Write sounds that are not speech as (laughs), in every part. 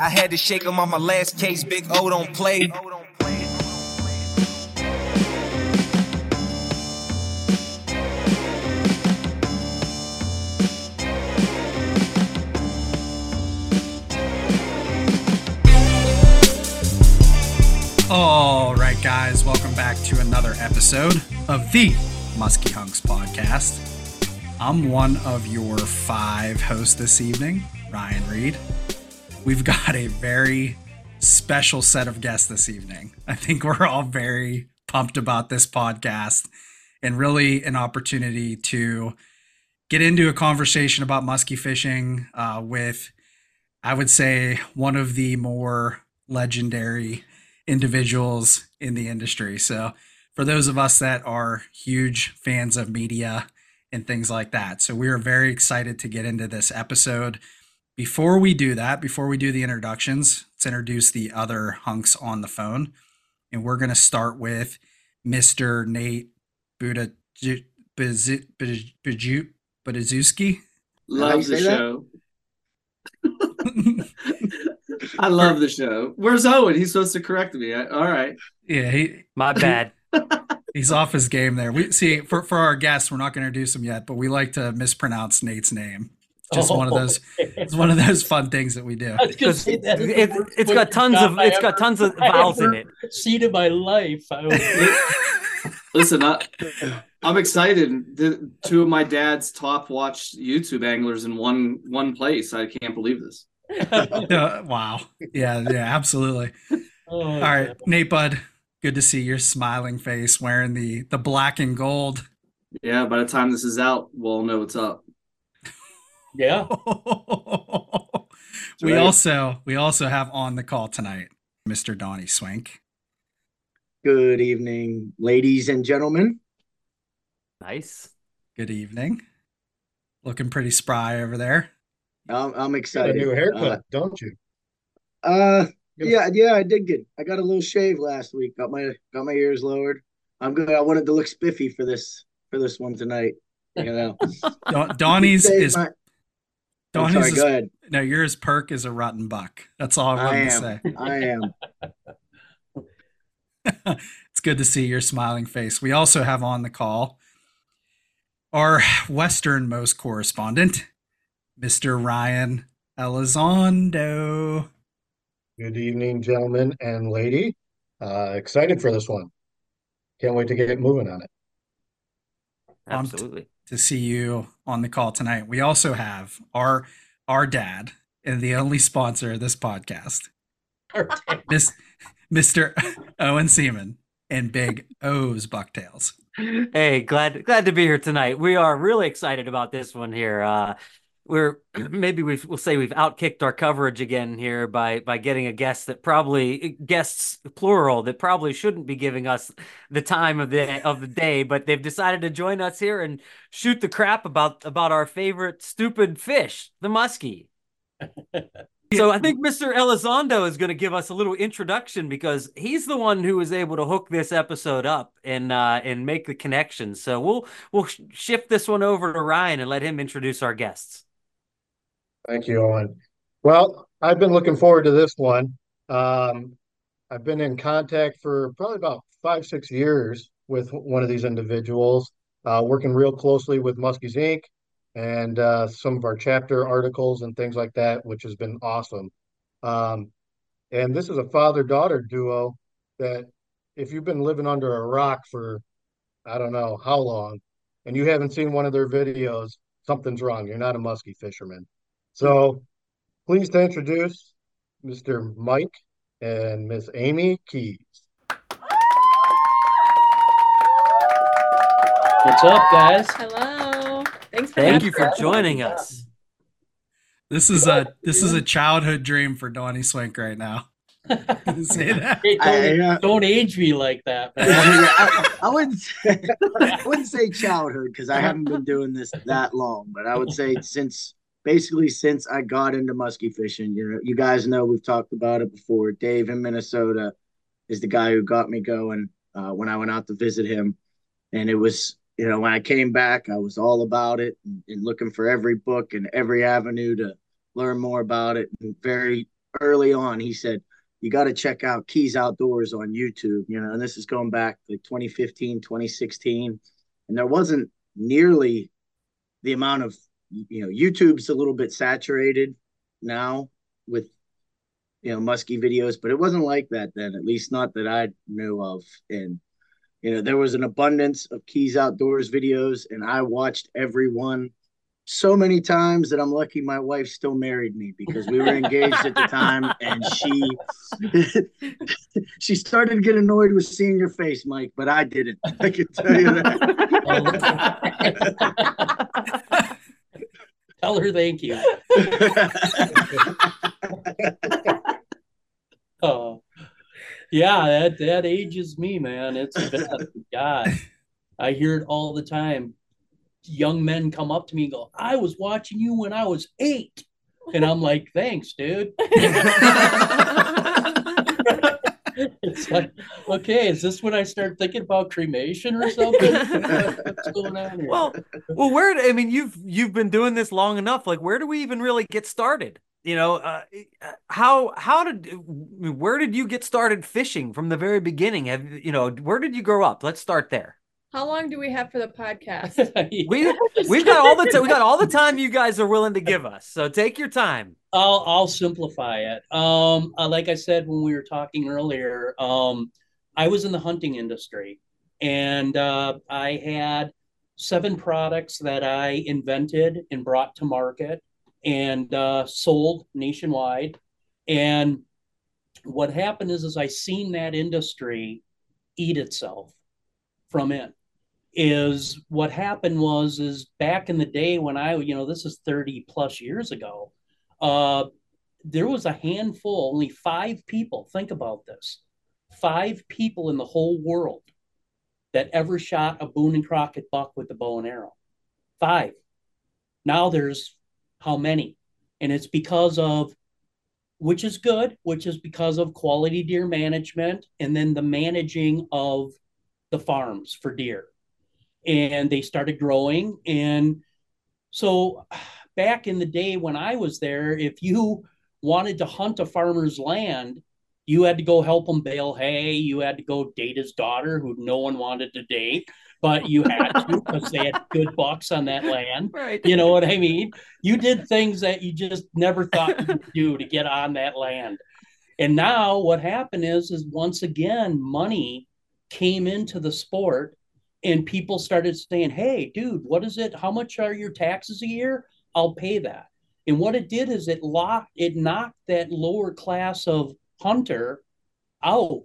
I had to shake him on my last case. Big O don't play. All right, guys, welcome back to another episode of the Muskie Hunks podcast. I'm one of your five hosts this evening, Ryan Reed. We've got a very special set of guests this evening. I think we're all very pumped about this podcast and really an opportunity to get into a conversation about muskie fishing uh, with, I would say, one of the more legendary individuals in the industry. So, for those of us that are huge fans of media and things like that, so we are very excited to get into this episode. Before we do that, before we do the introductions, let's introduce the other hunks on the phone. And we're going to start with Mr. Nate Buda Budazewski. Love the show. (laughs) I love the show. Where's Owen? He's supposed to correct me. I, all right. Yeah, he, My bad. (laughs) he's off his game there. We see for for our guests, we're not going to introduce him yet, but we like to mispronounce Nate's name. Just one of those. It's one of those fun things that we do. I was Because it, that is the it, worst got tons of I it's got tons of (laughs) I vowels in it. seed of my life. I Listen, I, I'm excited. The, two of my dad's top watched YouTube anglers in one one place. I can't believe this. (laughs) Uh, wow. Yeah. Yeah. Absolutely. oh, All right, Nate Bud. Good to see your smiling face wearing the the black and gold. Yeah, by the time this is out, we'll know what's up. Yeah. (laughs) we right. also we also have on the call tonight Mr. Donnie Swink. Good evening, ladies and gentlemen. Nice. Good evening. Looking pretty spry over there. I'm, I'm got a excited. new haircut, don't you? Uh, uh, yeah, yeah, I did get. I got a little shave last week. Got my got my ears lowered. I'm good. I wanted to look spiffy for this for this one tonight. You know, (laughs) Don, Donnie's is my- I'm Donnie's sorry. is, Go ahead. no yours perk is a rotten buck. That's all I I wanted to say. I am. (laughs) it's good to see your smiling face. We also have on the call our westernmost correspondent, Mr. Ryan Elizondo. Good evening, gentlemen and lady. Uh, excited for this one. Can't wait to get moving on it. Pumped. Absolutely. To see you on the call tonight. We also have our our dad and the only sponsor of this podcast, Miss Mr. Owen Seaman and Big O's Bucktails. Hey, glad glad to be here tonight. We are really excited about this one here. Uh, we're (clears throat) maybe we've, we'll say we've outkicked our coverage again here by by getting a guest that probably guests plural that probably shouldn't be giving us the time of the of the day, but they've decided to join us here and shoot the crap about about our favorite stupid fish, the muskie. (laughs) So I think Mr. Elizondo is going to give us a little introduction because he's the one who was able to hook this episode up and uh, and make the connection. So we'll we'll sh- shift this one over to Ryan and let him introduce our guests. Thank you, Owen. Well, I've been looking forward to this one. Um, I've been in contact for probably about five, six years with one of these individuals, uh, working real closely with Muskies Inc. and uh, some of our chapter articles and things like that, which has been awesome. Um, and this is a father-daughter duo that if you've been living under a rock for I don't know how long, and you haven't seen one of their videos, something's wrong. You're not a muskie fisherman. So pleased to introduce Mr. Mike and Miss Amy Keyes. What's up, guys? Hello. Thanks for Thank you for joining us. This is a this is a childhood dream for Donnie Swink right now. (laughs) Say that. Hey, don't, I, uh, don't age me like that, man. I, I wouldn't (laughs) say, I wouldn't say childhood because I haven't been doing this that long, but I would say since basically since I got into muskie fishing. You know, you guys know we've talked about it before. Dave in Minnesota is the guy who got me going uh, when I went out to visit him, and it was you know when I came back, I was all about it and, and looking for every book and every avenue to learn more about it. And very early on, he said, you got to check out Keyes Outdoors on YouTube, you know, and this is going back like 2015, 2016. And there wasn't nearly the amount of, you know, YouTube's a little bit saturated now with, you know, musky videos, but it wasn't like that then, at least not that I knew of. And, you know, there was an abundance of Keyes Outdoors videos, and I watched every one so many times that I'm lucky my wife still married me because we were engaged at the (laughs) time and she (laughs) she started to get annoyed with seeing your face, Mike, but I didn't. I can tell you that. (laughs) Oh. Tell her thank you. (laughs) Oh, yeah, that that ages me, man. It's been, (laughs) God, I hear it all the time. Young men come up to me and go, "I was watching you when I was eight. and I'm like, "Thanks, dude." (laughs) it's like, okay, is this when I start thinking about cremation or something? What's going on here? well, well, where? I mean, you've you've been doing this long enough. Like, where do we even really get started? You know, uh, how how did where did you get started fishing from the very beginning? Have you know where did you grow up? Let's start there. How long do we have for the podcast? (laughs) We we've got all the time. We got all the time you guys are willing to give us. So take your time. I'll I'll simplify it. Um, uh, like I said when we were talking earlier, um, I was in the hunting industry, and uh, I had seven products that I invented and brought to market and uh, sold nationwide. And what happened is, is I seen that industry eat itself from it. Is what happened was is back in the day when I, you know, this is 30 plus years ago, uh, there was a handful, only five people. Think about this five people in the whole world that ever shot a Boone and Crockett buck with the bow and arrow. Five. Now there's how many? And it's because of, which is good, which is because of quality deer management and then the managing of the farms for deer. And they started growing. And so back in the day when I was there, if you wanted to hunt a farmer's land, you had to go help him bale hay. You had to go date his daughter, who no one wanted to date, but you had to because they had good bucks on that land. Right. You know what I mean? You did things that you just never thought you would do to get on that land. And now what happened is, is once again, money came into the sport and people started saying, Hey, dude, what is it? How much are your taxes a year? I'll pay that. And what it did is it locked, it knocked that lower class of hunter out.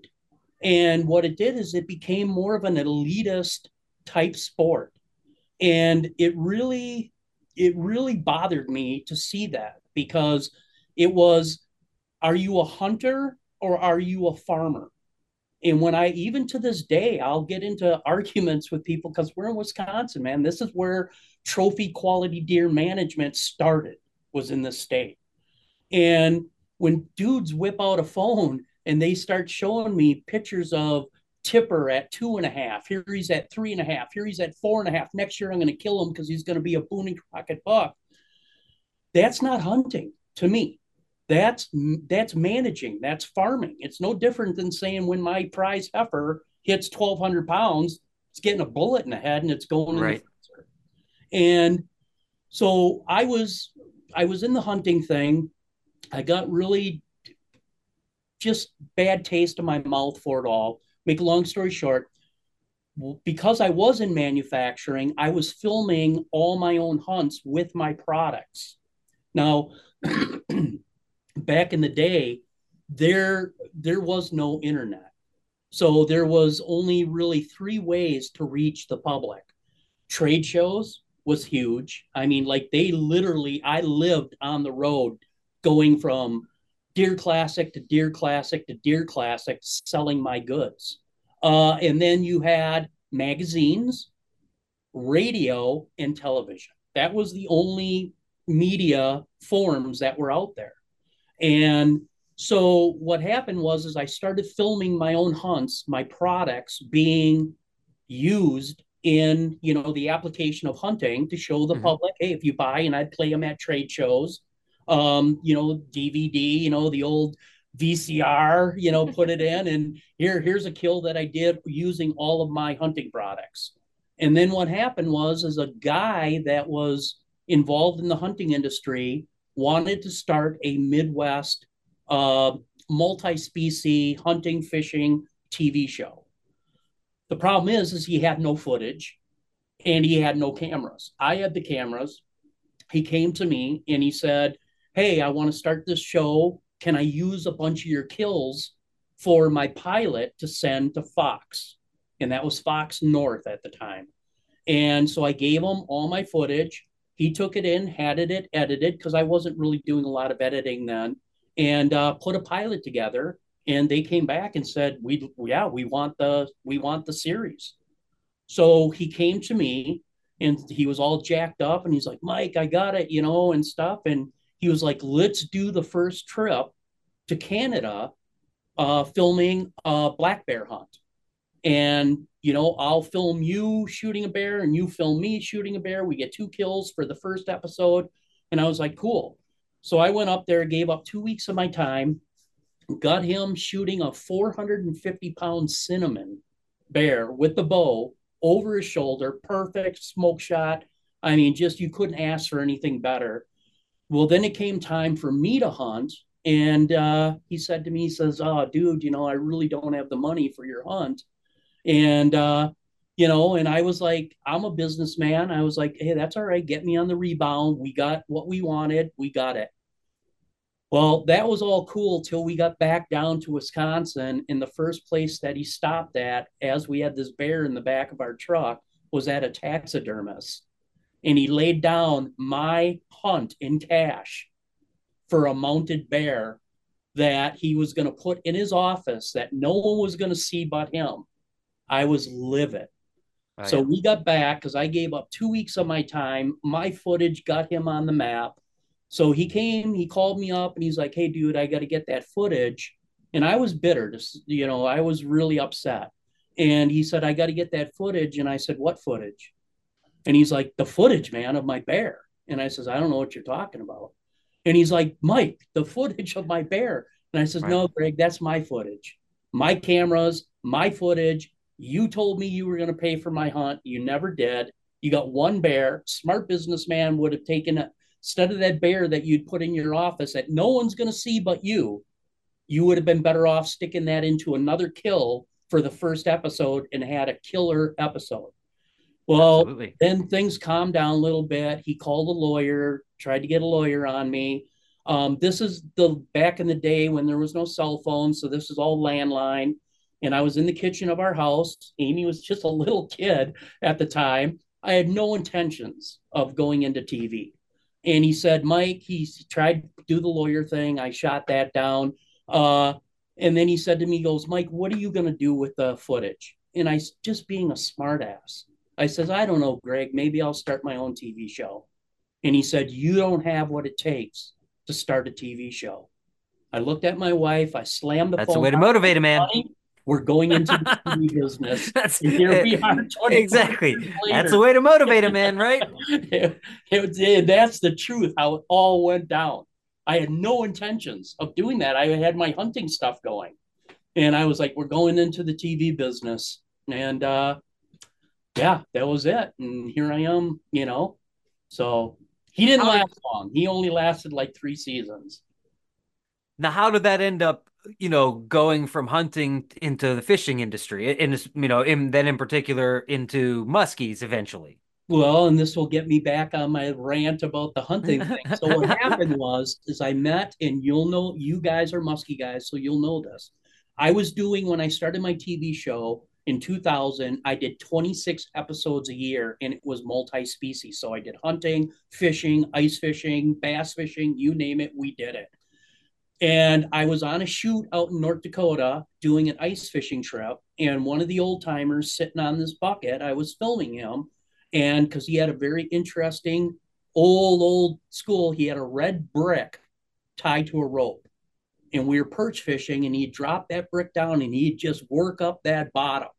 And what it did is it became more of an elitist type sport. And it really, it really bothered me to see that because it was, are you a hunter or are you a farmer? And when I, even to this day, I'll get into arguments with people because we're in Wisconsin, man. This is where trophy quality deer management started, was in the state. And when dudes whip out a phone and they start showing me pictures of Tipper at two and a half, here he's at three and a half, here he's at four and a half. Next year, I'm going to kill him because he's going to be a Boone and Crockett buck. That's not hunting to me that's that's managing that's farming. It's no different than saying when my prize heifer hits 1200 pounds it's getting a bullet in the head and it's going Right. and so i was i was in the hunting thing. I got really just bad taste in my mouth for it all. Make a long story short because i was in manufacturing i was filming all my own hunts with my products. Now (clears throat) back in the day there there was no internet. So there was only really three ways to reach the public. Trade shows was huge. I mean like they literally i lived on the road going from deer classic to deer classic to deer classic selling my goods. Uh, and then you had magazines radio and television. That was the only media forms that were out there and so what happened was is I started filming my own hunts, my products being used in, you know, the application of hunting to show the Mhm. public, hey, if you buy and I'd play them at trade shows, um, you know, DVD, you know, the old VCR, you know, put it in, and here, here's a kill that I did using all of my hunting products. And then what happened was, is a guy that was involved in the hunting industry wanted to start a Midwest uh, multi-species hunting fishing TV show. The problem is, is he had no footage, and he had no cameras. I had the cameras. He came to me and he said, "Hey, I want to start this show can I use a bunch of your kills for my pilot to send to Fox? And that was Fox North at the time. And so I gave him all my footage. He took it in, had it edited because I wasn't really doing a lot of editing then, and uh, put a pilot together. And they came back and said, "We, yeah, we want the we want the series." So he came to me, and he was all jacked up, and he's like, "Mike, I got it," you know, and stuff. And he was like, let's do the first trip to Canada uh, filming a black bear hunt. And, you know, I'll film you shooting a bear and you film me shooting a bear. We get two kills for the first episode. And I was like, cool. So I went up there, gave up two weeks of my time, got him shooting a 450 pound cinnamon bear with the bow over his shoulder, perfect smoke shot. I mean, just you couldn't ask for anything better. Well, then it came time for me to hunt. And uh, he said to me, he says, Oh, dude, you know, I really don't have the money for your hunt. And, uh, you know, and I was like, I'm a businessman. I was like, Hey, that's all right. Get me on the rebound. We got what we wanted. We got it. Well, that was all cool till we got back down to Wisconsin. And the first place that he stopped at, as we had this bear in the back of our truck, was at a taxidermist and he laid down my hunt in cash for a mounted bear that he was going to put in his office that no one was going to see but him. I was livid. Oh, so yeah. we got back because I gave up two weeks of my time. My footage got him on the map. So he came, he called me up and he's like, Hey, dude, I got to get that footage. And I was bitter, to, you know, I was really upset. And he said, I got to get that footage. And I said, What footage? And he's like, the footage, man, of my bear. And I says, I don't know what you're talking about. And he's like, Mike, the footage of my bear. And I says, right. no, Greg, that's my footage, my cameras, my footage. You told me you were going to pay for my hunt. You never did. You got one bear. Smart businessman would have taken it instead of that bear that you'd put in your office that no one's going to see but you. You would have been better off sticking that into another kill for the first episode and had a killer episode. Well, Absolutely. then things calmed down a little bit. He called a lawyer, tried to get a lawyer on me. Um, this is the back in the day when there was no cell phone, so this is all landline. And I was in the kitchen of our house. Amy was just a little kid at the time. I had no intentions of going into TV. And he said, Mike, he tried to do the lawyer thing. I shot that down. Uh, and then he said to me, he goes, Mike, what are you going to do with the footage? And I just being a smartass. I says, I don't know, Greg, maybe I'll start my own TV show. And he said, You don't have what it takes to start a TV show. I looked at my wife, I slammed the That's phone. That's a way to motivate a man. We're going (laughs) into the TV business. That's here we are. Exactly. That's a way to motivate a man, right? (laughs) it, it, it, that's the truth, how it all went down. I had no intentions of doing that. I had my hunting stuff going. And I was like, we're going into the TV business. And uh, yeah, that was it. And here I am, you know. So he didn't last long. He only lasted like three seasons. Now, how did that end up, you know, going from hunting into the fishing industry? And, you know, in, then in particular into muskies eventually? Well, and this will get me back on my rant about the hunting thing. (laughs) So what happened was, is I met, and you'll know, you guys are muskie guys, so you'll know this. I was doing when I started my TV show in 2000 i did 26 episodes a year and it was multi-species so i did hunting fishing ice fishing bass fishing you name it we did it and i was on a shoot out in north dakota doing an ice fishing trip and one of the old timers sitting on this bucket i was filming him and because he had a very interesting old old school he had a red brick tied to a rope. And we were perch fishing and he'd drop that brick down and he'd just work up that bottom.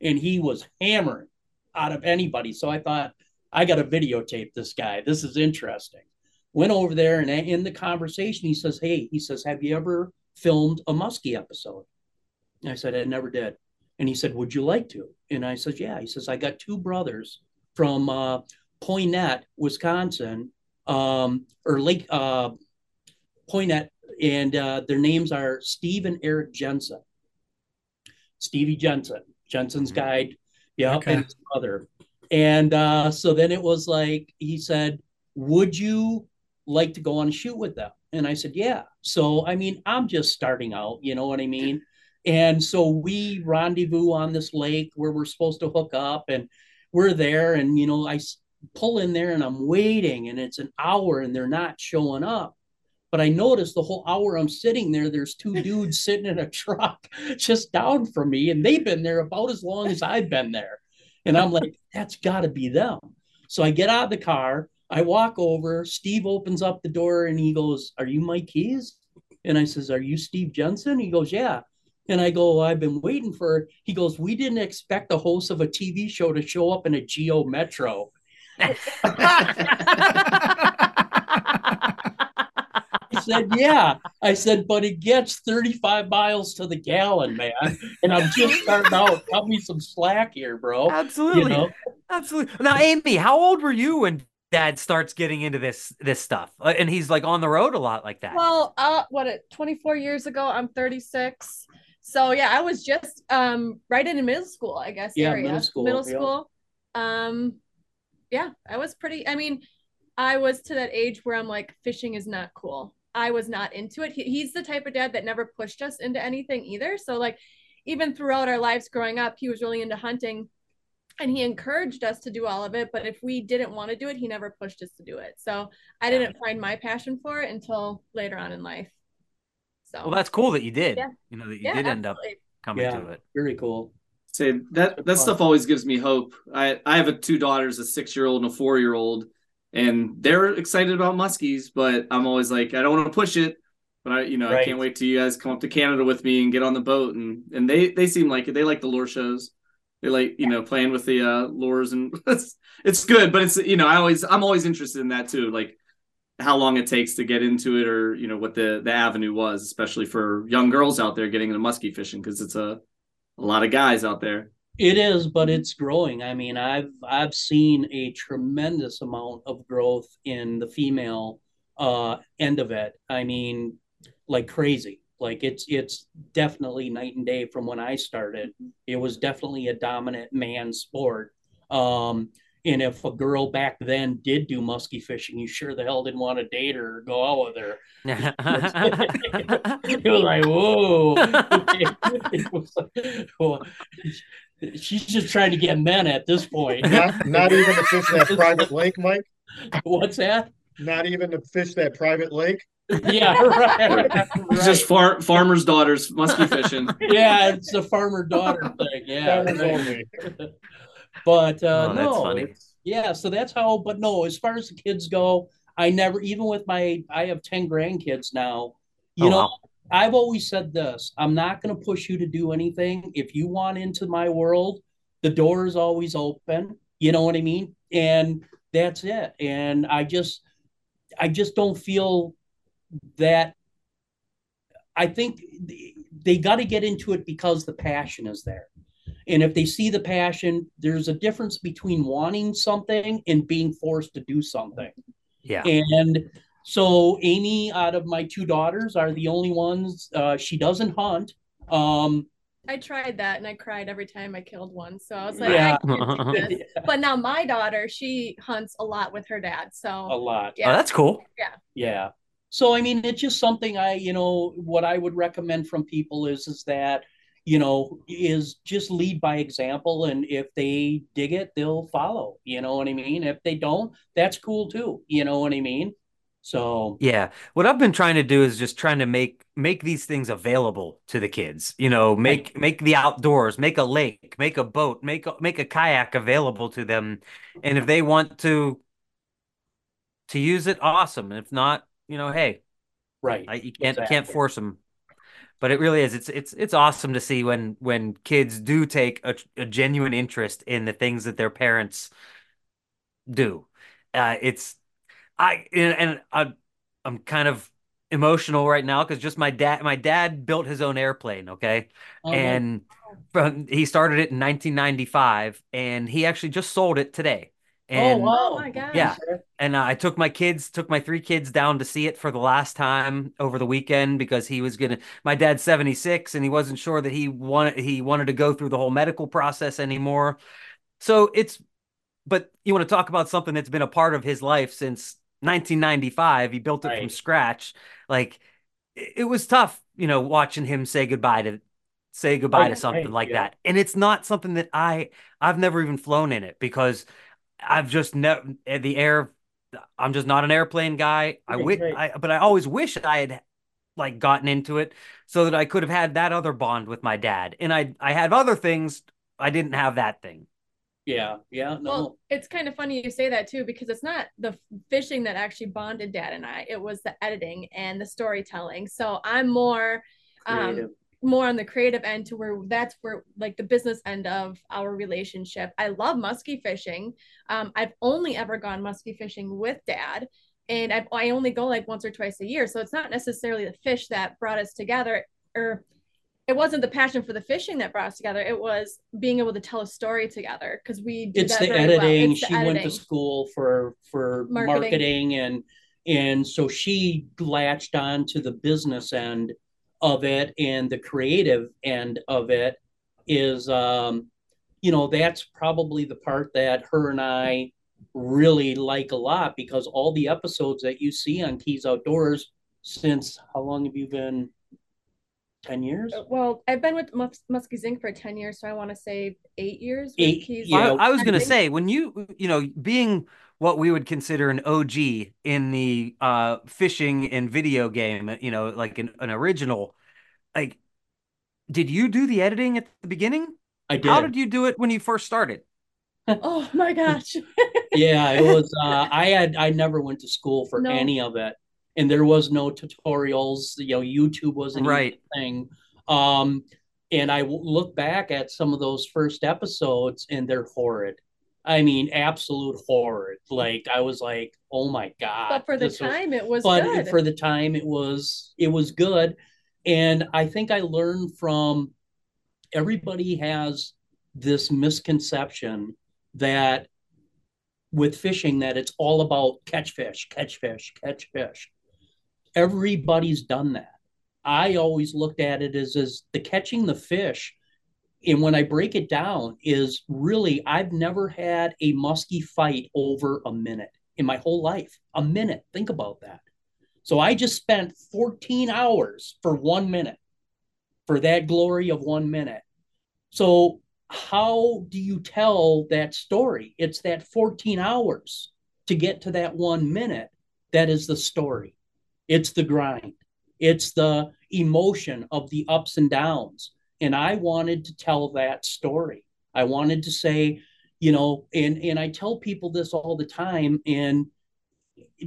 And he was hammering out of anybody. So i thought i got to videotape this guy. This is interesting Went over there and in the conversation, he says, Hey, he says, Have you ever filmed a Muskie episode? And I said, I never did. And he said, Would you like to? And I said, Yeah. He says, I got two brothers from uh, Poynette, Wisconsin, um, or Lake uh, Poynette, and uh, their names are Steve and Eric Jensen. Stevie Jensen, Jensen's mm-hmm. guide, yeah, okay. and his brother. And uh, so then it was like he said, "Would you like to go on a shoot with them?" And I said, "Yeah." So I mean, I'm just starting out, you know what I mean? And so we rendezvous on this lake where we're supposed to hook up, and we're there. And you know, I pull in there and I'm waiting, and it's an hour, and they're not showing up. But I noticed the whole hour I'm sitting there, there's two (laughs) dudes sitting in a truck just down from me, and they've been there about as long as I've been there. And I'm like, that's got to be them. So I get out of the car, I walk over, Steve opens up the door and he goes, Are you Mike Keyes? And I says, Are you Steve Jensen? He goes, Yeah. And I go, I've been waiting for. He goes, We didn't expect the host of a TV show to show up in a Geo Metro. (laughs) I said, yeah. I said, but it gets 35 miles to the gallon, man. And I'm just starting out. Cut me some slack here, bro. Absolutely. You know? Absolutely. Now, Amy, how old were you when dad starts getting into this this stuff? Uh, and he's like on the road a lot like that. Well, uh, what, 24 years ago, I'm 36. So yeah, I was just um right into middle school, I guess. Yeah, area. middle school. Middle school. Yeah. Um, yeah, I was pretty. I mean, I was to that age where I'm like, fishing is not cool. I was not into it. He, he's the type of dad that never pushed us into anything either. So like even throughout our lives growing up, he was really into hunting and he encouraged us to do all of it. But if we didn't want to do it, he never pushed us to do it. So I didn't find my passion for it until later on in life. So well, that's cool that you did. Yeah. You know that you yeah, did end up coming yeah, to it. Very cool. Say that that stuff always gives me hope. I I have a two daughters, a six year old and a four year old and they're excited about muskies, but I'm always like, I don't want to push it, but I, you know, right. I can't wait till you guys come up to Canada with me and get on the boat, and and they they seem like it. They like the lure shows. They like you know playing with the uh, lures, and (laughs) it's it's good, but it's you know I always I'm always interested in that too, like how long it takes to get into it, or you know what the the avenue was, especially for young girls out there getting into muskie fishing because it's a a lot of guys out there. It is, but it's growing. I mean, I've I've seen a tremendous amount of growth in the female uh, end of it. I mean, like crazy. Like it's it's definitely night and day from when I started. It was definitely a dominant man sport. Um, and if a girl back then did do musky fishing, you sure the hell didn't want to date her or go out with her. (laughs) it was like, whoa. it was like, she's just trying to get men at this point. Not, not even to fish that (laughs) private lake, Mike. What's that? Not even to fish that private lake. (laughs) Yeah, right. right. (laughs) It's just far, farmers' daughters musky fishing. (laughs) Yeah, it's a farmer daughter thing. Yeah, right. but uh, oh, no, yeah. So that's how. But no, as far as the kids go, I never even with my I have ten grandkids now. You oh, know, wow. I've always said this I'm not going to push you to do anything. If you want into my world, the door is always open. You know what I mean? And that's it. And I just, I just don't feel that. I think they got to get into it because the passion is there. And if they see the passion, there's a difference between wanting something and being forced to do something. Yeah. And so Amy, out of my two daughters, are the only ones. Uh, she doesn't hunt. Um, I tried that and I cried every time I killed one. So I was like, yeah. I (laughs) but now my daughter, she hunts a lot with her dad. So a lot. Yeah. Oh, that's cool. Yeah. Yeah. So I mean, it's just something I, you know, what I would recommend from people is is that, you know, is just lead by example. And if they dig it, they'll follow. You know what I mean? If they don't, that's cool too. You know what I mean? So yeah, what I've been trying to do is just trying to make make these things available to the kids. You know, make make the outdoors, make a lake, make a boat, make a, make a kayak available to them, and if they want to to use it, awesome. And if not, you know, hey, right, I, you can't exactly. can't force them. But it really is. It's it's it's awesome to see when when kids do take a, a genuine interest in the things that their parents do. Uh, it's I and, and I, I'm kind of emotional right now because just my dad, my dad built his own airplane. Okay, oh, and from, he started it in 1995, and he actually just sold it today. Oh, and, oh, wow. oh my god! Yeah, and uh, I took my kids, took my three kids down to see it for the last time over the weekend because he was gonna. My dad's 76, and he wasn't sure that he wanted he wanted to go through the whole medical process anymore. So it's, but you want to talk about something that's been a part of his life since 1995. He built it right. from scratch. Like it was tough, you know, watching him say goodbye to say goodbye oh, to something right, like yeah. that. And it's not something that I I've never even flown in it because I've just never eh, the air. I'm just not an airplane guy. I wish, I, but I always wish I had like gotten into it so that I could have had that other bond with my dad. And I I had other things. I didn't have that thing. Yeah, yeah. No. Well, it's kind of funny you say that too because it's not the fishing that actually bonded Dad and I. It was the editing and the storytelling. So I'm more um, more on the creative end to where that's where like the business end of our relationship. I love musky fishing. Um, I've only ever gone musky fishing with dad and I've, I only go like once or twice a year. So it's not necessarily the fish that brought us together or it wasn't the passion for the fishing that brought us together. It was being able to tell a story together because we did it's the editing. Well. It's she the went to school for for marketing. marketing and and so she latched on to the business end of it and the creative end of it is um you know that's probably the part that her and I really like a lot because all the episodes that you see on Keyes Outdoors since how long have you been 10 years? Uh, well, I've been with Mus- Muskies Inc. for 10 years, so I want to say eight years. Eight, Keys. Yeah. I, I was going to say, when you, you know, being what we would consider an OG in the uh, fishing and video game, you know, like an, an original, like, did you do the editing at the beginning? I did. How did you do it when you first started? (laughs) oh my gosh. yeah, it (laughs) was, uh, I had, I never went to school for no. any of it and there was no tutorials. You know, YouTube wasn't right thing. Um, and I look back at some of those first episodes, and they're horrid. I mean, absolute horrid. Like I was like, oh my god. But for the time, was, it was. But good. for the time, it was it was good, and I think I learned from everybody has this misconception that with fishing that it's all about catch fish, catch fish, catch fish everybody's done that. I always looked at it as as the catching the fish. And when I break it down, is really I've never had a musky fight over a minute in my whole life. A minute. Think about that. So I just spent 14 hours for one minute, for that glory of one minute. So how do you tell that story? It's that 14 hours to get to that one minute that is the story. It's the grind, it's the emotion of the ups and downs. And I wanted to tell that story. I wanted to say, you know, and and I tell people this all the time and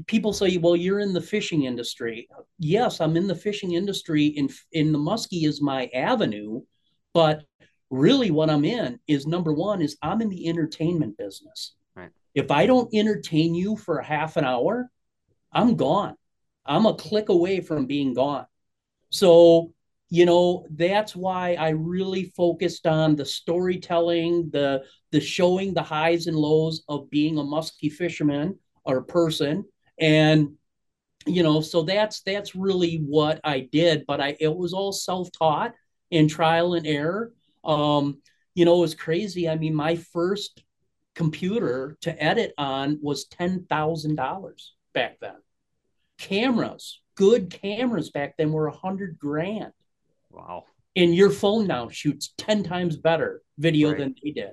people say, "Well, you're in the fishing industry." Yes, I'm in the fishing industry in in the muskie is my avenue, but really what I'm in is number 1 is I'm in the entertainment business. Right. If I don't entertain you for a half an hour, I'm gone. I'm a click away from being gone. So, you know, that's why I really focused on the storytelling, the the showing the highs and lows of being a musky fisherman or person. And, you know, so that's that's really what I did. But I it was all self-taught and trial and error. Um, you know, it was crazy. I mean, my first computer to edit on was ten thousand dollars back then cameras, good cameras back then were a hundred grand. Wow. And your phone now shoots 10 times better video right. than they did.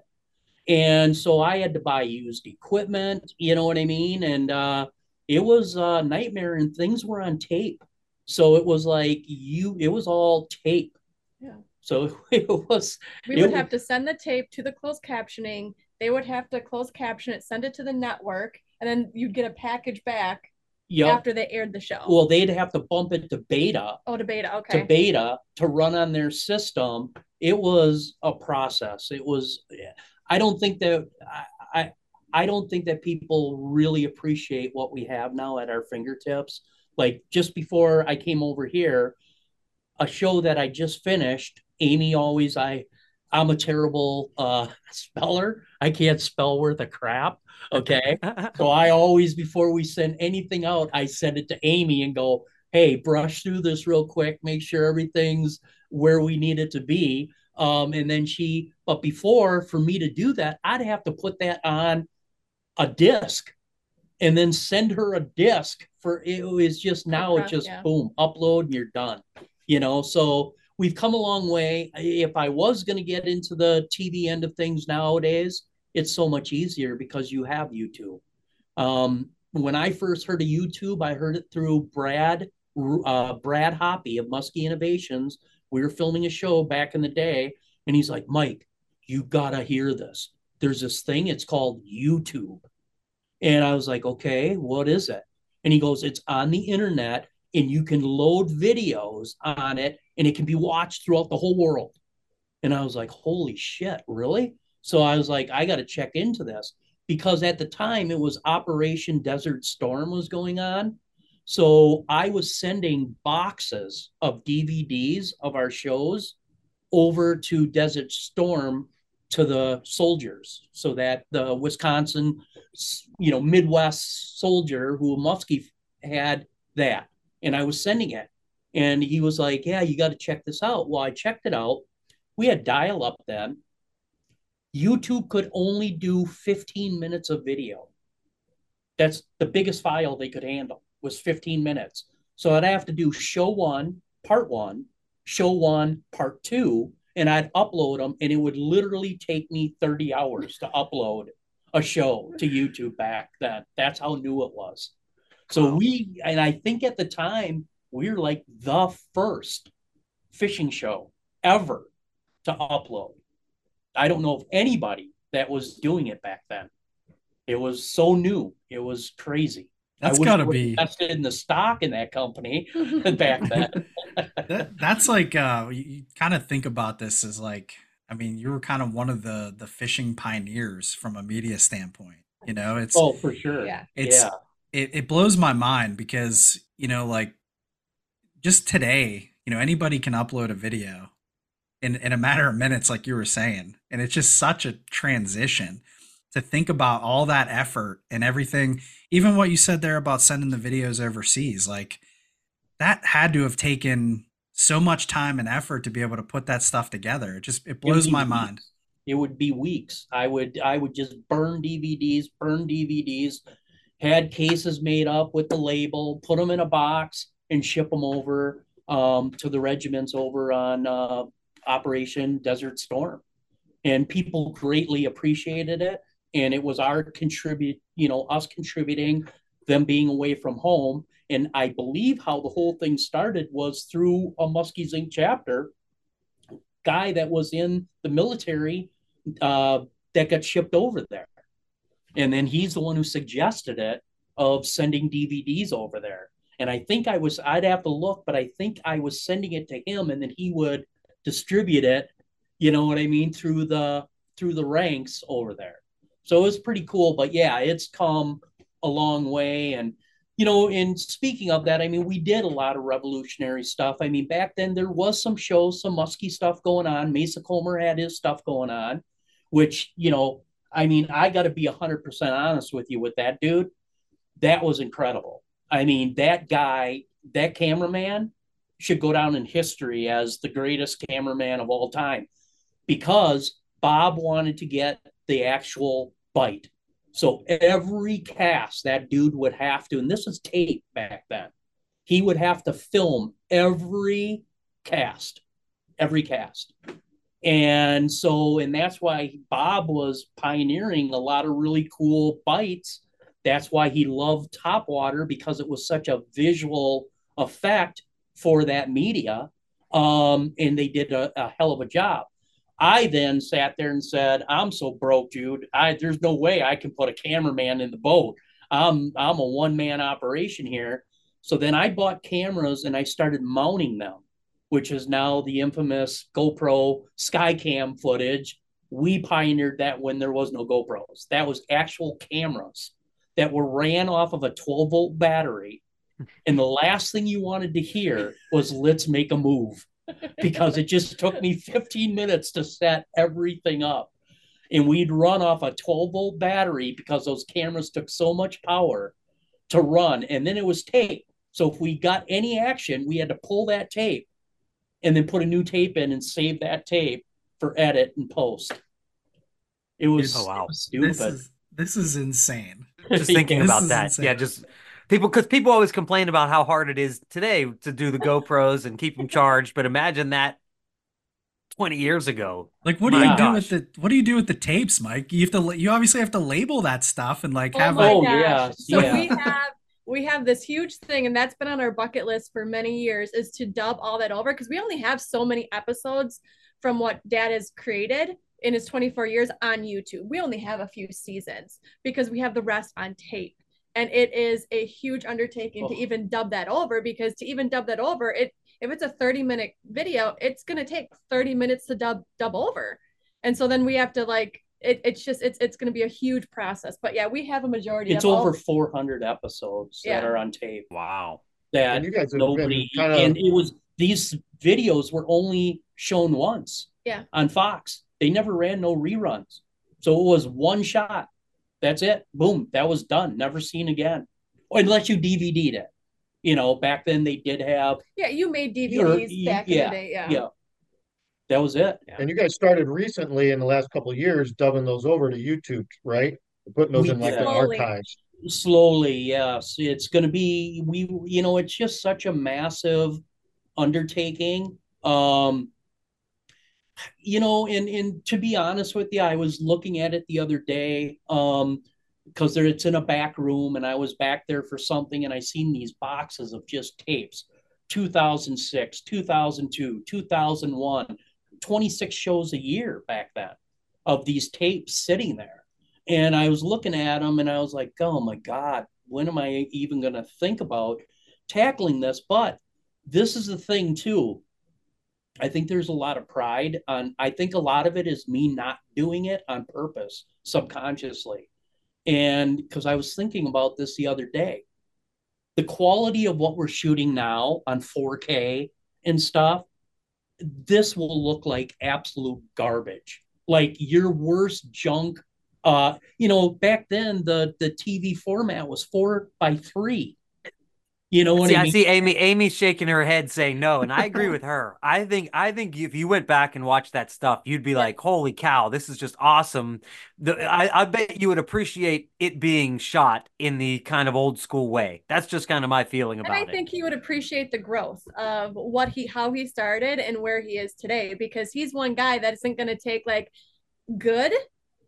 And so I had to buy used equipment, you know what I mean? And uh, it was a nightmare and things were on tape. So it was like you, it was all tape. Yeah. So (laughs) it was. We would have to send the tape to the closed captioning. They would have to close caption it, send it to the network, and then you'd get a package back yep. after they aired the show. Well, they'd have to bump it to beta. Oh, to beta, okay. To beta to run on their system. It was a process. It was. I don't think that I, I I don't think that people really appreciate what we have now at our fingertips. Like just before I came over here, a show that I just finished, Amy always I I'm a terrible uh speller. I can't spell worth a crap. Okay. (laughs) so I always before we send anything out, I send it to Amy and go, hey, brush through this real quick, make sure everything's where we need it to be. Um, and then she, but before for me to do that, I'd have to put that on a disc and then send her a disc for it was just now it just yeah. boom upload and you're done you know so we've come a long way if i was going to get into the tv end of things nowadays it's so much easier because you have youtube um, when i first heard of youtube i heard it through brad uh, brad hoppy of muskie innovations we were filming a show back in the day and he's like mike you gotta hear this there's this thing, it's called YouTube. And I was like, okay, what is it? And he goes, it's on the internet and you can load videos on it and it can be watched throughout the whole world. And I was like, holy shit, really? So I was like, I got to check into this because at the time it was Operation Desert Storm was going on. So I was sending boxes of DVDs of our shows over to Desert Storm to the soldiers so that the Wisconsin, you know, Midwest soldier who Muskie had that. And I was sending it. And he was like, Yeah, you got to check this out. Well, I checked it out. We had dial up then. YouTube could only do 15 minutes of video. That's the biggest file they could handle was 15 minutes. So I'd have to do show one, part one, show one, part two, and I'd upload them, and it would literally take me 30 hours to upload a show to YouTube back then. That's how new it was. So we, and I think at the time, were like the first fishing show ever to upload. I don't know of anybody that was doing it back then. It was so new. It was crazy. That's got to be invested in the stock in that company (laughs) back (laughs) then. that, that's like uh, you, you kind of think about this as like, I mean, you were kind of one of the the fishing pioneers from a media standpoint. You know, it's oh for sure. Yeah, it's yeah. It, it blows my mind because you know, like just today, you know, anybody can upload a video in in a matter of minutes, like you were saying, and it's just such a transition to think about all that effort and everything. Even what you said there about sending the videos overseas like that had to have taken so much time and effort to be able to put that stuff together. It just it blows my weeks. mind. It would be weeks. I would i would just burn dvds burn dvds had cases made up with the label put them in a box and ship them over um, to the regiments over on uh, operation desert storm and people greatly appreciated it and it was our contribute, you know, us contributing, them being away from home. And I believe how the whole thing started was through a Muskies Inc. chapter guy that was in the military uh, that got shipped over there. And then he's the one who suggested it of sending DVDs over there. And I think I was, I'd have to look, but I think I was sending it to him and then he would distribute it, you know what I mean, through the through the ranks over there. So it was pretty cool. But yeah, it's come a long way. And, you know, in speaking of that, I mean, we did a lot of revolutionary stuff. I mean, back then there was some shows, some musky stuff going on. Mehsikomer had his stuff going on, which, you know, I mean, I got to be 100% honest with you with that dude. That was incredible. I mean, that guy, that cameraman should go down in history as the greatest cameraman of all time because Bob wanted to get the actual bite. So every cast that dude would have to, and this was tape back then, he would have to film every cast, every cast. And so, and that's why Bob was pioneering a lot of really cool bites. That's why he loved Top Water because it was such a visual effect for that media. Um, and they did a, a hell of a job. I then sat there and said, "I'm so broke, dude. I there's no way I can put a cameraman in the boat. I'm I'm a one man operation here." So then I bought cameras and I started mounting them, which is now the infamous GoPro Skycam footage we pioneered that when there was no GoPros. That was actual cameras that were ran off of a 12 volt battery. And the last thing you wanted to hear was let's make a move because it just took me 15 minutes to set everything up. And we'd run off a 12 volt battery because those cameras took so much power to run. And then it was tape. So if we got any action, we had to pull that tape and then put a new tape in and save that tape for edit and post. It was, Oh, wow. it was stupid. This is this is insane. Just thinking (laughs) This about that. insane. Yeah, just people because people always complain about how hard it is today to do the GoPros and keep them (laughs) charged. But imagine that 20 years ago. Like, what do My you do with the what do you do with the tapes, Mike? You have to you obviously have to label that stuff and like Oh have my like Oh, yeah, So yeah. we have we have this huge thing, and that's been on our bucket list for many years, is to dub all that over because we only have so many episodes from what Dad has created in his 24 years on YouTube. We only have a few seasons because we have the rest on tape. And it is a huge undertaking to Oh. even dub that over because to even dub that over, it if it's a 30 minute video, it's gonna take 30 minutes to dub dub over. And so then we have to like it, it's just it's it's gonna be a huge process. But yeah, we have a majority It's of all- over 400 episodes that are on tape Wow. that And you guys have nobody been kind and it was these videos were only shown once Yeah. on Fox. They never ran no reruns. So it was one shot. That's it. Boom. That was done. Never seen again. Or unless you DVD'd it. You know, back then they did have Yeah, you made You're- DVDs back in the day. Yeah. yeah. That was it. and you guys started recently in the last couple of years dubbing those over to YouTube, right? Putting those We in like did. an Slowly. archives. slowly yes it's going to be we you know it's just such a massive undertaking um you know and and to be honest with you i was looking at it the other day um because it's in a back room and i was back there for something and i seen these boxes of just tapes 2006 2002 2001 26 shows a year back then of these tapes sitting there and I was looking at them and I was like, oh my God, when am I even going to think about tackling this? But this is the thing, too. I think there's a lot of pride on, I think a lot of it is me not doing it on purpose, subconsciously. And because I was thinking about this the other day, the quality of what we're shooting now on 4K and stuff, this will look like absolute garbage. Like your worst junk uh you know back then the the tv format was four by three you know what See, i I mean see Amy. Amy's shaking her head, saying no, and I agree with her. I think, I think if you went back and watched that stuff, you'd be like, "Holy cow, this is just awesome!" The, I, I bet you would appreciate it being shot in the kind of old school way. That's just kind of my feeling about it. I it. think he would appreciate the growth of what he how he started and where he is today because he's one guy that isn't going to take like good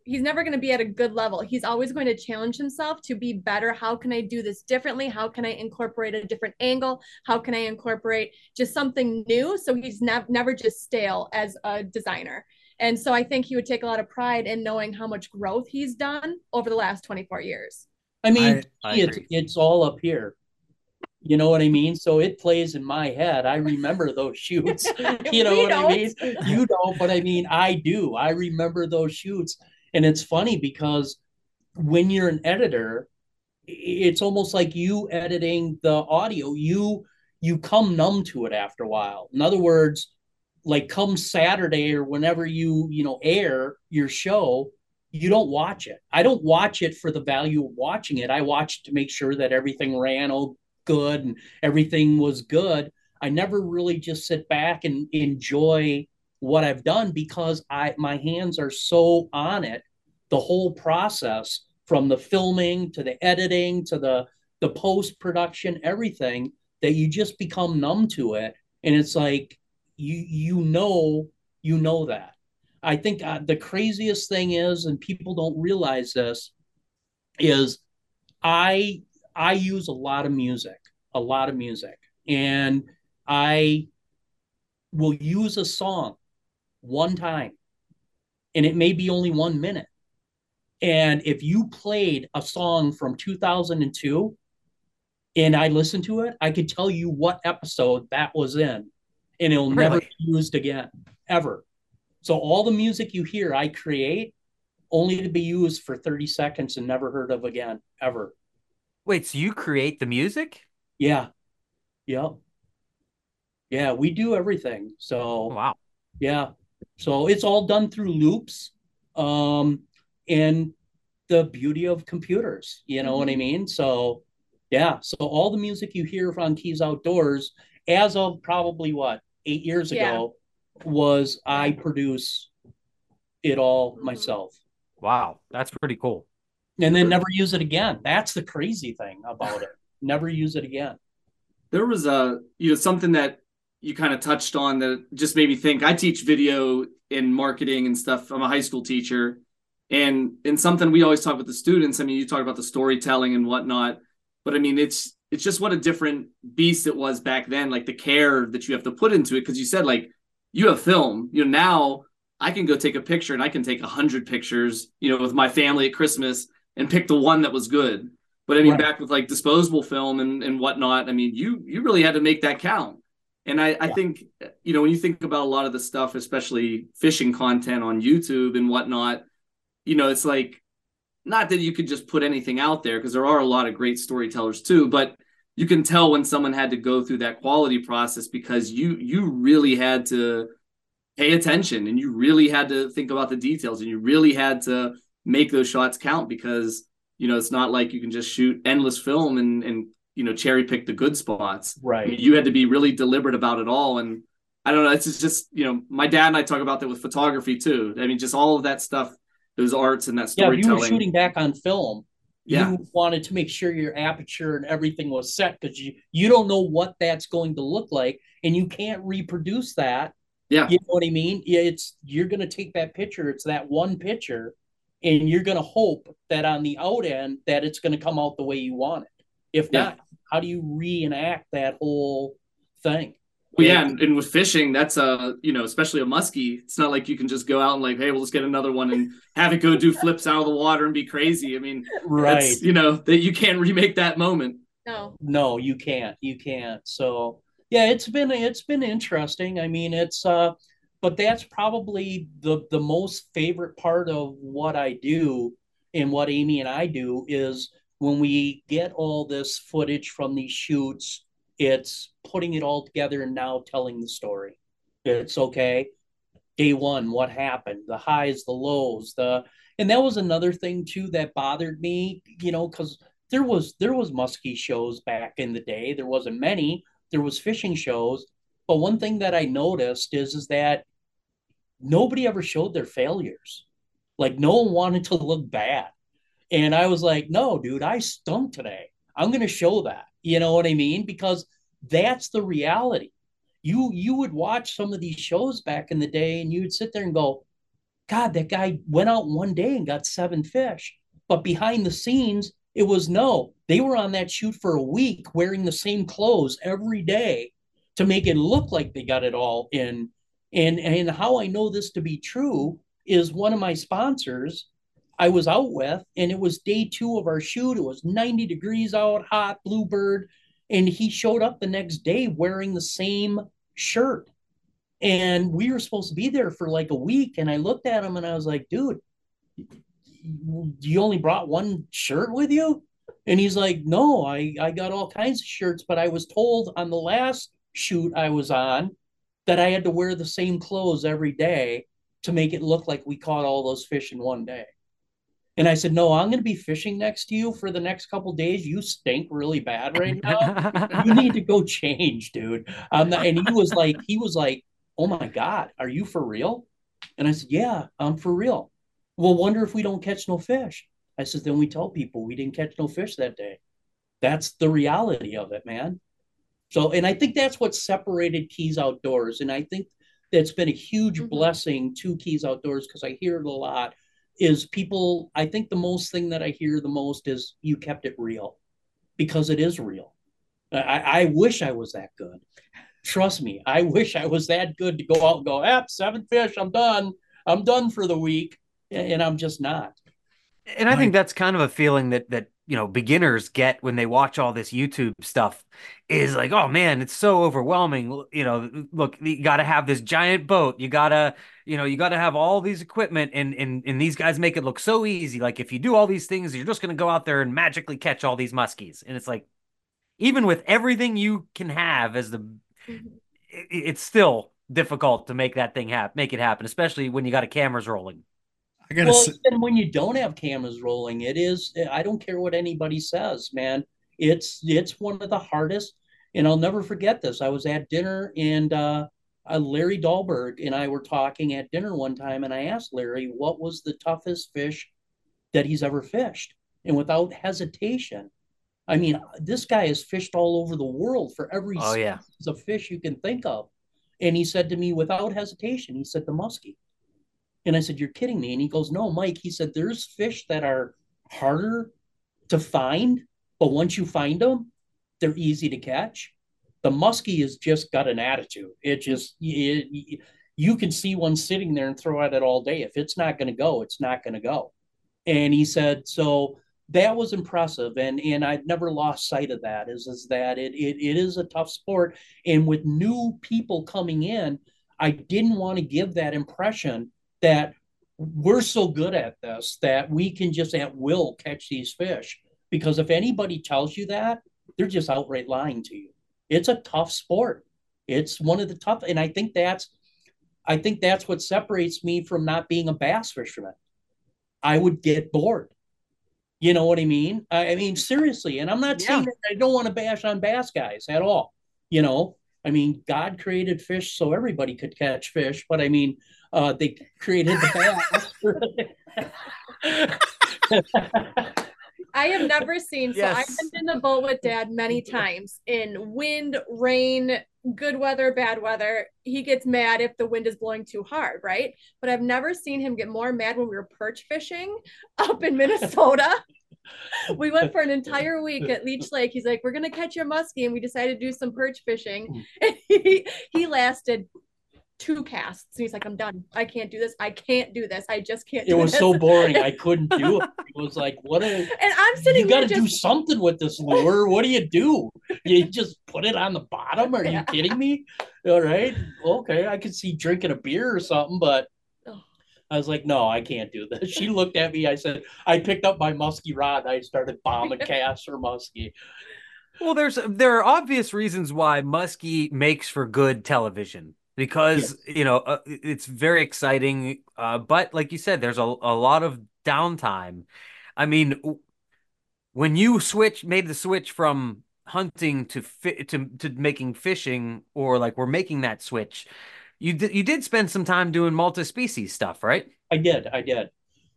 he's never going to be at a good level. He's always going to challenge himself to be better. How can I do this differently? How can I incorporate a different angle? How can I incorporate just something new? So he's nev- never just stale as a designer. And so I think he would take a lot of pride in knowing how much growth he's done over the last 24 years. i mean I it's it's all up here you know what i mean so it plays in my head i remember those (laughs) shoots you know We what i mean you don't but i mean i do i remember those shoots and it's funny because when you're an editor it's almost like you editing the audio you you come numb to it after a while. In other words like come saturday or whenever you you know air your show you don't watch it. I don't watch it for the value of watching it. I watch it to make sure that everything ran all good and everything was good. I never really just sit back and enjoy what i've done because i my hands are so on it the whole process from the filming to the editing to the the post production everything that you just become numb to it. And it's like you you know you know that. I think uh, the craziest thing is and people don't realize this is i i use a lot of music a lot of music. And i will use a song one time and it may be only one minute and if you played a song from 2002 and I listened to it, I could tell you what episode that was in, and it'll never be used again, ever. So all the music you hear, I create only to be used for 30 seconds and never heard of again, ever. Wait, so you create the music? Yeah. Yep. Yeah, we do everything. So wow. Yeah. So it's all done through loops. Um and the beauty of computers, you know mm-hmm. what I mm-hmm. mean? So yeah, so all the music you hear on Keyes Outdoors as of probably what, 8 years yeah. ago was I produce it all mm-hmm. myself. Wow, that's pretty cool. And then never use it again. That's the crazy thing about it. Never use it again. There was a you know something that you kind of touched on that just made me think. I teach video in marketing and stuff. I'm a high school teacher, and and something we always talk with the students. I mean, you talk about the storytelling and whatnot, but I mean, it's it's just what a different beast it was back then. Like the care that you have to put into it, because you said like you have film. You know now I can go take a picture and I can take a hundred pictures. You know, with my family at Christmas and pick the one that was good. But I mean, right. back with like disposable film and, and whatnot, I mean, you you really had to make that count. And I, I think, you know, when you think about a lot of the stuff, especially fishing content on YouTube and whatnot, you know, it's like not that you could just put anything out there because there are a lot of great storytellers too, but you can tell when someone had to go through that quality process because you you really had to pay attention and you really had to think about the details and you really had to make those shots count because you know it's not like you can just shoot endless film and and you know cherry pick the good spots. Right. I mean, you had to be really deliberate about it all, and I don't know. It's just you know my dad and I talk about that with photography too. I mean, just all of that stuff, those arts and that storytelling. Yeah, you were shooting back on film. Yeah. You wanted to make sure your aperture and everything was set because you you don't know what that's going to look like, and you can't reproduce that. Yeah. You know what I mean? Yeah, it's you're gonna take that picture. It's that one picture, and you're gonna hope that on the out end that it's gonna come out the way you want it. If yeah. not, how do you reenact that whole thing? Well, yeah, and, and, with fishing, that's a you know, especially a muskie. It's not like you can just go out and like, hey, we'll just get another one and have it go do flips out of the water and be crazy. I mean, right? You know that you can't remake that moment. No, no, you can't. You can't. So yeah, it's been it's been interesting. I mean, it's uh, but that's probably the the most favorite part of what I do and what Amy and I do is when we get all this footage from these shoots, it's putting it all together and now telling the story. It's okay. Day one, what happened? The highs, the lows, the and that was another thing too that bothered me, you know, because there was there was muskie shows back in the day. There wasn't many. There was fishing shows, but one thing that I noticed is is that nobody ever showed their failures. Like no one wanted to look bad. And I was like, no, dude, I stunk today. I'm going to show that. You know what I mean? Because that's the reality. You you would watch some of these shows back in the day and you would sit there and go, God, that guy went out one day and got seven fish. But behind the scenes, it was no, they were on that shoot for a week wearing the same clothes every day to make it look like they got it all in. And and how I know this to be true is one of my sponsors I was out with, and it was day two of our shoot. It was 90 degrees out, hot, bluebird. And he showed up the next day wearing the same shirt. And we were supposed to be there for like a week. And I looked at him and I was like, dude, you only brought one shirt with you? And he's like, no, I, I got all kinds of shirts, but I was told on the last shoot I was on that I had to wear the same clothes every day to make it look like we caught all those fish in one day. And I said, No, I'm going to be fishing next to you for the next couple days. You stink really bad right now. you need to go change, dude. Um, and he was like, he was like, Oh my God, are you for real? And I said, Yeah, I'm for real. Well, wonder if we don't catch no fish. I said, Then we tell people we didn't catch no fish that day. That's the reality of it, man. So, and I think that's what separated Keyes Outdoors. And I think that's been a huge mm-hmm. blessing to Keyes Outdoors because I hear it a lot is people i think the most thing that i hear the most is you kept it real because it is real. I, I wish i was that good. Trust me i wish i was that good to go out and go ah, seven fish i'm done. I'm done for the week. And i'm just not. And i think that's kind of a feeling that that you know beginners get when they watch all this YouTube stuff is like, oh man, it's so overwhelming. You know, look, you got to have this giant boat. You gotta, you know, you got to have all these equipment, and and and these guys make it look so easy. Like if you do all these things, you're just gonna go out there and magically catch all these muskies. And it's like, even with everything you can have as the, mm-hmm. it, it's still difficult to make that thing happen, make it happen, especially when you got a cameras rolling. I gotta well, say- and when you don't have cameras rolling, it is. I don't care what anybody says, man. It's it's one of the hardest. And I'll never forget this. I was at dinner and uh, uh, Larry Dahlberg and I were talking at dinner one time, and I asked Larry what was the toughest fish that he's ever fished, and without hesitation, I mean, this guy has fished all over the world for every oh, yeah. of fish you can think of. And he said to me without hesitation, he said the muskie. And I said, You're kidding me. And he goes, No, Mike. He said, There's fish that are harder to find, but once you find them, they're easy to catch. The muskie has just got an attitude. It just, it, you can see one sitting there and throw at it all day. If it's not going to go, it's not going to go. And he said, So that was impressive and and I've never lost sight of that is is that it, it it is a tough sport and with new people coming in I didn't want to give that impression that we're so good at this that we can just at will catch these fish. Because if anybody tells you that, they're just outright lying to you. It's a tough sport. It's one of the tough, and I think that's, I think that's what separates me from not being a bass fisherman. I would get bored. You know what I mean? I, I mean seriously, and I'm not yeah. saying that I don't want to bash on bass guys at all. You know, I mean, God created fish so everybody could catch fish, but I mean, uh, they created the bass. (laughs) I have never seen. So yes. I've been in the boat with Dad many times in wind, rain, good weather, bad weather. He gets mad if the wind is blowing too hard, right? But I've never seen him get more mad when we were perch fishing (laughs) up in Minnesota. (laughs) we went for an entire week at Leech Lake. He's like, "We're gonna catch a muskie," and we decided to do some perch fishing. And he he lasted two casts. And he's like, I'm done. I can't do this. I can't do this. I just can't. Do. It was this. so (laughs) boring. I couldn't do it. It was like, what? A, (laughs) and I'm sitting. You got to just... do something with this lure. What do you do? You (laughs) just put it on the bottom? Are yeah. you kidding me? All right. Okay, I could see drinking a beer or something, but. I was like, no, I can't do this. She looked at me. I said, I picked up my musky rod. I started bombing casts for muskie. Well, there's there are obvious reasons why muskie makes for good television because yes. you know uh, it's very exciting uh, but like you said there's a, a lot of downtime i mean when you switch made the switch from hunting to fi- to to making fishing or like we're making that switch you did you did spend some time doing multi-species stuff right i did i did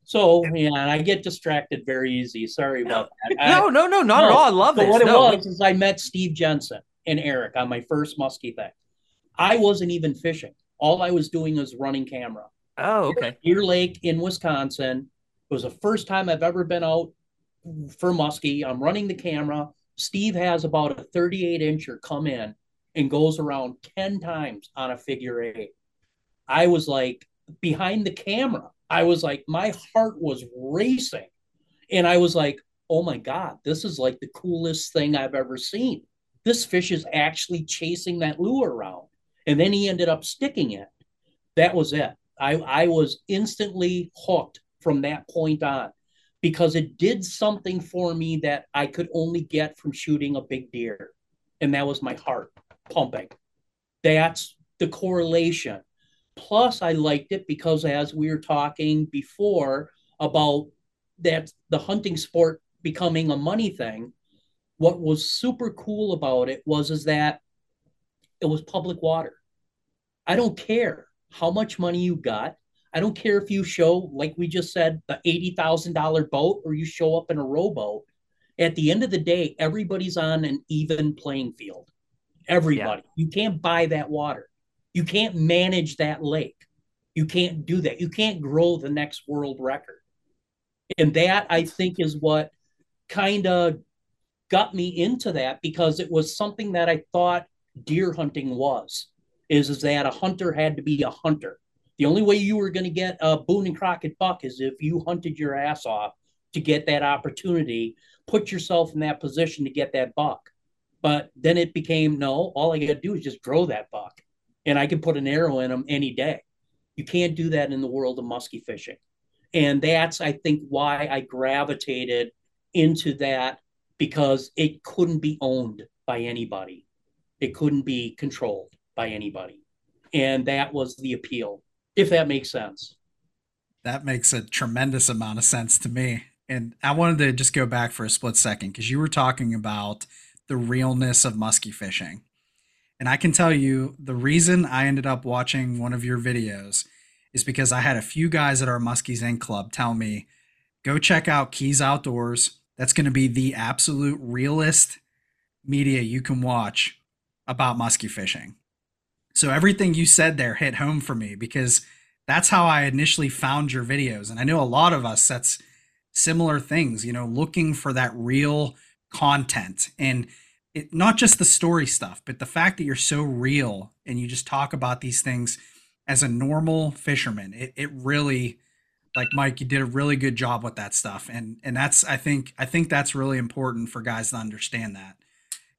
so yeah, I get distracted very easy. Sorry about that. (laughs) no, no, no, not no. at all. I love so this. What no. it was is I met Steve Jensen and Eric on my first muskie thing. I wasn't even fishing. All I was doing was running camera. Oh, okay. Deer Lake in Wisconsin. It was the first time I've ever been out for muskie. I'm running the camera. Steve has about a 38 incher come in and goes around 10 times on a figure eight. I was like behind the camera. I was like, my heart was racing. And I was like, oh my God, this is like the coolest thing I've ever seen. This fish is actually chasing that lure around and then he ended up sticking it. That was it. I, I was instantly hooked from that point on because it did something for me that I could only get from shooting a big deer. And that was my heart pumping. That's the correlation. Plus, I liked it because as we were talking before about that the hunting sport becoming a money thing, what was super cool about it was is that it was public water. I don't care how much money you got. I don't care if you show, like we just said, the $80,000 boat or you show up in a rowboat. At the end of the day, everybody's on an even playing field. Everybody. Yeah. You can't buy that water. You can't manage that lake. You can't do that. You can't grow the next world record. And that, I think, is what kind of got me into that because it was something that I thought deer hunting was is, is that a hunter had to be a hunter. The only way you were going to get a Boone and Crockett buck is if you hunted your ass off to get that opportunity. put yourself in that position to get that buck. But then it became no, all I got to do is just grow that buck and I can put an arrow in them any day. You can't do that in the world of musky fishing. And that's, I think, why I gravitated into that because it couldn't be owned by anybody. It couldn't be controlled by anybody. And that was the appeal, if that makes sense. That makes a tremendous amount of sense to me. And I wanted to just go back for a split second because you were talking about the realness of musky fishing. And I can tell you the reason I ended up watching one of your videos is because I had a few guys at our Muskies Inc. club tell me, go check out Keyes Outdoors. That's going to be the absolute realest media you can watch about musky fishing. So everything you said there hit home for me because that's how I initially found your videos. And I know a lot of us, that's similar things, you know, looking for that real content and it, not just the story stuff, but the fact that you're so real and you just talk about these things as a normal fisherman. It, it really, like Mike, you did a really good job with that stuff. And, and that's, I think, I think that's really important for guys to understand that.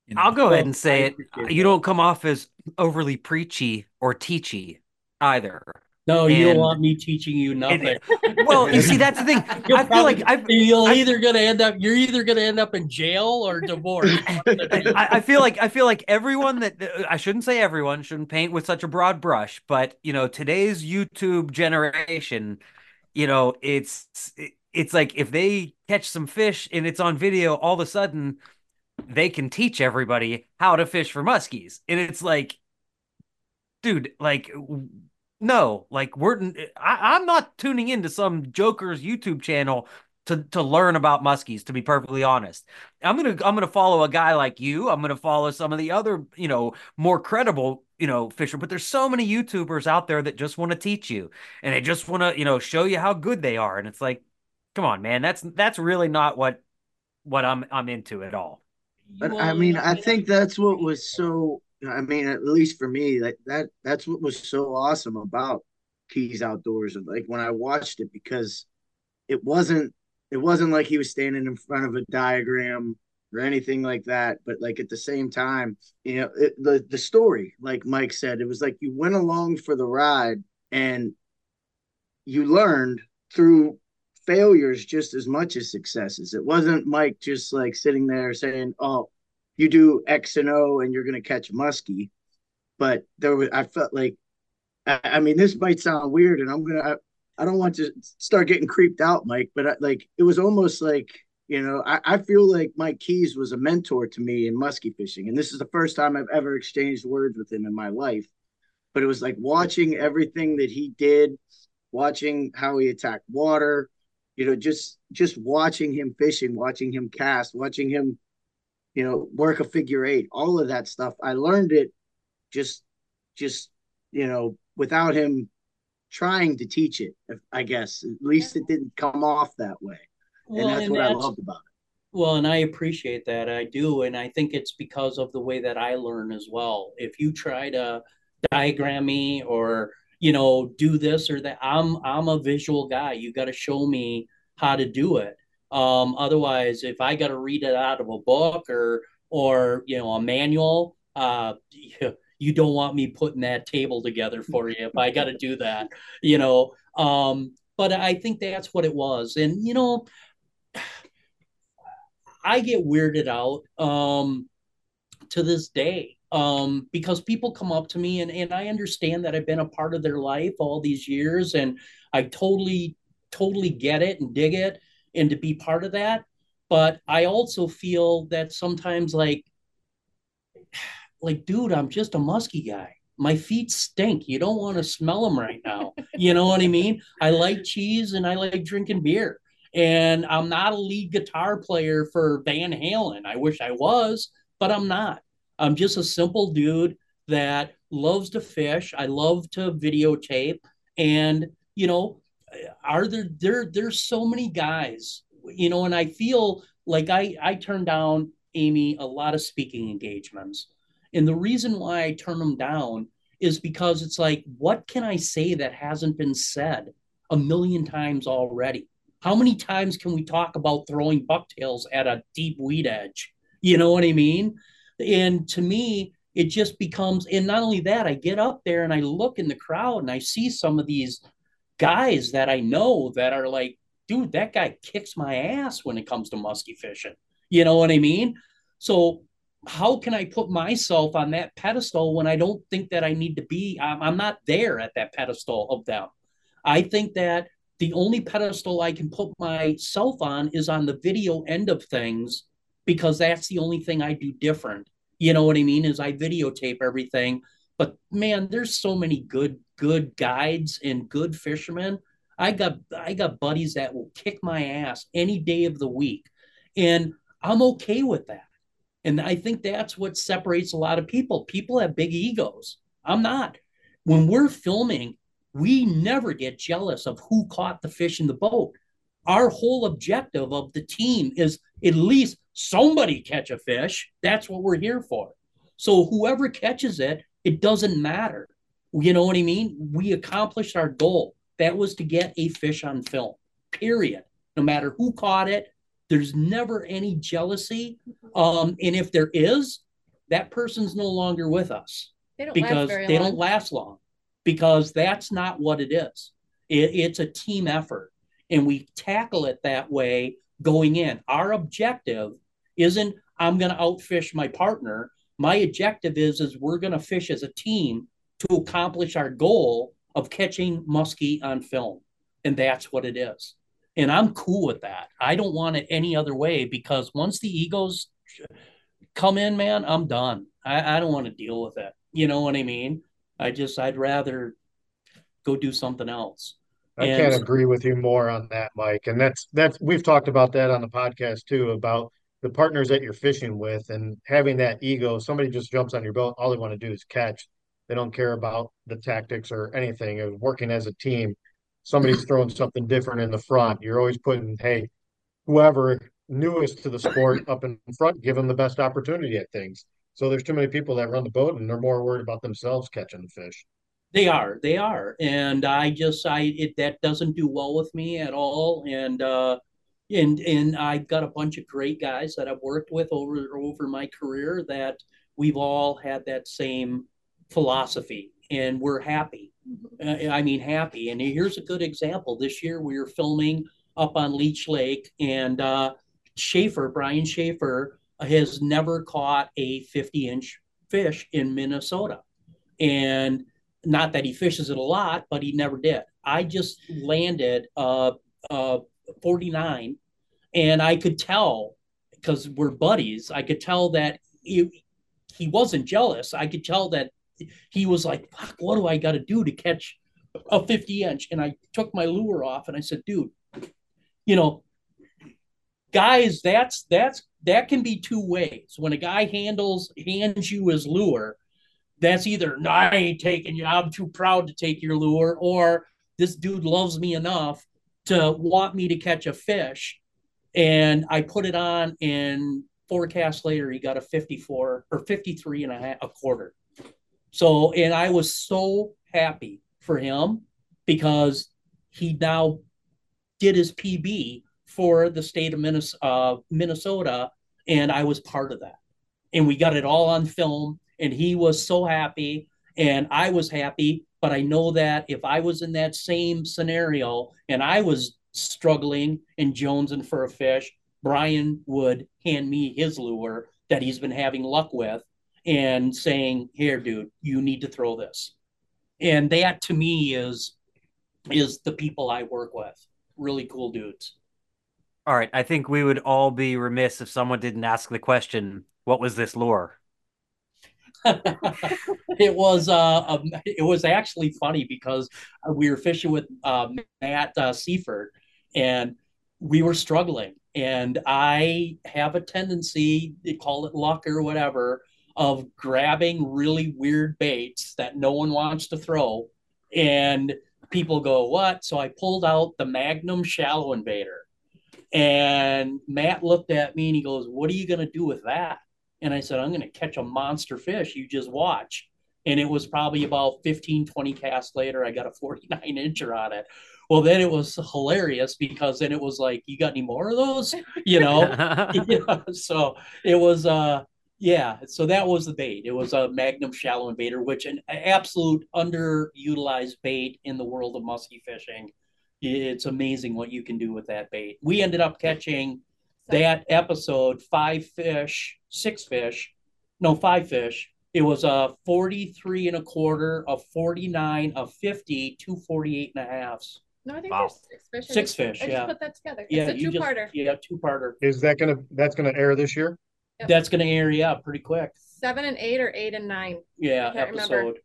You know? I'll go ahead and say it. You don't come off as overly preachy or teachy either. No, you don't want me teaching you nothing. And, (laughs) well, you see, that's the thing. (laughs) I feel like i you'll i either gonna end up you're either gonna end up in jail or divorced. (laughs) I, I, feel like I feel like everyone that I shouldn't say everyone shouldn't paint with such a broad brush, but you know, today's YouTube generation, you know, it's it's like if they catch some fish and it's on video, all of a sudden they can teach everybody how to fish for muskies, and it's like, dude, like no, like we're I, I'm not tuning into some joker's YouTube channel to to learn about muskies. To be perfectly honest, I'm gonna I'm gonna follow a guy like you. I'm gonna follow some of the other you know more credible you know fisher. But there's so many YouTubers out there that just want to teach you and they just want to you know show you how good they are. And it's like, come on, man, that's that's really not what what I'm I'm into at all. But I mean, I think that's what was so I mean, at least for me, that that that's what was so awesome about Keyes Outdoors. And like when I watched it, because it wasn't it wasn't like he was standing in front of a diagram or anything like that. But like at the same time, you know, it, the the story, like Mike said, it was like you went along for the ride and you learned through failures just as much as successes. It wasn't Mike just like sitting there saying, "Oh, you do X and O and you're going to catch muskie. But there was, I felt like, I, I mean, this might sound weird, and I'm gonna, I, I don't want to start getting creeped out, Mike, but I, like it was almost like, you know, I, I feel like Mike Keyes was a mentor to me in muskie fishing, and this is the first time I've ever exchanged words with him in my life. But it was like watching everything that he did, watching how he attacked water, you know, just just watching him fishing, watching him cast, watching him you know, work a figure eight, all of that stuff. I learned it just, just, you know, without him trying to teach it, I guess. At least it didn't come off that way. Well, and that's and what that's, I loved about it. Well, and I appreciate that. I do. And I think it's because of the way that I learn as well. If you try to diagram me or, you know, do this or that, I'm I'm a visual guy. You got to show me how to do it. Um, otherwise, if I got to read it out of a book or or you know a manual, uh, (laughs) you don't want me putting that table together for you if I got to do that, you know. Um, but I think that's what it was, and you know, (sighs) I get weirded out um, to this day um, because people come up to me and, and I understand that I've been a part of their life all these years and I totally, totally get it and dig it and to be part of that. But I also feel that sometimes like (sighs) like dude, I'm just a musky guy. My feet stink. You don't want to smell them right now. You know what I mean? I like cheese and I like drinking beer. And I'm not a lead guitar player for Van Halen. I wish I was, but I'm not. I'm just a simple dude that loves to fish. I love to videotape. And, you know, are there there there's so many guys you know and i feel like i i turn down amy a lot of speaking engagements and the reason why i turn them down is because it's like what can i say that hasn't been said a million times already How many times can we talk about throwing bucktails at a deep weed edge? You know what I mean? And to me, it just becomes, and not only that, I get up there and I look in the crowd and I see some of these guys that I know that are like, dude, that guy kicks my ass when it comes to musky fishing. You know what I mean? So how can I put myself on that pedestal when I don't think that I need to be? I'm, not there at that pedestal of them. I think that the only pedestal I can put myself on is on the video end of things because that's the only thing I do different. You know what I mean? Is I videotape everything. But man, there's so many good, good guides and good fishermen. I got I got buddies that will kick my ass any day of the week. And I'm okay with that. And I think that's what separates a lot of people. People have big egos. I'm not. When we're filming, we never get jealous of who caught the fish in the boat. Our whole objective of the team is at least somebody catch a fish. That's what we're here for. So whoever catches it, it doesn't matter. You know what I mean? We accomplished our goal. That was to get a fish on film, period. No matter who caught it, there's never any jealousy. Um, and if there is, that person's no longer with us They don't because they long. don't last long because that's not what it is. It, it's a team effort. And we tackle it that way going in. Our objective isn't I'm going to outfish my partner. My objective is is we're going to fish as a team to accomplish our goal of catching muskie on film. And that's what it is. And I'm cool with that. I don't want it any other way because once the egos come in, man, I'm done. I, I don't want to deal with it. You know what I mean? I just I'd rather go do something else. I And- can't agree with you more on that, Mike. And that's that's we've talked about that on the podcast too, about the partners that you're fishing with and having that ego. Somebody just jumps on your boat, all they want to do is catch. They don't care about the tactics or anything. Of working as a team, somebody's (laughs) throwing something different in the front. You're always putting, hey, whoever newest to the sport up in front, give them the best opportunity at things. So there's too many people that run the boat and they're more worried about themselves catching the fish. They are, they are, and I just I it that doesn't do well with me at all, and uh, and and I've got a bunch of great guys that I've worked with over over my career that we've all had that same philosophy, and we're happy. Uh, I mean, happy. And here's a good example. This year we were filming up on Leech Lake, and uh, Schaefer, Brian Schaefer, has never caught a 50 inch fish in Minnesota, and not that he fishes it a lot, but he never did. I just landed a, uh, 49, and I could tell because we're buddies. I could tell that he, he wasn't jealous. I could tell that he was like, "Fuck, what do I got to do to catch a 50 inch?" And I took my lure off, and I said, "Dude, you know, guys, that's that's that can be two ways. When a guy handles hands you his lure." that's either no, I ain't taking you. I'm too proud to take your lure, or this dude loves me enough to want me to catch a fish. And I put it on, and forecast later, he got a 54 or 53 and a half, a quarter. So, and I was so happy for him because he now did his PB for the state of uh, Minnesota, and I was part of that. And we got it all on film and he was so happy and I was happy. But I know that if I was in that same scenario and I was struggling in Jones and jonesing for a fish, Brian would hand me his lure that he's been having luck with and saying, "Here, dude, you need to throw this." And that to me is is the people I work with. Really cool dudes. All right, I think we would all be remiss if someone didn't ask the question, what was this lure? (laughs) it was uh, um, it was actually funny because we were fishing with uh, Matt uh, Seaford and we were struggling. And I have a tendency they call it luck or whatever of grabbing really weird baits that no one wants to throw. And people go what? So I pulled out the Magnum shallow invader. And Matt looked at me and he goes what are you going to do with that and I said, I'm going to catch a monster fish. You just watch. and it was probably about 15, 20 casts later, I got a 49 incher on it. Well, then it was hilarious because then it was like, you got any more of those? You know? (laughs) (laughs) yeah, so it was, uh, yeah, so that was the bait. It was a Magnum shallow invader, which an absolute underutilized bait in the world of musky fishing. It's amazing what you can do with that bait. We ended up catching that episode five fish, six fish, no, five fish. It was a 43 and a quarter, a 49, a 50, two 48 and a halves. No, I think wow. there's six fish. Six fish, I yeah. put that together. Yeah, it's a two-parter. yeah, two-parter. Is that gonna that's gonna air this year? Yep. That's gonna air, yeah, pretty quick. Seven and eight or eight and nine. Yeah, episode. Remember.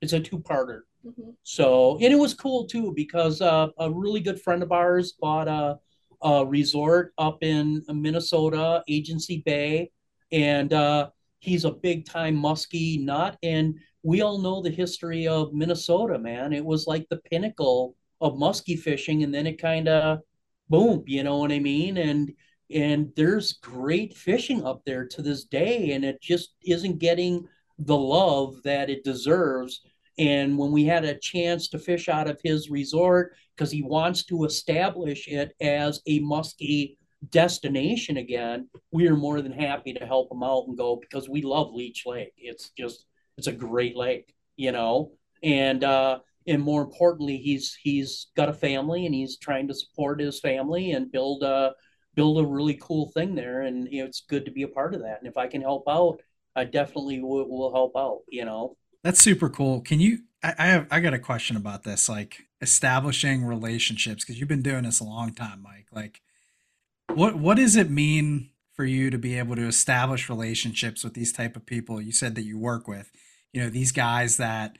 It's a two-parter. Mm-hmm. So, and it was cool too because uh, a really good friend of ours bought a, a resort up in Minnesota, Agency Bay, and uh, he's a big time muskie nut. And we all know the history of Minnesota, man. It was like the pinnacle of muskie fishing, and then it kind of boom, you know what I mean? And and there's great fishing up there to this day, and it just isn't getting the love that it deserves. And when we had a chance to fish out of his resort, because he wants to establish it as a muskie destination again, we are more than happy to help him out and go because we love Leech Lake. It's just it's a great lake, you know. And uh and more importantly, he's he's got a family and he's trying to support his family and build a build a really cool thing there. And you know, it's good to be a part of that. And if I can help out, I definitely will, will help out. You know, that's super cool. Can you? I, have I got a question about this, like establishing relationships because you've been doing this a long time, Mike. Like, what what does it mean for you to be able to establish relationships with these type of people you said that you work with? You know, these guys that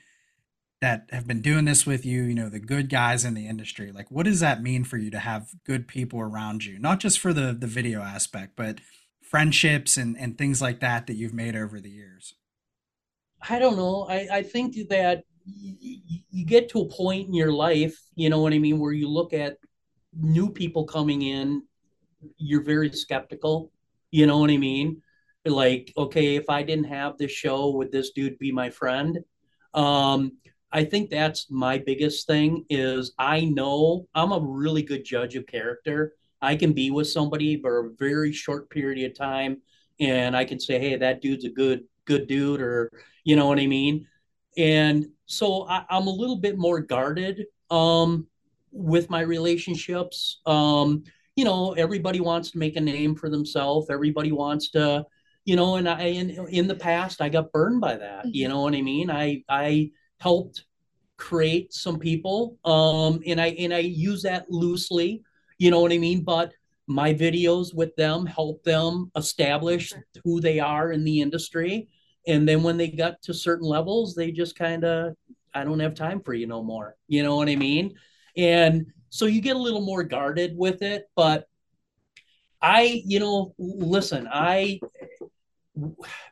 that have been doing this with you, you know, the good guys in the industry. Like what does that mean for you to have good people around you? Not just for the the video aspect, but friendships and and things like that that you've made over the years. I don't know. I I think that you get to a point in your life, you know what I mean, where you look at new people coming in, you're very skeptical. You know what I mean? Like, okay, if I didn't have this show, would this dude be my friend? Um, I think that's my biggest thing is I know I'm a really good judge of character. I can be with somebody for a very short period of time and I can say, hey, that dude's a good, good dude, or you know what I mean? And so I, am a little bit more guarded um, with my relationships. Um, you know, everybody wants to make a name for themselves. Everybody wants to, you know, and I in in the past I got burned by that. You mm-hmm. know what I mean? I I helped create some people um and i and i use that loosely you know what i mean but my videos with them help them establish who they are in the industry and then when they got to certain levels they just kind of i don't have time for you no more you know what i mean and so you get a little more guarded with it but i you know listen i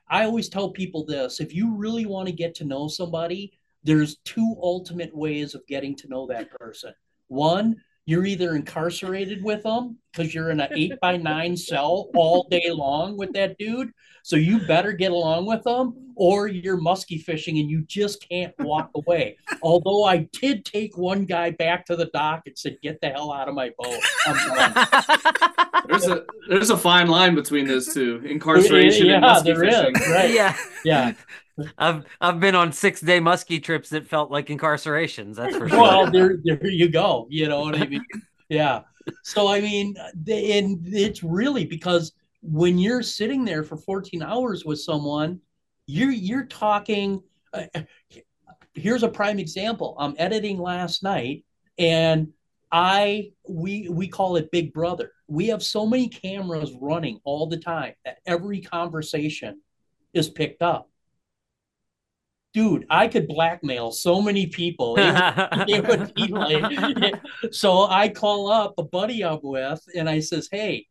I always tell people this if you really want to get to know somebody, there's two ultimate ways of getting to know that person. One, you're either incarcerated with them because you're in an eight by nine cell all day long with that dude. So you better get along with them, or you're musky fishing and you just can't walk away. Although I did take one guy back to the dock and said, "Get the hell out of my boat." (laughs) there's a there's a fine line between those two: incarceration yeah, and musky fishing. Is, right? Yeah, yeah. I've I've been on six day muskie trips that felt like incarcerations. That's for sure. Well, there there you go. You know what I mean? yeah. So I mean, and it's really because when you're sitting there for 14 hours with someone, you're you're talking. Uh, here's a prime example. I'm editing last night, and I we we call it Big Brother. We have so many cameras running all the time that every conversation is picked up dude, I could blackmail so many people. It, (laughs) it would be like, so I call up a buddy I'm with and I says, Hey,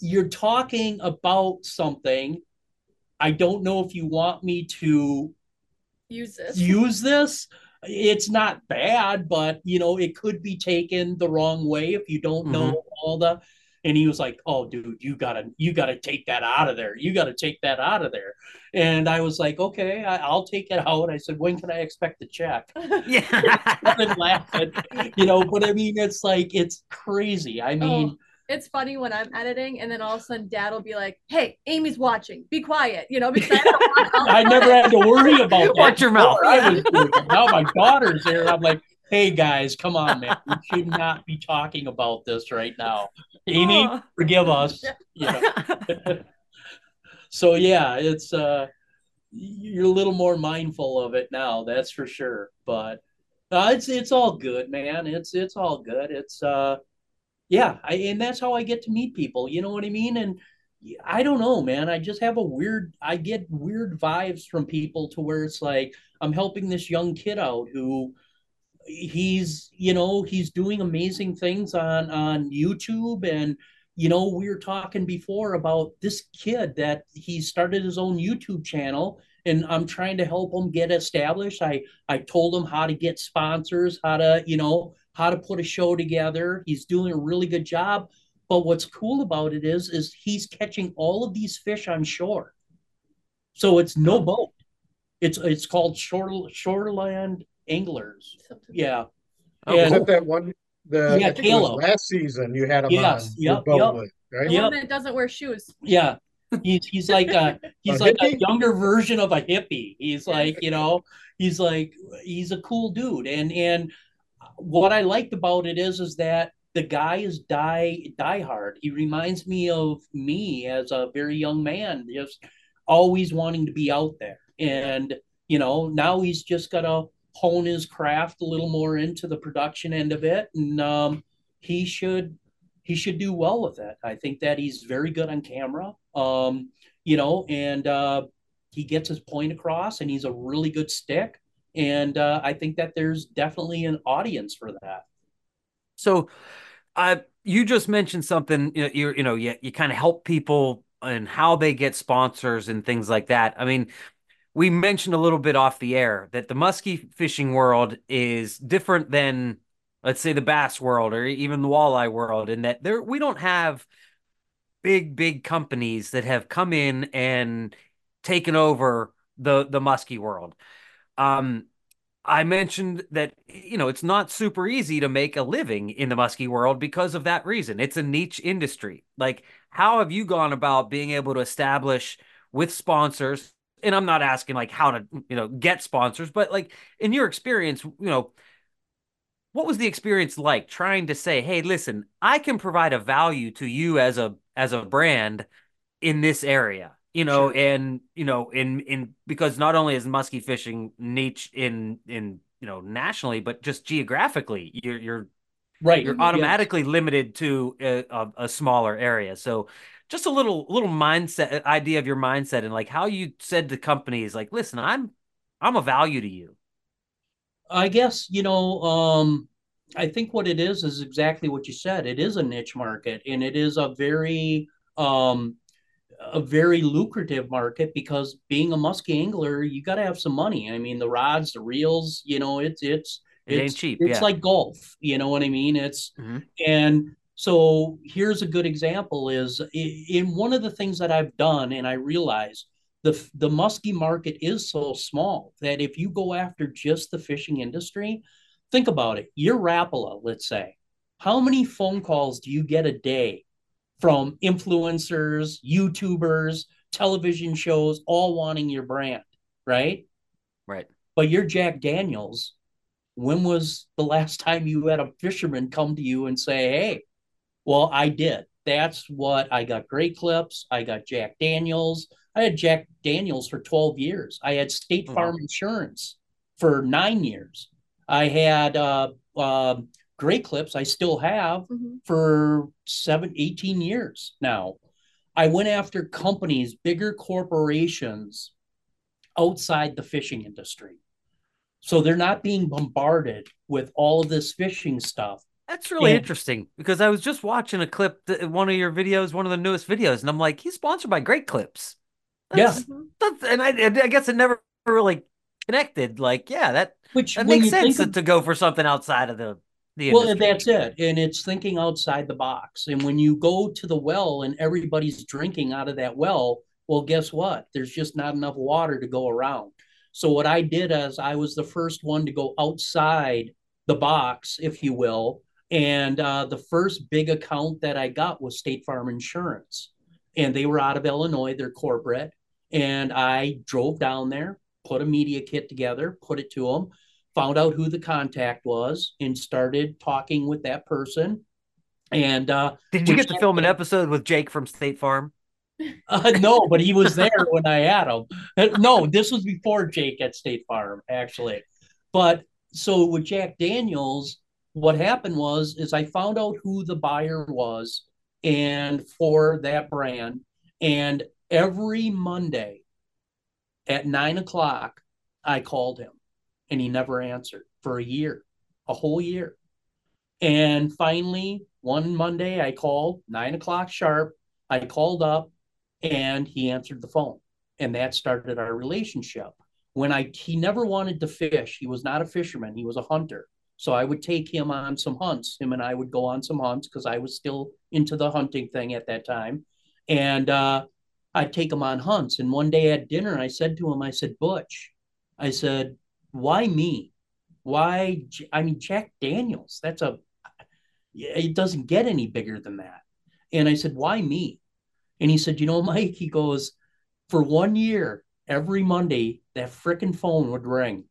you're talking about something. I don't know if you want me to use this. Use this. It's not bad, but you know, it could be taken the wrong way if you don't mm-hmm. know all the and he was like, "Oh, dude, you gotta you gotta take that out of there. You gotta take that out of there." And I was like, "Okay, I, will take it out." I said, "When can I expect the check?" (laughs) Yeah, laughing, you know. But I mean, it's like it's crazy. I oh, mean. Oh it's funny when I'm editing and then all of a sudden dad will be like, Hey, Amy's watching, be quiet, you know, because I, (laughs) I never had to worry about that. Watch your mouth. now my daughter's there. I'm like, hey guys, come on, man. We should not be talking about this right now. Amy, forgive us. (laughs) You know. (laughs) so yeah, it's uh you're a little more mindful of it now, that's for sure. But uh, it's it's all good, man. It's it's all good. It's uh yeah, I, and that's how I get to meet people. You know what I mean? And I don't know, man. I just have a weird. I get weird vibes from people to where it's like I'm helping this young kid out who he's you know he's doing amazing things on on youtube. And you know we were talking before about this kid that he started his own youtube channel and i'm trying to help him get established. I i told him how to get sponsors how to you know how to put a show together. He's doing a really good job. But what's cool about it is is he's catching all of these fish on shore. So it's no boat. It's it's called shore shoreland anglers. Yeah. Oh, and, was that one? The yeah, Caleb. last season you had him yes, on yep, yep. With, right? The yep. one that doesn't wear shoes. Yeah. He's he's like a (laughs) he's a like hippie? a younger version of a hippie. He's like, you know, he's like he's a cool dude. And and what I liked about it is is that the guy is die die hard. He reminds me of me as a very young man, just always wanting to be out there. And you know, now he's just got to hone his craft a little more into the production end of it, and um, he should he should do well with it. I think that he's very good on camera, um, you know, and uh, he gets his point across, and he's a really good stick. And uh, I think that there's definitely an audience for that. So, uh, you just mentioned something. You know, you you know, you, you kind of help people and how they get sponsors and things like that. I mean, we mentioned a little bit off the air that the muskie fishing world is different than let's say the bass world or even the walleye world in that there we don't have big big companies that have come in and taken over the the muskie world um I mentioned that you know it's not super easy to make a living in the muskie world because of that reason. It's a niche industry. Like how have you gone about being able to establish with sponsors and I'm not asking like how to, you know, get sponsors, but like in your experience, you know, what was the experience like trying to say, "Hey, listen, I can provide a value to you as a as a brand in this area." You know, sure. and you know, in in because not only is musky fishing niche in in you know nationally, but just geographically, you're you're right. You're automatically limited to a, a, a smaller area. So just a little little mindset idea of your mindset and like how you said to companies like listen i'm i'm a value to you i guess you know um i think what it is is exactly what you said it is a niche market and it is a very um a very lucrative market because being a musky angler you got to have some money i mean the rods the reels you know it's it's it it's, ain't cheap it's yeah. like golf you know what i mean it's mm-hmm. and so here's a good example is in one of the things that I've done and I realized the the muskie market is so small that if you go after just the fishing industry, think about it. You're Rapala, let's say. How many phone calls do you get a day from influencers, YouTubers, television shows, all wanting your brand, right? Right. But you're Jack Daniels. When was the last (laughs) time you had a fisherman come to you and say, "Hey, well, I did. That's what I got great clips. I got Jack Daniels. I had Jack Daniels for 12 years. I had State oh, Farm Insurance for nine years. I had uh, uh, great clips I still have mm-hmm. for seven, 18 years now. I went after companies, bigger corporations outside the fishing industry. So they're not being bombarded with all of this fishing stuff. That's really interesting because I was just watching a clip, that, one of your videos, one of the newest videos, and I'm like, he's sponsored by Great Clips. That's, yeah, mm-hmm. and I, I guess it never really connected. Like, yeah, that which that makes sense to, to, go for something outside of the The well, that's it. And it's thinking outside the box. And when you go to the well and everybody's drinking out of that well, well, guess what? There's just not enough water to go around. So what I did is I was the first one to go outside the box, if you will. And uh, the first big account that I got was State Farm Insurance. And they were out of Illinois, they're corporate. And I drove down there, put a media kit together, put it to them, found out who the contact was, and started talking with that person. And uh, did you get to film an episode with Jake from State Farm? (laughs) Uh, no, but he was there when I had him. Uh, no, this was before Jake at State Farm, actually. But so with Jack Daniels, what happened was is I found out who the buyer was and for that brand. And every Monday at nine o'clock, I called him and he never answered for a year, a whole year. And finally, one Monday, I called nine o'clock sharp. I called up and he answered the phone. And that started our relationship. When I he never wanted to fish. He was not a fisherman, he was a hunter. So I would take him on some hunts. Him and I would go on some hunts because I was still into the hunting thing at that time. And uh, I'd take him on hunts. And one day at dinner, I said to him, I said, Butch, I said, why me? Why? I mean, Jack Daniels, that's a, it doesn't get any bigger than that. And I said, why me? And he said, you know, Mike, he goes, for one year, every Monday, that freaking phone would ring.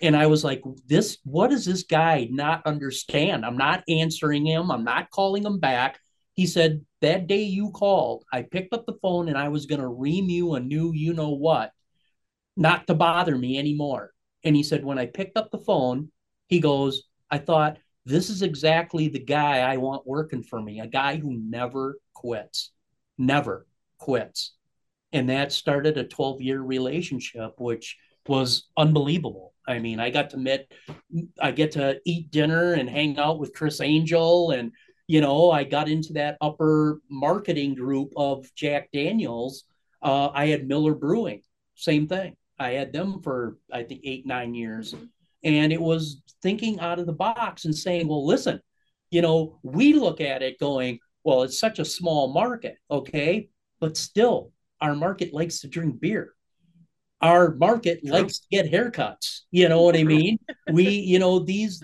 And I was like, this, what does this guy not understand? I'm not answering him. I'm not calling him back. He said, that day you called, I picked up the phone and I was going to ream you a new, you know what, not to bother me anymore. And he said, when I picked up the phone, he goes, I thought, this is exactly the guy I want working for me, a guy who never quits, never quits. And that started a 12 year relationship, which was unbelievable. I mean, I got to meet, I get to eat dinner and hang out with Criss Angel. And, you know, I got into that upper marketing group of Jack Daniels. Uh, I had Miller Brewing, same thing. I had them for I think eight nine years, and it was thinking out of the box and saying, well, listen, you know, we look at it going, well, it's such a small market, okay, but still, our market likes to drink beer. Our market True. likes to get haircuts. You know what I mean? (laughs) we, you know, these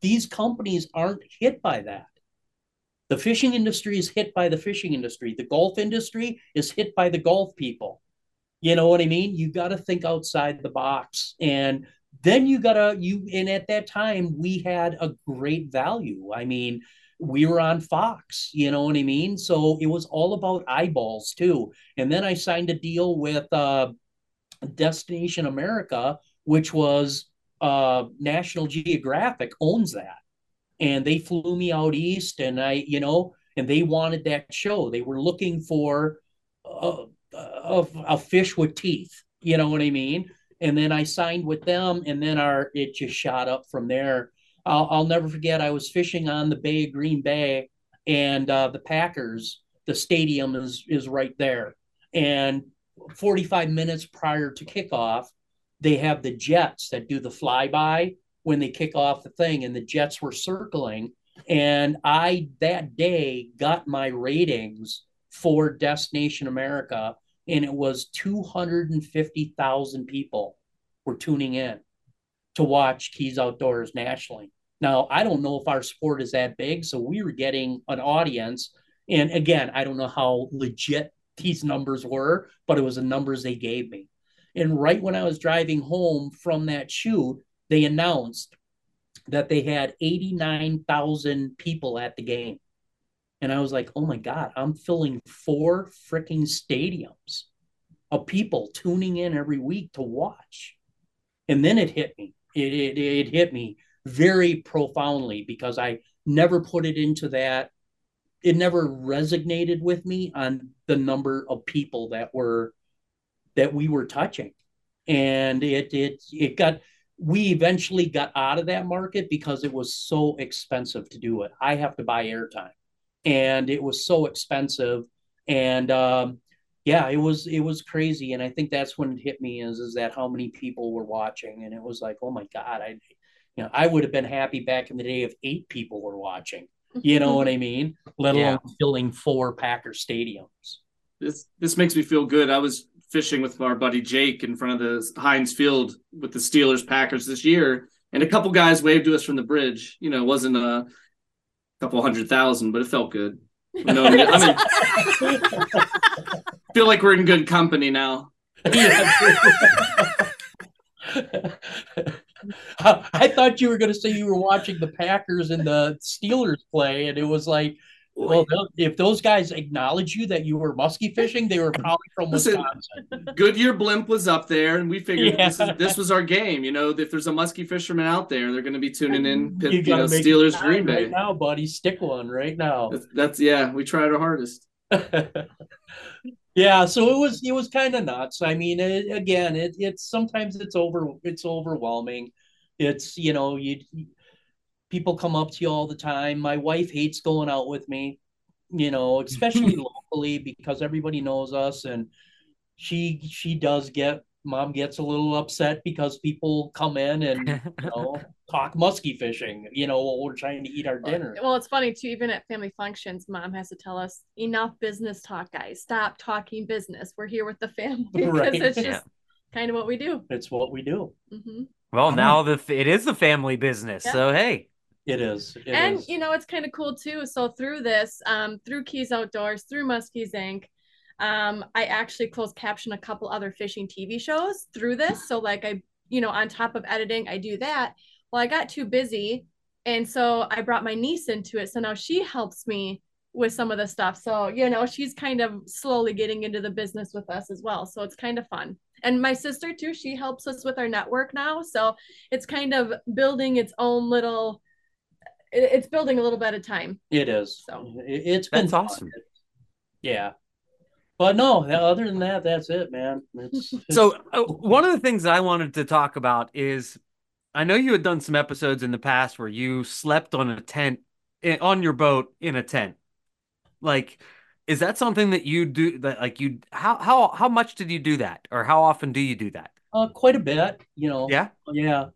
these companies aren't hit by that. The fishing industry is hit by the fishing industry. The golf industry is hit by the golf people. You know what I mean? You got to think outside the box. And then you got to, you, and at that time, we had a great value. I mean, we were on Fox, you know what I mean? So it was all about eyeballs too. And then I signed a deal with uh, Destination America, which was uh, National Geographic owns that. And they flew me out east, and I, you know, and they wanted that show. They were looking for uh, of a fish with teeth. You know what I mean? And then I signed with them, and then our it just shot up from there. I'll, I'll never forget. I was fishing on the Bay of Green Bay, and uh, the Packers. The stadium is is right there, and 45 minutes prior to kickoff, they have the jets that do the flyby when they kick off the thing, and the jets were circling. And I that day got my ratings for Destination America and it was 250,000 people were tuning in to watch Keyes Outdoors nationally. Now, I don't know if our sport is that big, so we were getting an audience. And again, I don't know how legit these numbers were, but it was the numbers they gave me. And right when I was driving home from that shoot, they announced that they had 89,000 people at the game. And I was like, oh my God, I'm filling four freaking stadiums of people tuning in every week to watch. And then it hit me. It, it, it hit me very profoundly because I never put it into that. It never resonated with me on the number of people that were that we were touching. And it it it got we eventually got out of that market because it was so expensive to do it. I have to buy airtime and it was so expensive and um, yeah it was it was crazy and i think that's when it hit me is is that how many people were watching and it was like oh my god i you know, I would have been happy back in the day if eight people were watching. You know what I mean? Let alone filling four Packer stadiums. This this makes me feel good. I was fishing with our buddy Jake in front of the Heinz Field with the Steelers Packers this year, and a couple guys waved to us from the bridge. You know, it wasn't a couple hundred thousand, but it felt good. You know, I mean, (laughs) feel like we're in good company now. (laughs) (laughs) I thought you were going to say you were watching the Packers and the Steelers play, and it was like, well, if those guys acknowledge you that you were musky fishing, they were probably from Listen, Wisconsin. Goodyear blimp was up there, and we figured yeah. this, is, this, was our game. You know, if there's a musky fisherman out there, they're going to be tuning in. You, you know, Steelers Green Bay right now, buddy. Stick one right now. That's, that's yeah. We tried our hardest. (laughs) yeah, so it was it was kind of nuts. I mean, it, again, it, it's sometimes it's over it's overwhelming. It's you know you people come up to you all the time. My wife hates going out with me, you know, (laughs) especially locally because everybody knows us and she she does get mom gets a little upset because people come in and you know (laughs) talk musky fishing you know while we're trying to eat our dinner well it's funny too even at family functions mom has to tell us enough business talk guys stop talking business we're here with the family (laughs) because right. it's just yeah. kind of what we do it's what we do mm-hmm. well now the it is the family business yeah. so hey it is. It and is. you know, it's kind of cool too. So through this, um, through Keyes Outdoors, through Muskies Inc., um, I actually closed caption a couple other fishing TV shows through this. So like I, you know, on top of editing, I do that. Well, I got too busy. And so I brought my niece into it. So now she helps me with some of the stuff. So, you know, she's kind of slowly getting into the business with us as well. So it's kind of fun. And my sister too, she helps us with our network now. So it's kind of building its own little it's building a little bit of time. It is. So it's been that's awesome. Yeah. But no, other than that, that's it, man. It's, it's... (laughs) So uh, one of the things I wanted to talk about is, I know you had done some episodes in the past where you slept on a tent eh, on your boat in a tent. Like, is that something that you do? That like you how how how much did you do that, or how often do you do that? Uh, quite a bit. You know. Yeah. Yeah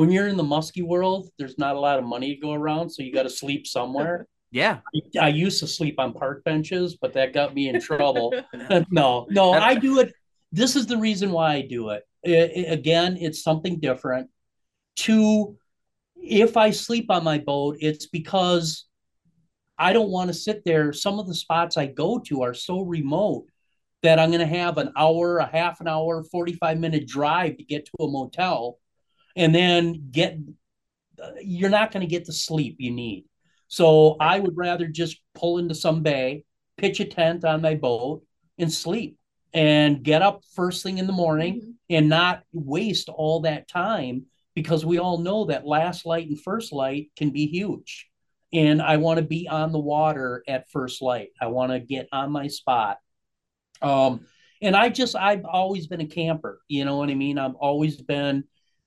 when you're in the musky world, there's not a lot of money to go around, so you got to sleep somewhere. (laughs) Yeah. I, I, used to sleep on park benches, but that got me in trouble. (laughs) (laughs) no, no, I do it. This is the reason why I do it. it, it again, it's something different. Two, if I sleep on my boat, it's because I don't want to sit there. Some of the spots I go to are so remote that I'm going to have an hour, a half an hour, 45 minute drive to get to a motel and then get you're not going to get the sleep you need. So I would rather just pull into some bay, pitch a tent on my boat, and sleep and get up first thing in the morning mm-hmm. and not waste all that time because we all know that last light and first light can be huge. And I want to be on the water at first light. I want to get on my spot. Um, and I just, I've always been a camper. You know what I mean? I've always been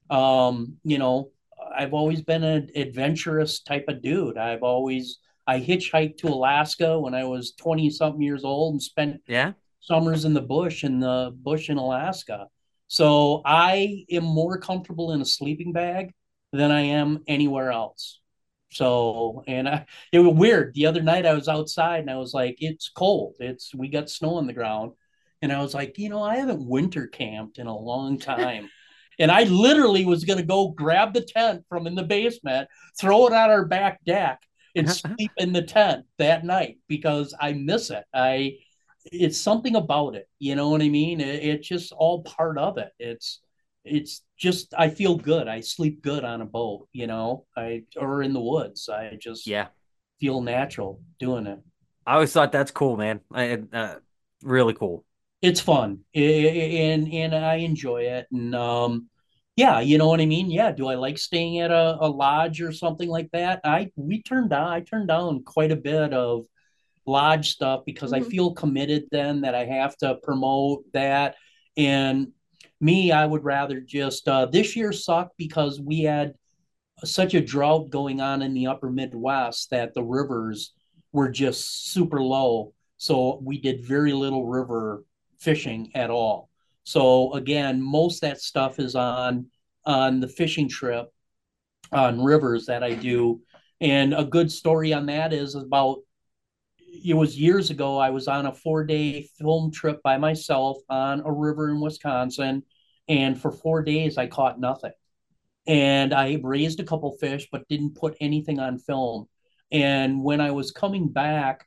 um, you know, I've always been an adventurous type of dude. I've always I hitchhiked to Alaska when I was 20 something years old and spent yeah summers in the bush in the bush in Alaska. So I am more comfortable in a sleeping bag than I am anywhere else. So, and I, it was weird. The other night I was outside and I was like, it's cold. It's, we got snow on the ground. And I was like, you know, I haven't winter camped in a long time. (laughs) And I literally was going to go grab the tent from in the basement, throw it on our back deck, and uh-huh, uh-huh. sleep in the tent that night because I miss it. I, it's something about it. You know what I mean? It, it's just all part of it. It's, it's just I feel good. I sleep good on a boat. You know, I or in the woods. I just yeah feel natural doing it. I always thought that's cool, man. I, uh, really cool it's fun and and I enjoy it. And um, yeah, you know what I mean. Yeah, do I like staying at a, a lodge or something like that? I we turned down. I turned down quite a bit of lodge stuff because mm-hmm. I feel committed then that I have to promote that. And me, I would rather just uh, this year sucked because we had such a drought going on in the upper Midwest that the rivers were just super low. So we did very little river fishing at all. So again, most that stuff is on on the fishing trip on rivers that I do. And a good story on that is about it was years ago. I was on a four day film trip by myself on a river in Wisconsin. And for four days, I caught nothing. And I raised a couple fish, but didn't put anything on film. And when I was coming back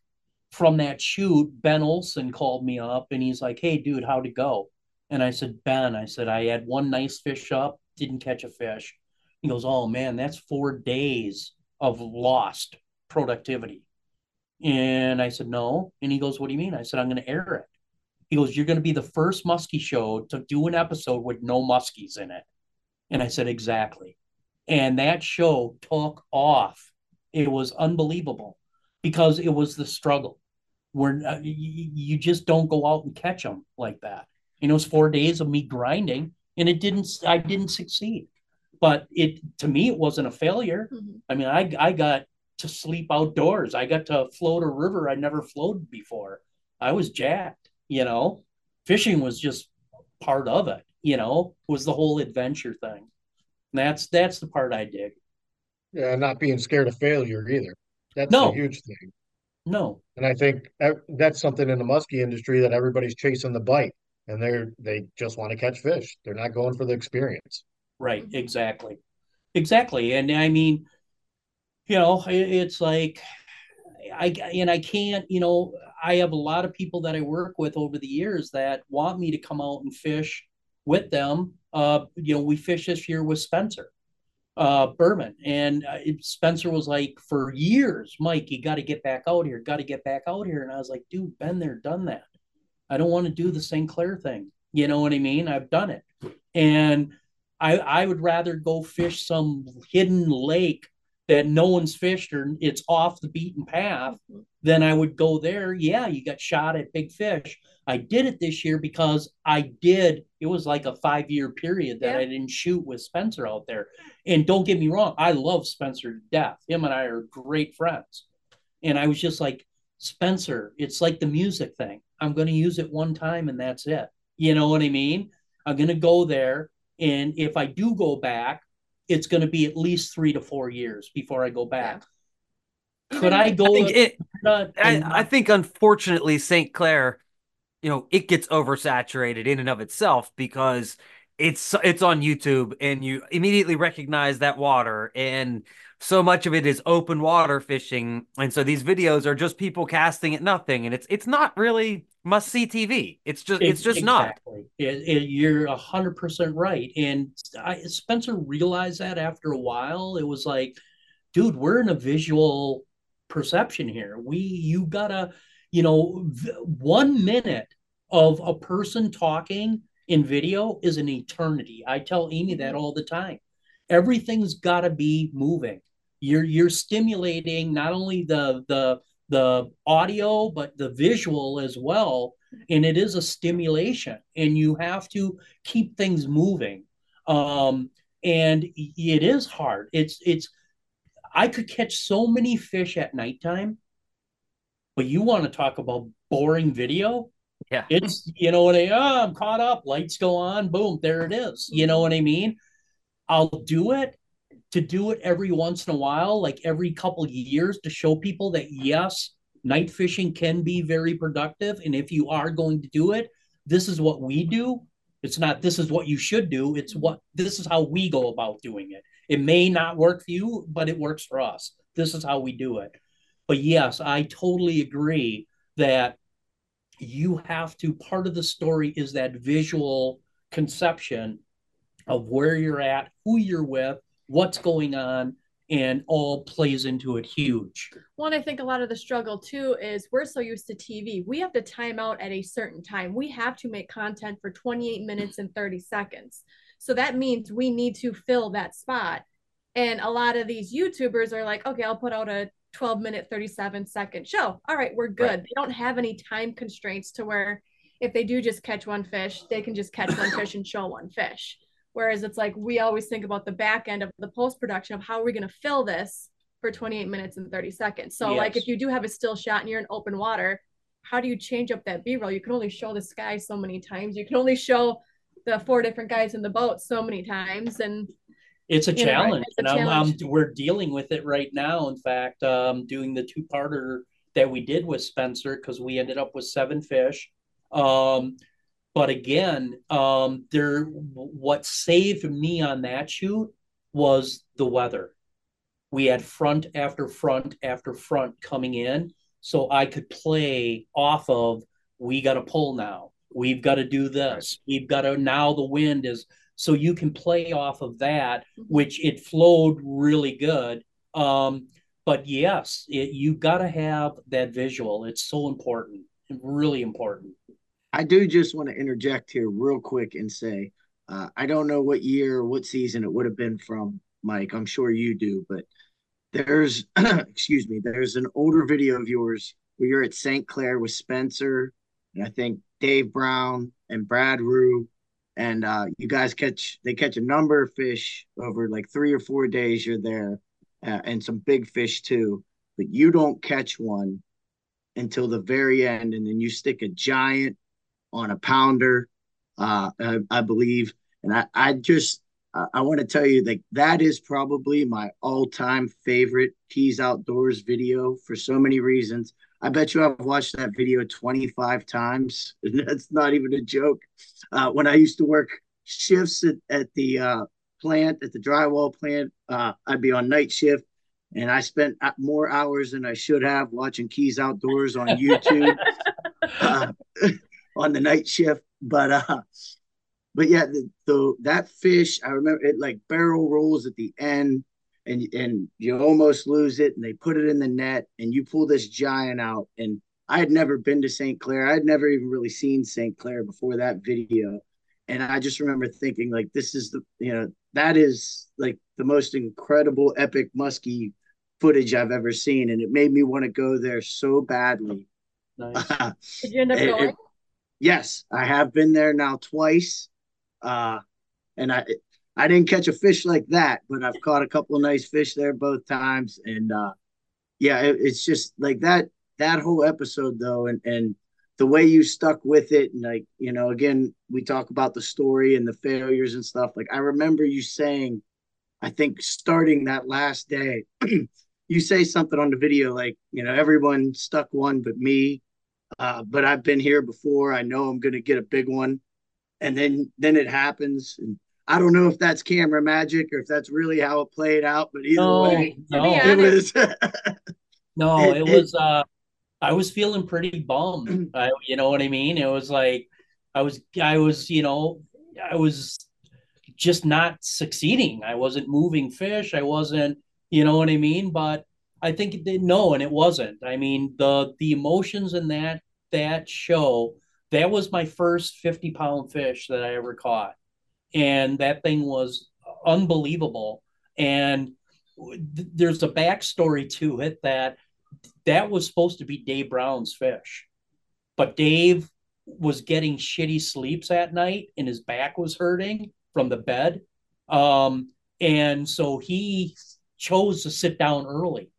from that shoot, Ben Olson called me up and he's like, Hey, dude, how'd it go? And I said, Ben, I said, I had one nice fish up, didn't catch a fish. He goes, Oh man, that's four days of lost productivity. And I said, No. And he goes, What do you mean? I said, I'm going to air it. He goes, You're going to be the first muskie show to do an episode with no muskies in it. And I said, Exactly. And that show took off. It was unbelievable because it was the struggle where uh, you, you just don't go out and catch them like that. And it was four days of me grinding and it didn't, I didn't succeed. But it, to me, it wasn't a failure. Mm-hmm. I mean, I, I got to sleep outdoors. I got to float a river I never floated before. I was jacked, you know. Fishing was just part of it, you know, was the whole adventure thing. And that's that's the part I dig. Yeah, not being scared of failure either. That's no. a huge thing. No. And I think that's something in the muskie industry that everybody's chasing the bite and they're they just want to catch fish. They're not going for the experience. Right, exactly. Exactly. And I mean, you know, it's like I and I can't, you know, I have a lot of people that I work with over the years that want me to come out and fish with them. Uh, you know, we fish this year with Spencer uh, Berman, and uh, Spencer was like, for years, Mike, you got to get back out here, got to get back out here, and I was like, dude, been there, done that. I don't want to do the St. Clair thing. You know what I mean? I've done it, and I I would rather go fish some hidden lake that no one's fished or it's off the beaten path, then I would go there. Yeah, you got shot at big fish. I did it this year because I did. It was like a five year period that yeah. I didn't shoot with Spencer out there. And don't get me wrong, I love Spencer to death. Him and I are great friends. And I was just like, Spencer, it's like the music thing. I'm going to use it one time and that's it. You know what I mean? I'm going to go there. And if I do go back, it's going to be at least three to four years before I go back. Yeah. Could I go? I think, it, I, I think unfortunately, St. Clair, you know, it gets oversaturated in and of itself because it's it's on YouTube and you immediately recognize that water and so much of it is open water fishing and so these videos are just people casting at nothing and it's it's not really must see TV. It's just it's, just exactly. not. It, it, you're a hundred percent right. And I, Spencer realized that after a while, it was like, dude, we're in a visual perception here. We you gotta, you know, one minute of a person talking in video is an eternity. I tell Amy that all the time. Everything's got to be moving. You're you're stimulating not only the the the audio but the visual as well. And it is a stimulation and you have to keep things moving. Um and it is hard. It's it's i could catch so many fish at nighttime but you want to talk about boring video? Yeah. It's you know what i oh, i'm caught up lights go on boom there it is. You know what i mean? I'll do it to do it every once in a while, like every couple years, to show people that yes, night fishing can be very productive. And if you are going to do it, this is what we do. It's not this is what you should do. It's what this is how we go about doing it. It may not work for you, but it works for us. This is how we do it. But yes, I totally agree that you have to part of the story is that visual conception of where you're at, who you're with, what's going on and all plays into it huge. One, I think a lot of the struggle too is we're so used to TV. We have to time out at a certain time. We have to make content for 28 minutes and 30 seconds. So that means we need to fill that spot. And a lot of these YouTubers are like, okay, I'll put out a 12 minute, 37 second show. All right, we're good. Right. They don't have any time constraints to where if they do just catch one fish, they can just catch one fish and show one fish. Whereas it's like we always think about the back end of the post production of how are we going to fill this for 28 minutes and 30 seconds. So yes. like if you do have a still shot and you're in open water, how do you change up that B-roll? You can only show the sky so many times. You can only show the four different guys in the boat so many times and it's a challenge, know, it's a and. I'm, I'm, we're dealing with it right now. In fact, um, doing the two parter that we did with Spencer because we ended up with seven fish. Um, but again, um, there what saved me on that shoot was the weather. We had front after front after front coming in, so I could play off of. We got to pull now. We've got to do this. We've got to now. The wind is so you can play off of that, mm-hmm. which it flowed really good. Um, but yes, it, you got to have that visual. It's so important, really important. I do just want to interject here real quick and say, uh, I don't know what year, what season it would have been from, Mike. I'm sure you do, but there's, (clears throat) excuse me, there's an older video of yours where you're at St. Clair with Spencer and I think Dave Brown and Brad Rue, and uh, you guys catch they catch a number of fish over like three or four days. You're there uh, and some big fish too. But you don't catch one until the very end, and then you stick a giant on a pounder, uh, I, I believe. And I, I just I, I want to tell you that that is probably my all-time favorite Keyes Outdoors video for so many reasons. I bet you I've watched that video 25 times. (laughs) That's not even a joke. Uh, when I used to work shifts at, at the uh, plant at the drywall plant. Uh, I'd be on night shift, and I spent uh, more hours than I should have watching Keyes Outdoors on (laughs) YouTube uh, (laughs) on the night shift. But uh, but yeah, the, the that fish I remember it like barrel rolls at the end, and and you almost lose it, and they put it in the net, and you pull this giant out, and I had never been to St. Clair. I had never even really seen St. Clair before that video. And I just remember thinking, like, this is the, you know, that is like the most incredible epic muskie footage I've ever seen, and it made me want to go there so badly. Nice. (laughs) Did you end up going? It, yes, I have been there now twice, uh, and I I didn't catch a fish like that, but I've caught a couple of nice fish there both times, and uh, yeah, it, it's just like that that whole episode though, and and the way you stuck with it and like you know again we talk about the story and the failures and stuff. Like i remember you saying i think starting that last day (clears throat) you say something on the video like you know everyone stuck one but me uh, but i've been here before i know i'm going to get a big one and then then it happens and i don't know if that's camera magic or if that's really how it played out but either no, way no. it was (laughs) no it, it was uh I was feeling pretty bummed. (clears throat) I, you know what I mean? It was like I was I was, you know, I was just not succeeding. I wasn't moving fish. I wasn't, you know what I mean? But I think it did no, and it wasn't. I mean, the the emotions in that that show, that was my first 50 pound fish that I ever caught. And that thing was unbelievable. And th- there's a backstory to it that that was supposed to be Dave Brown's fish. But Dave was getting shitty sleeps at night and his back was hurting from the bed. Um, and so he chose to sit down early.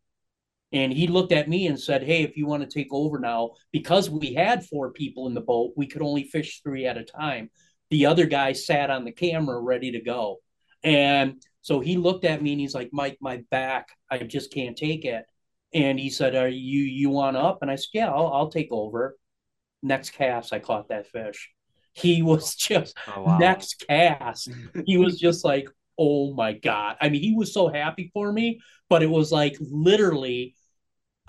And he looked at me and said, Hey, if you want to take over now, because we had four people in the boat, we could only fish three at a time. The other guy sat on the camera ready to go. And so he looked at me and he's like, Mike, my back, I just can't take it. And he said, "Are you you want up?" And I said, "Yeah, I'll, I'll take over." Next cast, I caught that fish. He (laughs) was just oh, wow. next cast. (laughs) he was just like, "Oh my god!" I mean, he was so happy for me, but it was like literally,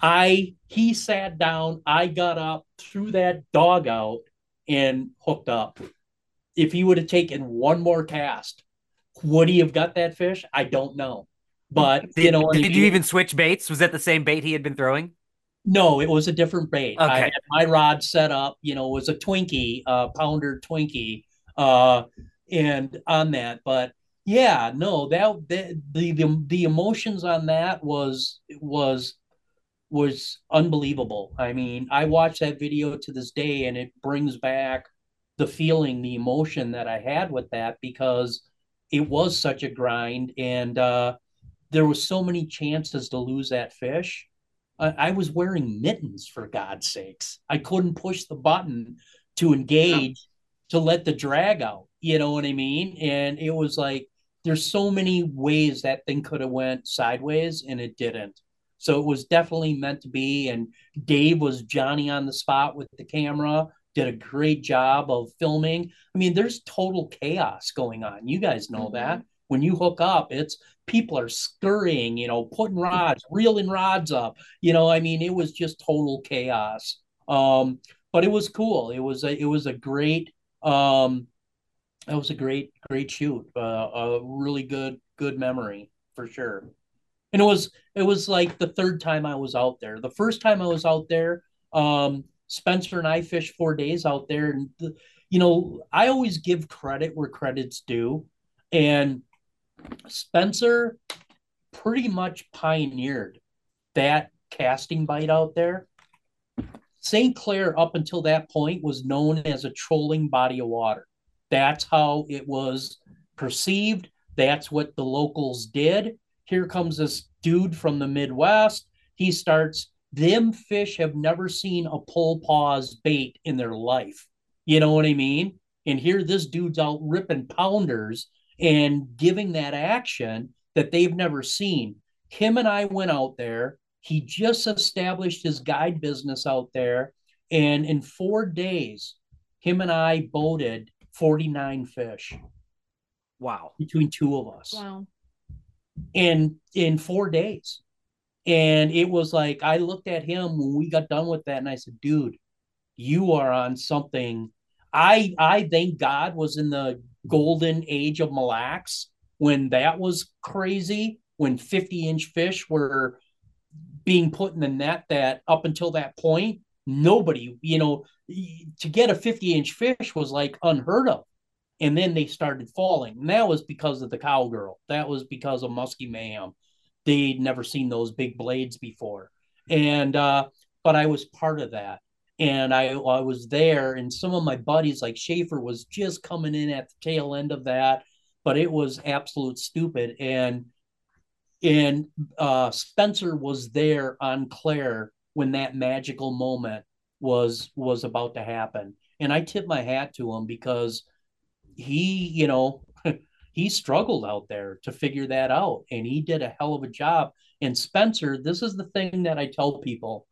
I he sat down, I got up, threw that dog out, and hooked up. If he would have taken one more cast, would he have got that fish? I don't know. But did, you know, did you even switch baits? Was that the same bait he had been throwing? No, it was a different bait. Okay. I had my rod set up, you know, it was a Twinkie, uh, pounder Twinkie, uh, and on that. But yeah, no, that, that the, the the emotions on that was was was unbelievable. I mean, I watch that video to this day, and it brings back the feeling, the emotion that I had with that because it was such a grind, and uh, there was so many chances to lose that fish. I, I was wearing mittens for God's sakes. I couldn't push the button to engage to let the drag out. You know what I mean? And it was like there's so many ways that thing could have went sideways and it didn't. So it was definitely meant to be. And Dave was Johnny on the spot with the camera, did a great job of filming. I mean, there's total chaos going on. You guys know mm-hmm. that. When you hook up, it's people are scurrying, you know, putting rods, reeling rods up. You know, I mean, it was just total chaos. Um, but it was cool. It was a it was a great um it was a great great shoot. Uh, a really good good memory for sure. And it was it was like the third time I was out there. The first time I was out there, um, Spencer and I fished four days out there, and the, you know I always give credit where credit's due, and Spencer pretty much pioneered that casting bite out there. St. Clair, up until that point, was known as a trolling body of water. That's how it was perceived. That's what the locals did. Here comes this dude from the Midwest. He starts, them fish have never seen a pull pause bait in their life. You know what I mean? And here this dude's out ripping pounders and giving that action that they've never seen. Him and I went out there. He just established his guide business out there. And in four days, him and I boated 49 fish. Wow. Between two of us. Wow. In in four days. And it was like I looked at him when we got done with that and I said, dude, you are on something. I I thank God was in the golden age of Mille Lacs when that was crazy, when 50 inch fish were being put in the net that up until that point, nobody, you know, to get a 50 inch fish was like unheard of. And then they started falling. And that was because of the cowgirl. That was because of Muskie Mayhem. They'd never seen those big blades before. And, uh, but I was part of that and I, I was there and some of my buddies like Schaefer was just coming in at the tail end of that but it was absolute stupid and and uh, Spencer was there on Clair when that magical moment was was about to happen and I tip my hat to him because he you know (laughs) he struggled out there to figure that out and he did a hell of a job and Spencer this is the thing that I tell people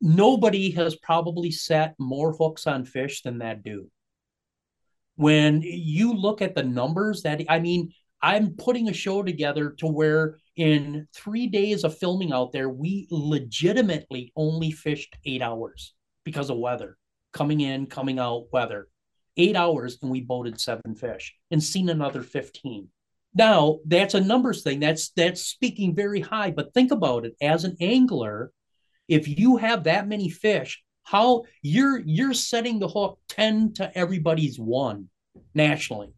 nobody has probably set more hooks on fish than that dude. When you look at the numbers that I mean, I'm putting a show together to where in three days of filming out there, we legitimately only fished eight hours because of weather, coming in, coming out, weather. Eight hours, and we boated seven fish and seen another 15. Now, that's a numbers thing. That's that's speaking very high, but think about it. As an angler, if you have that many fish, how you're you're setting the hook 10 to everybody's one nationally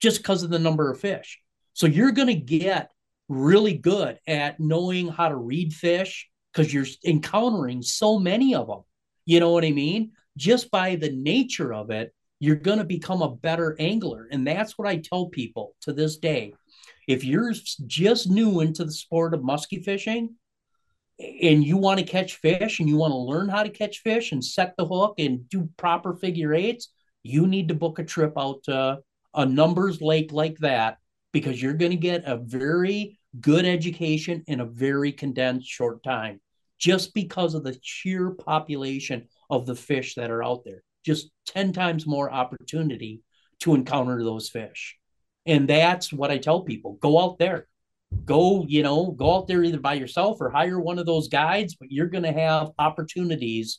just because of the number of fish. So you're going to get really good at knowing how to read fish because you're encountering so many of them. You know what I mean? Just by the nature of it, you're going to become a better angler. And that's what I tell people to this day. If you're just new into the sport of musky fishing, and you want to catch fish and you want to learn how to catch fish and set the hook and do proper figure eights, you need to book a trip out to a numbers lake like that because you're going to get a very good education in a very condensed short time just because of the sheer population of the fish that are out there. Just 10 times more opportunity to encounter those fish. And that's what I tell people go out there, go you know go out there either by yourself or hire one of those guides but you're going to have opportunities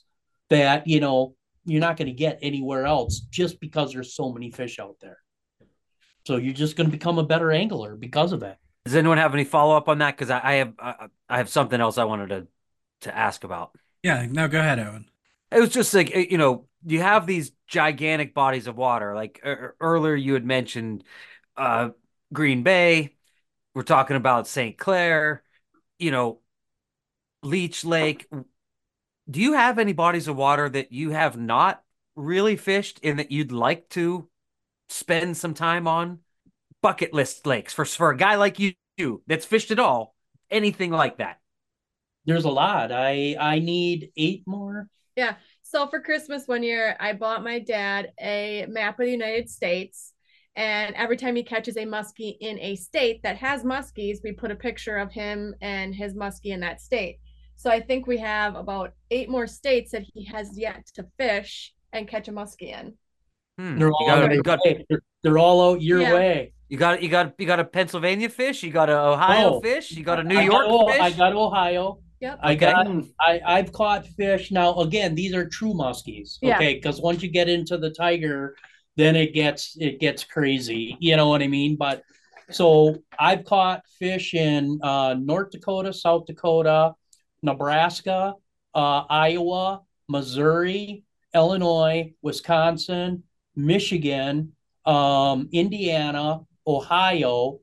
that you know you're not going to get anywhere else just because there's so many fish out there. So you're just going to become a better angler because of that. Does anyone have any follow-up on that? Because I, I, have I, I have something else i wanted to to ask about. Yeah no go ahead owen it was just like eh, you know you have these gigantic bodies of water like er, er, earlier you had mentioned uh green bay we're talking about St. Clair, you know, Leech Lake. Do you have any bodies of water that you have not really fished and that you'd like to spend some time on? Bucket list lakes for for a guy like you that's fished at all. Anything like that? There's a lot. I I need eight more. Yeah. So for Christmas one year, I bought my dad a map of the United States And every time he catches a muskie in a state that has muskies, we put a picture of him and his muskie in that state. So I think we have about eight more states that he has yet to fish and catch a muskie in. Hmm. They're, all got, they're, they're, all out your yeah. way. You got you got you got a Pennsylvania fish. You got a Ohio oh, fish. You got a New I York got, fish. I got Ohio. Yep. I okay. got I I've caught fish now. Again, these are true muskies. Okay, because yeah. once you get into the tiger, then it gets it gets crazy. You know what I mean? But so I've caught fish in uh, North Dakota, South Dakota, Nebraska, uh, Iowa, Missouri, Illinois, Wisconsin, Michigan, um, Indiana, Ohio,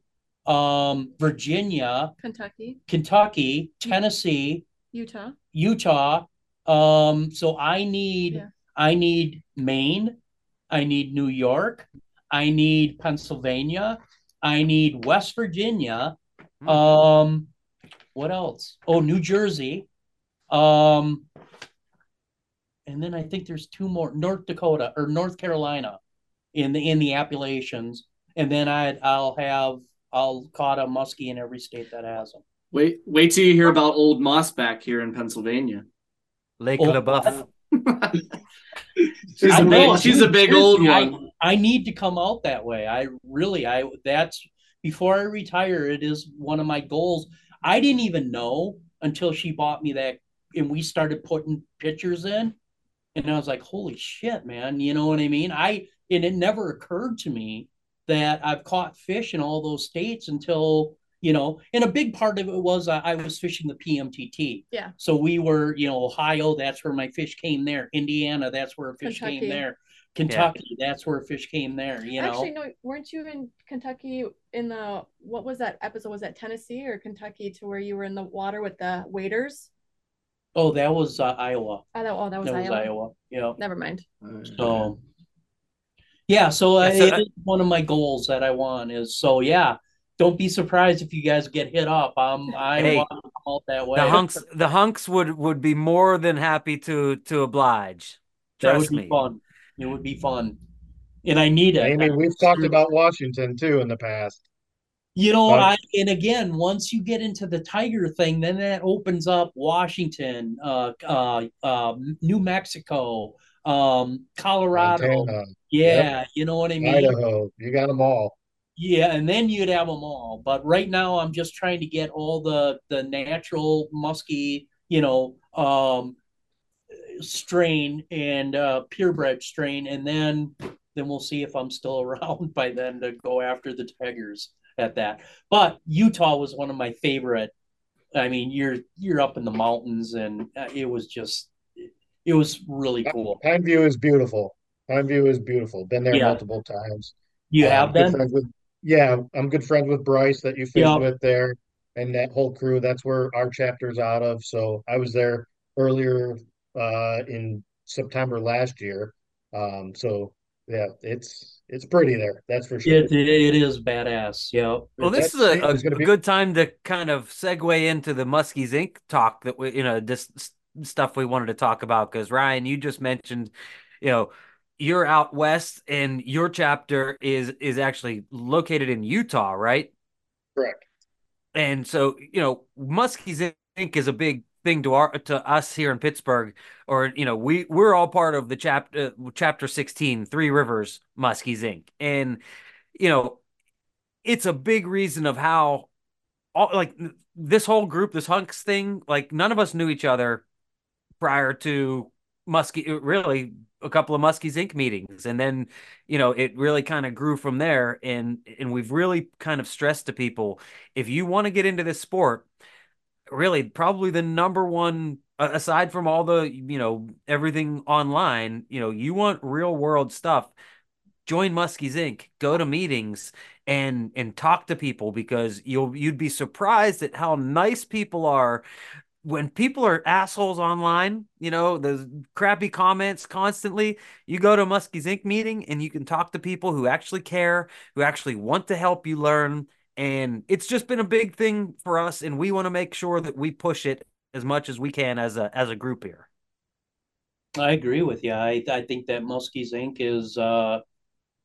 um, Virginia, Kentucky, Kentucky, Tennessee, Utah, Utah. Um, so I need yeah. I need Maine, I need New York, I need Pennsylvania, I need West Virginia. Mm-hmm. Um, what else? Oh, New Jersey. Um, and then I think there's two more North Dakota or North Carolina in the in the Appalachians, and then I I'll have I'll caught a muskie in every state that has them. Wait, wait till you hear about Old Moss back here in Pennsylvania. Lake oh, LeBoeuf. (laughs) she's, a big, she's a big old one. I, I need to come out that way. I really, I that's before I retire. It is one of my goals. I didn't even know until she bought me that, and we started putting pictures in, and I was like, "Holy shit, man!" You know what I mean? I and it never occurred to me that I've caught fish in all those states until you know, and a big part of it was uh, I was fishing the PMTT. Yeah. So we were, you know, Ohio, that's where my fish came there. Indiana, that's where fish Kentucky. came there. Kentucky, yeah. that's where fish came there. You know, actually, no, weren't you in Kentucky in the what was that episode? Was that Tennessee or Kentucky to where you were in the water with the waders? Oh, that was uh, Iowa. Oh, that, oh, that was that Iowa. Was Iowa. Yeah. Never mind. So yeah, so uh, it is one of my goals that I want is so yeah. Don't be surprised if you guys get hit up. Um, I hey, want to come out that way. The (laughs) hunks, the hunks would would be more than happy to to oblige. Trust that would me. be fun. It would be fun, and I need it. Amy, we've talked about Washington too in the past. You know, but, I and again, once you get into the tiger thing, then that opens up Washington, uh, uh, uh New Mexico, um, Colorado. Montana. Yeah, yep. you know what I mean. Idaho, you got them all. Yeah, and then you'd have them all. But right now, I'm just trying to get all the the natural musky, you know, um, strain and uh, purebred strain, and then then we'll see if I'm still (laughs) around by then to go after the tigers at that. But Utah was one of my favorite. I mean, you're you're up in the mountains, and uh, it was just it was really cool. Pineview is beautiful. Pineview is beautiful. Been there yeah. multiple times. You um, have been? With, yeah, I'm good friends with Bryce that you fished yeah. with there, and that whole crew. That's where our chapter's out of. So I was there earlier uh, in September last year. Um, so yeah, it's it's pretty there. That's for sure. It, it is badass. Yeah. Well, this is a, a, a be... good time to kind of segue into the Muskies Inc. talk that we, you know, this stuff we wanted to talk about because Ryan, you just mentioned, you know, you're out west and your chapter is is actually located in Utah, right? Correct. And so, you know, Muskies Inc. is a big thing to our to us here in Pittsburgh, or you know, we we're all part of the chapter uh, chapter 16, Three Rivers Muskies Inc. And you know, it's a big reason of how all like this whole group, this hunks thing, like none of us knew each other prior to Muskie, uh, really a couple of Muskies Inc. meetings, and then you know it really kind of grew from there. And and we've really kind of stressed to people if you want to get into this sport, really probably the number one aside from all the you know everything online, you know you want real world stuff. Join Muskies Inc. Go to meetings and and talk to people because you'll you'd be surprised at how nice people are when people are assholes online, you know, the crappy comments constantly, you go to Muskies Inc. meeting and you can talk to people who actually care, who actually want to help you learn. And it's just been a big thing for us, and we want to make sure that we push it as much as we can as a as a group here. I agree with you. I I think that Muskies Inc. is uh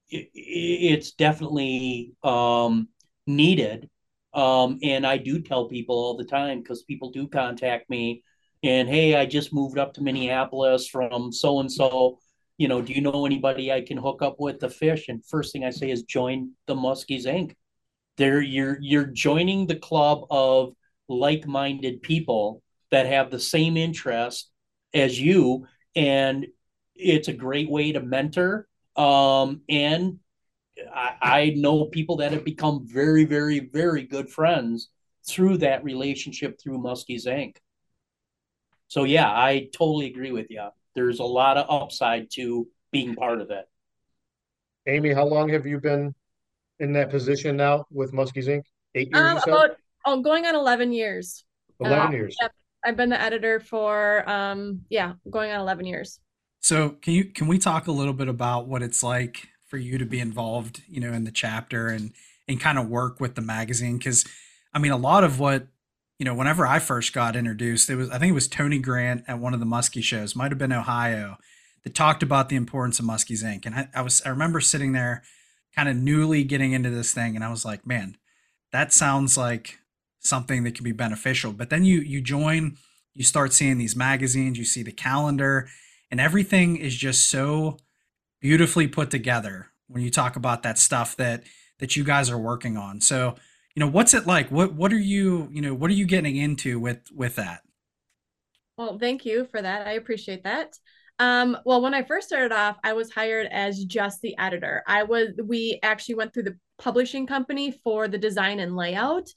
it, it's definitely um, needed. Um, and I do tell people all the time because people do contact me and hey, I just moved up to Minneapolis from so and so. You know, do you know anybody I can hook up with the fish? And first thing I say is join the Muskies Inc. There, you're you're joining the club of like-minded people that have the same interest as you, and it's a great way to mentor. Um, and I, I know people that have become very, very, very good friends through that relationship through Muskies Inc. So yeah, I totally agree with you. There's a lot of upside to being part of it. Amy, how long have you been in that position now with Muskies Inc? Eight years. Um, about oh, going on eleven years. Eleven uh, years. Yep. I've been the editor for um yeah, going on eleven years. So can you can we talk a little bit about what it's like for you to be involved, you know, in the chapter and and kind of work with the magazine? Because I mean, a lot of what you know, whenever I first got introduced, it was I think it was Tony Grant at one of the Muskie shows, might have been Ohio, that talked about the importance of Muskies Inc. And I, I was I remember sitting there, kind of newly getting into this thing, and I was like, man, that sounds like something that could be beneficial. But then you you join, you start seeing these magazines, you see the calendar, and everything is just so beautifully put together when you talk about that stuff that that you guys are working on. So, you know, what's it like? What what are you, you know, what are you getting into with with that? Well, thank you for that. I appreciate that. Um, well, when I first started off, I was hired as just the editor. I was we actually went through the publishing company for the design and layout.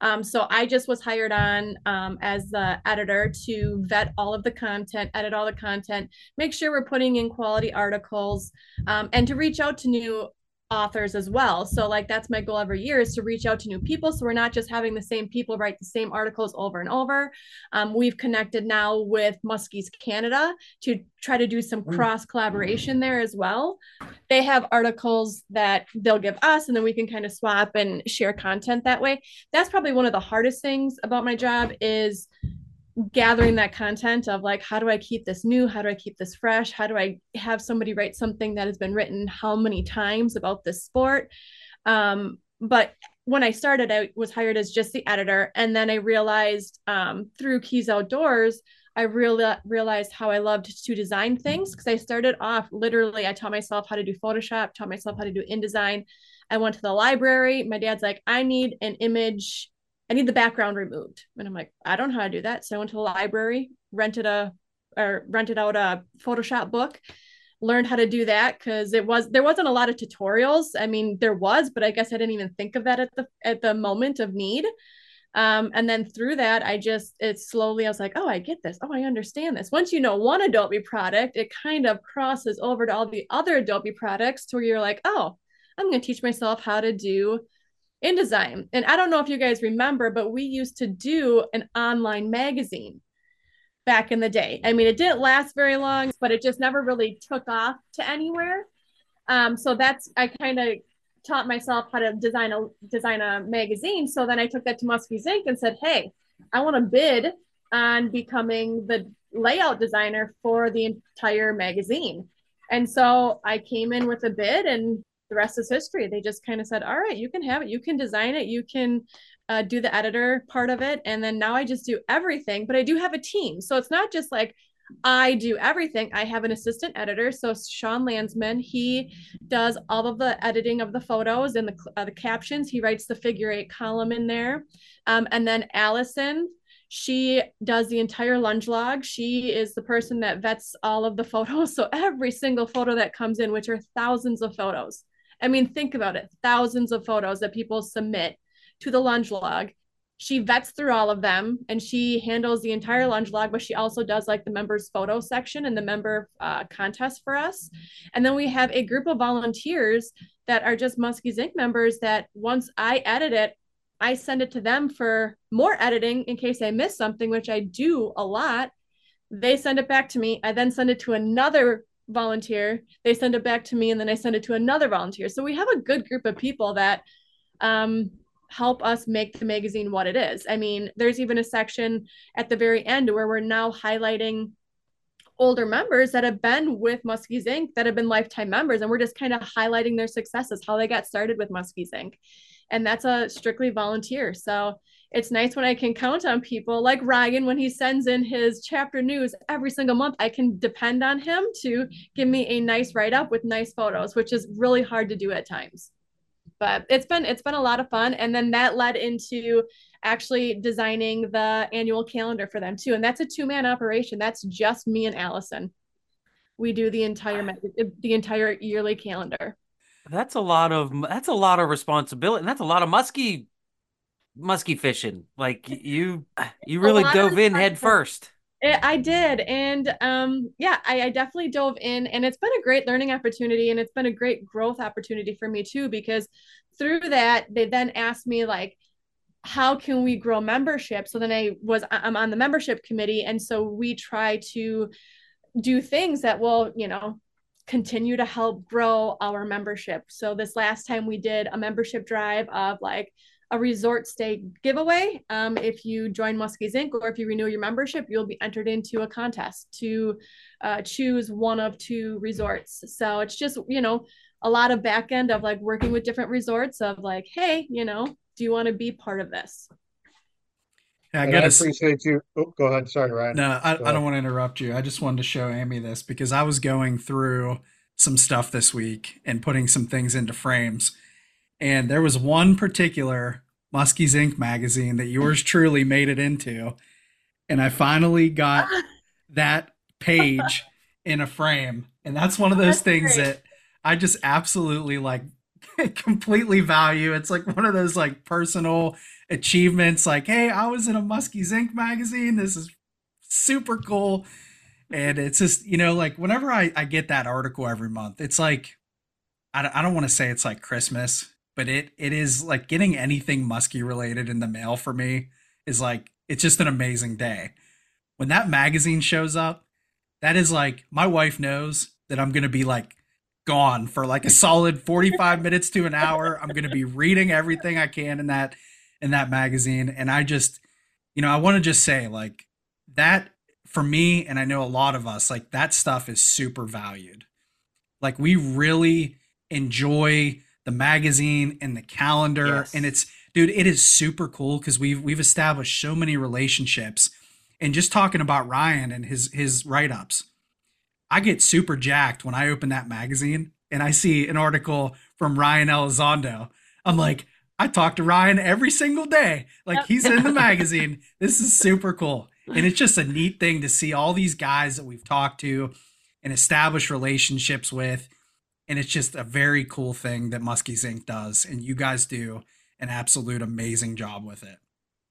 Um, so I just was hired on um, as the editor to vet all of the content, edit all the content, make sure we're putting in quality articles, um, and to reach out to new authors as well. So like that's my goal every year is to reach out to new people. So we're not just having the same people write the same articles over and over. Um, we've connected now with Muskies Canada to try to do some cross collaboration there as well. They have articles that they'll give us and then we can kind of swap and share content that way. That's probably one of the hardest things about my job is gathering that content of like how do i keep this new? How do i keep this fresh? How do i have somebody write something that has been written how many times about this sport? Um, but when i started i was hired as just the editor and then i realized um, through Keyes Outdoors i really realized how i loved to design things because i started off literally i taught myself how to do photoshop taught myself how to do indesign. I went to the library. My dad's like i need an image I need the background removed. And I'm like, I don't know how to do that. So I went to the library, rented a or rented out a Photoshop book, learned how to do that because it was there wasn't a lot of tutorials. I mean, there was, but I guess I didn't even think of that at the at the moment of need. Um, and then through that, I just it slowly I was like, oh, I get this. Oh, I understand this. Once you know one Adobe product, it kind of crosses over to all the other Adobe products to where you're like, oh, I'm going to teach myself how to do InDesign. And I don't know if you guys remember, but we used to do an online magazine back in the day. I mean, it didn't last very long, but it just never really took off to anywhere. Um, so that's I kind of taught myself how to design a design a magazine. So then I took that to Muskies Inc. and said, "Hey, I want to bid on becoming the layout designer for the entire magazine." And so I came in with a bid and the rest is history. They just kind of said, all right, you can have it. You can design it. You can uh, do the editor part of it. And then now I just do everything, but I do have a team. So it's not just like I do everything. I have an assistant editor. So Sean Landsman, he does all of the editing of the photos and the, uh, the captions. He writes the figure eight column in there. Um, and then Allison, she does the entire lunge log. She is the person that vets all of the photos. (laughs) So every single photo that comes in, which are thousands of photos, I mean, think about it thousands of photos that people submit to the lunge log. She vets through all of them and she handles the entire lunge log, but she also does like the members photo section and the member uh, contest for us. And then we have a group of volunteers that are just Muskies Inc. members that once I edit it, I send it to them for more editing in case I miss something, which I do a lot. They send it back to me. I then send it to another volunteer they send it back to me and then i send it to another volunteer so we have a good group of people that um, help us make the magazine what it is i mean there's even a section at the very end where we're now highlighting older members that have been with Muskies Inc. that have been lifetime members, and we're just kind of highlighting their successes, how they got started with Muskies Inc. And that's a strictly volunteer. So it's nice when I can count on people like Ryan when he sends in his chapter news every single month. I can depend on him to give me a nice write up with nice photos, which is really hard to do at times. But it's been it's been a lot of fun, and then that led into actually designing the annual calendar for them too. And that's a two man operation. That's just me and Allison. We do the entire the entire yearly calendar. That's a lot of that's a lot of responsibility, and that's a lot of musky musky fishing. Like you, you really dove in head first. I did. And um, yeah, I, I, definitely dove in and it's been a great learning opportunity and it's been a great growth opportunity for me too, because through that, they then asked me like, how can we grow membership? So then I was, I'm on the membership committee. And so we try to do things that will, you know, continue to help grow our membership. So this last time we did a membership drive of like a resort stay giveaway. Um, if you join Muskies Inc. or if you renew your membership, you'll be entered into a contest to uh, choose one of two resorts. So it's just, you know, a lot of back end of like working with different resorts of like, hey, you know, do you want to be part of this? Yeah, I, gotta, I appreciate you. Oh, go ahead. Sorry, Ryan. No, I, I don't want to interrupt you. I just wanted to show Amy this because I was going through some stuff this week and putting some things into frames and there was one particular Muskies Inc. magazine that yours truly made it into. And I finally got (gasps) that page in a frame. And that's one of those that's things great. that I just absolutely like (laughs) completely value. It's like one of those like personal achievements like, hey, I was in a Muskies Inc. magazine. This is super cool. And it's just, you know, like whenever I, I get that article every month, it's like, I, I don't want to say it's like Christmas but it it is like getting anything musky related in the mail for me is like it's just an amazing day. When that magazine shows up, that is like my wife knows that I'm going to be like gone for like a solid 45 (laughs) minutes to an hour. I'm going to be reading everything I can in that in that magazine and I just you know, I want to just say like that for me and I know a lot of us like that stuff is super valued. Like we really enjoy the magazine and the calendar. Yes. and it's dude it is super cool because we've we've established so many relationships. And just talking about ryan and his his write-ups i get super jacked when i open that magazine and i see an article from ryan elizondo. I'm like i talk to ryan every single day. Like he's in the (laughs) magazine. This is super cool. And it's just a neat thing to see all these guys that we've talked to and established relationships with and it's just a very cool thing that Muskies Inc. does, and you guys do an absolute amazing job with it.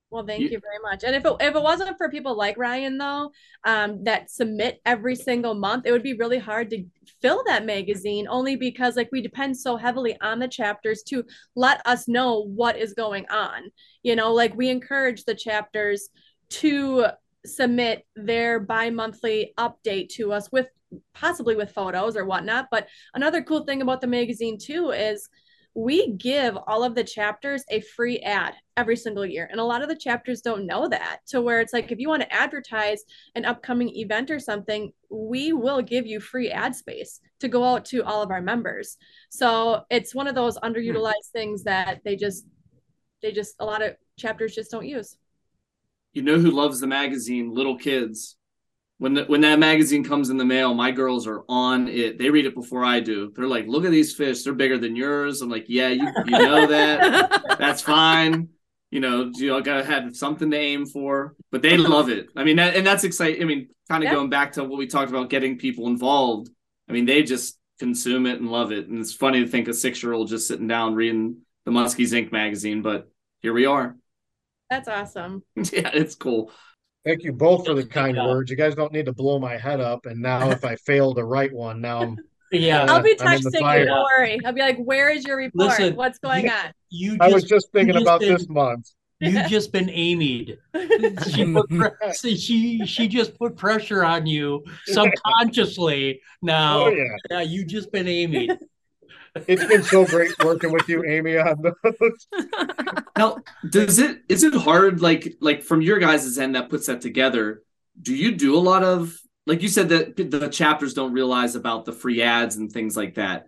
Well, thank you very much. And if it, if it wasn't for people like Ryan, though, um, that submit every single month, it would be really hard to fill that magazine only because, like, we depend so heavily on the chapters to let us know what is going on. You know, like, we encourage the chapters to submit their bi monthly update to us with possibly with photos or whatnot. But another cool thing about the magazine too is we give all of the chapters a free ad every single year. And a lot of the chapters don't know that to where it's like if you want to advertise an upcoming event or something, we will give you free ad space to go out to all of our members. So it's one of those hmm. underutilized things that they just they just a lot of chapters just don't use. You know who loves the magazine? Little kids when the, when that magazine comes in the mail, my girls are on it. They read it before I do. They're like, "Look at these fish. They're bigger than yours." I'm like, "Yeah, you you know that. (laughs) That's fine. You know, you all gotta have something to aim for." But they love it. I mean, that, and that's exciting. I mean, kind of yeah. going back to what we talked about, getting people involved. I mean, they just consume it and love it. And it's funny to think a six year old just sitting down reading the Muskies Inc. magazine, but here we are. That's awesome. (laughs) yeah, it's cool. Thank you both for the kind words. You guys don't need to blow my head up. And now, if I fail to write one, now I'm (laughs) yeah. Uh, I'll be texting you. Don't worry. I'll be like, "Where is your report? Listen, What's going you, on?" You. Just, I was just thinking just about been, this month. (laughs) You've just been Amied. (laughs) She, put, she she just put pressure on you subconsciously. Now, oh, yeah. yeah, you just been Amied it's been so great working with you, Amy, on those. (laughs) now, does it is it hard like like from your guys' end that puts that together? Do you do a lot of like you said that the chapters don't realize about the free ads and things like that.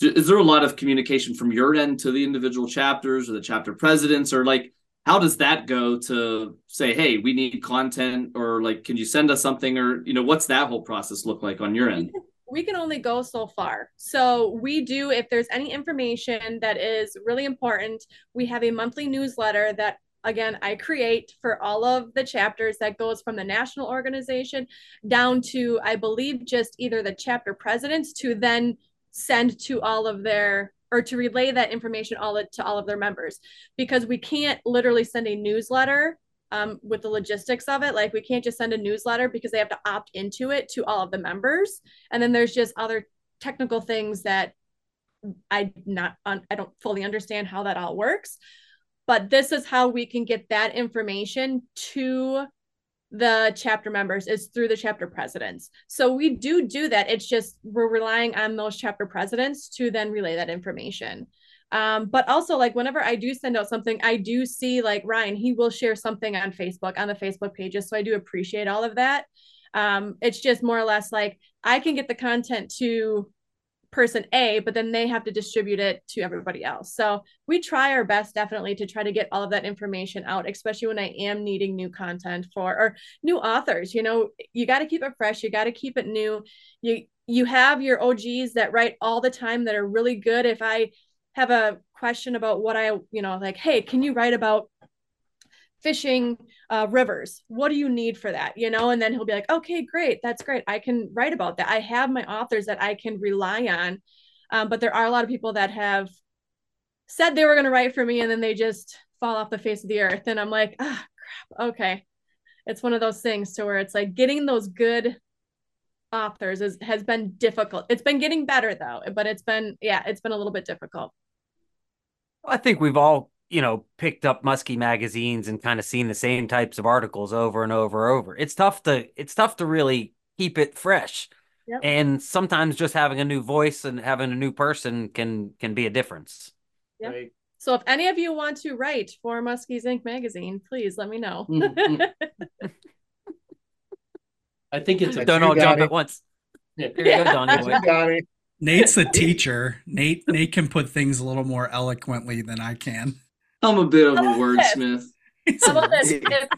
Is there a lot of communication from your end to the individual chapters or the chapter presidents or like how does that go to say hey we need content or like can you send us something or you know what's that whole process look like on your end (laughs) we can only go so far. So we do, if there's any information that is really important, we have a monthly newsletter that again I create for all of the chapters that goes from the national organization down to I believe just either the chapter presidents to then send to all of their or to relay that information all to all of their members because we can't literally send a newsletter um, with the logistics of it. Like we can't just send a newsletter because they have to opt into it to all of the members. And then there's just other technical things that I not I don't fully understand how that all works. But this is how we can get that information to the chapter members is through the chapter presidents. So we do do that. It's just we're relying on those chapter presidents to then relay that information. Um, but also like whenever I do send out something, I do see like Ryan, he will share something on Facebook on the Facebook pages. So I do appreciate all of that. Um, it's just more or less like I can get the content to person A, but then they have to distribute it to everybody else. So we try our best definitely to try to get all of that information out, especially when I am needing new content for or new authors. You know, you got to keep it fresh, you got to keep it new. You you have your OGs that write all the time that are really good. If I have a question about what I, you know, like, hey, can you write about fishing uh, rivers? What do you need for that? You know, and then he'll be like, okay, great, that's great. I can write about that. I have my authors that I can rely on. Um, but there are a lot of people that have said they were going to write for me and then they just fall off the face of the earth. And I'm like, ah, crap, okay. It's one of those things to where it's like getting those good authors is, has been difficult. It's been getting better though, but it's been, yeah, it's been a little bit difficult. I think we've all, you know, picked up musky magazines and kind of seen the same types of articles over and over and over. It's tough to it's tough to really keep it fresh. Yep. And sometimes just having a new voice and having a new person can can be a difference. Yeah. Right. So if any of you want to write for Muskies Inc. magazine, please let me know. Mm-hmm. (laughs) I think it's a don't all jump at once. Yeah. Here you go, Donnie. Nate's the (laughs) teacher. Nate Nate can put things a little more eloquently than I can. I'm a bit of a wordsmith. How about this? If,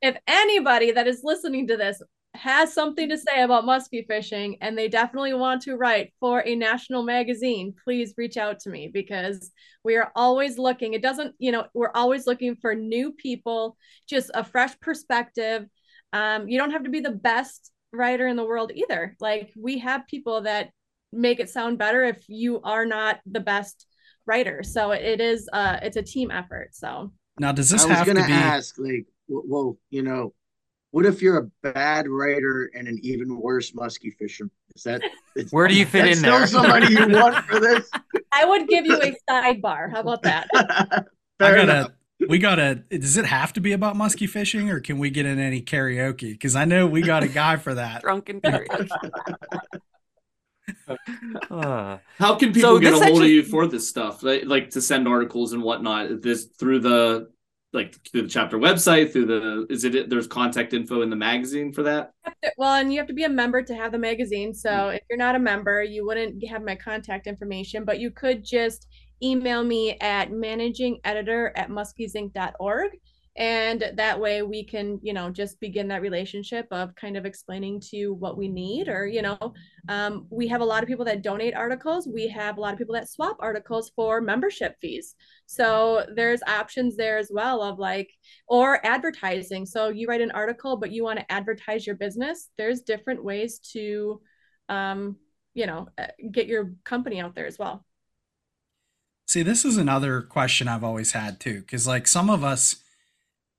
if anybody that is listening to this has something to say about muskie fishing and they definitely want to write for a national magazine, please reach out to me because we are always looking. It doesn't, you know, we're always looking for new people, just a fresh perspective. Um, you don't have to be the best writer in the world either. Like we have people that make it sound better if you are not the best writer. So it is uh it's a team effort. So now does this I was gonna ask like well, you know, what if you're a bad writer and an even worse musky fisherman? Is that where do you fit in there? somebody you want for this? (laughs) I would give you a sidebar. How about that? (laughs) I gotta enough. we gotta does it have to be about musky fishing or can we get in any karaoke? Because I know we got a guy for that. Drunken karaoke. (laughs) uh, (laughs) How can people so get a hold actually... of you for this stuff? Like, like to send articles and whatnot? This through the like through the chapter website through the is it there's contact info in the magazine for that well and you have to be a member to have the magazine so mm-hmm. if you're not a member you wouldn't have my contact information but you could just email me at managing editor at muskiesinc.org and that way we can you know just begin that relationship of kind of explaining to you what we need or you know um, we have a lot of people that donate articles. We have a lot of people that swap articles for membership fees. So there's options there as well of like or advertising. So you write an article but you want to advertise your business there's different ways to um, you know uh, get your company out there as well. See this is another question i've always had too because like some of us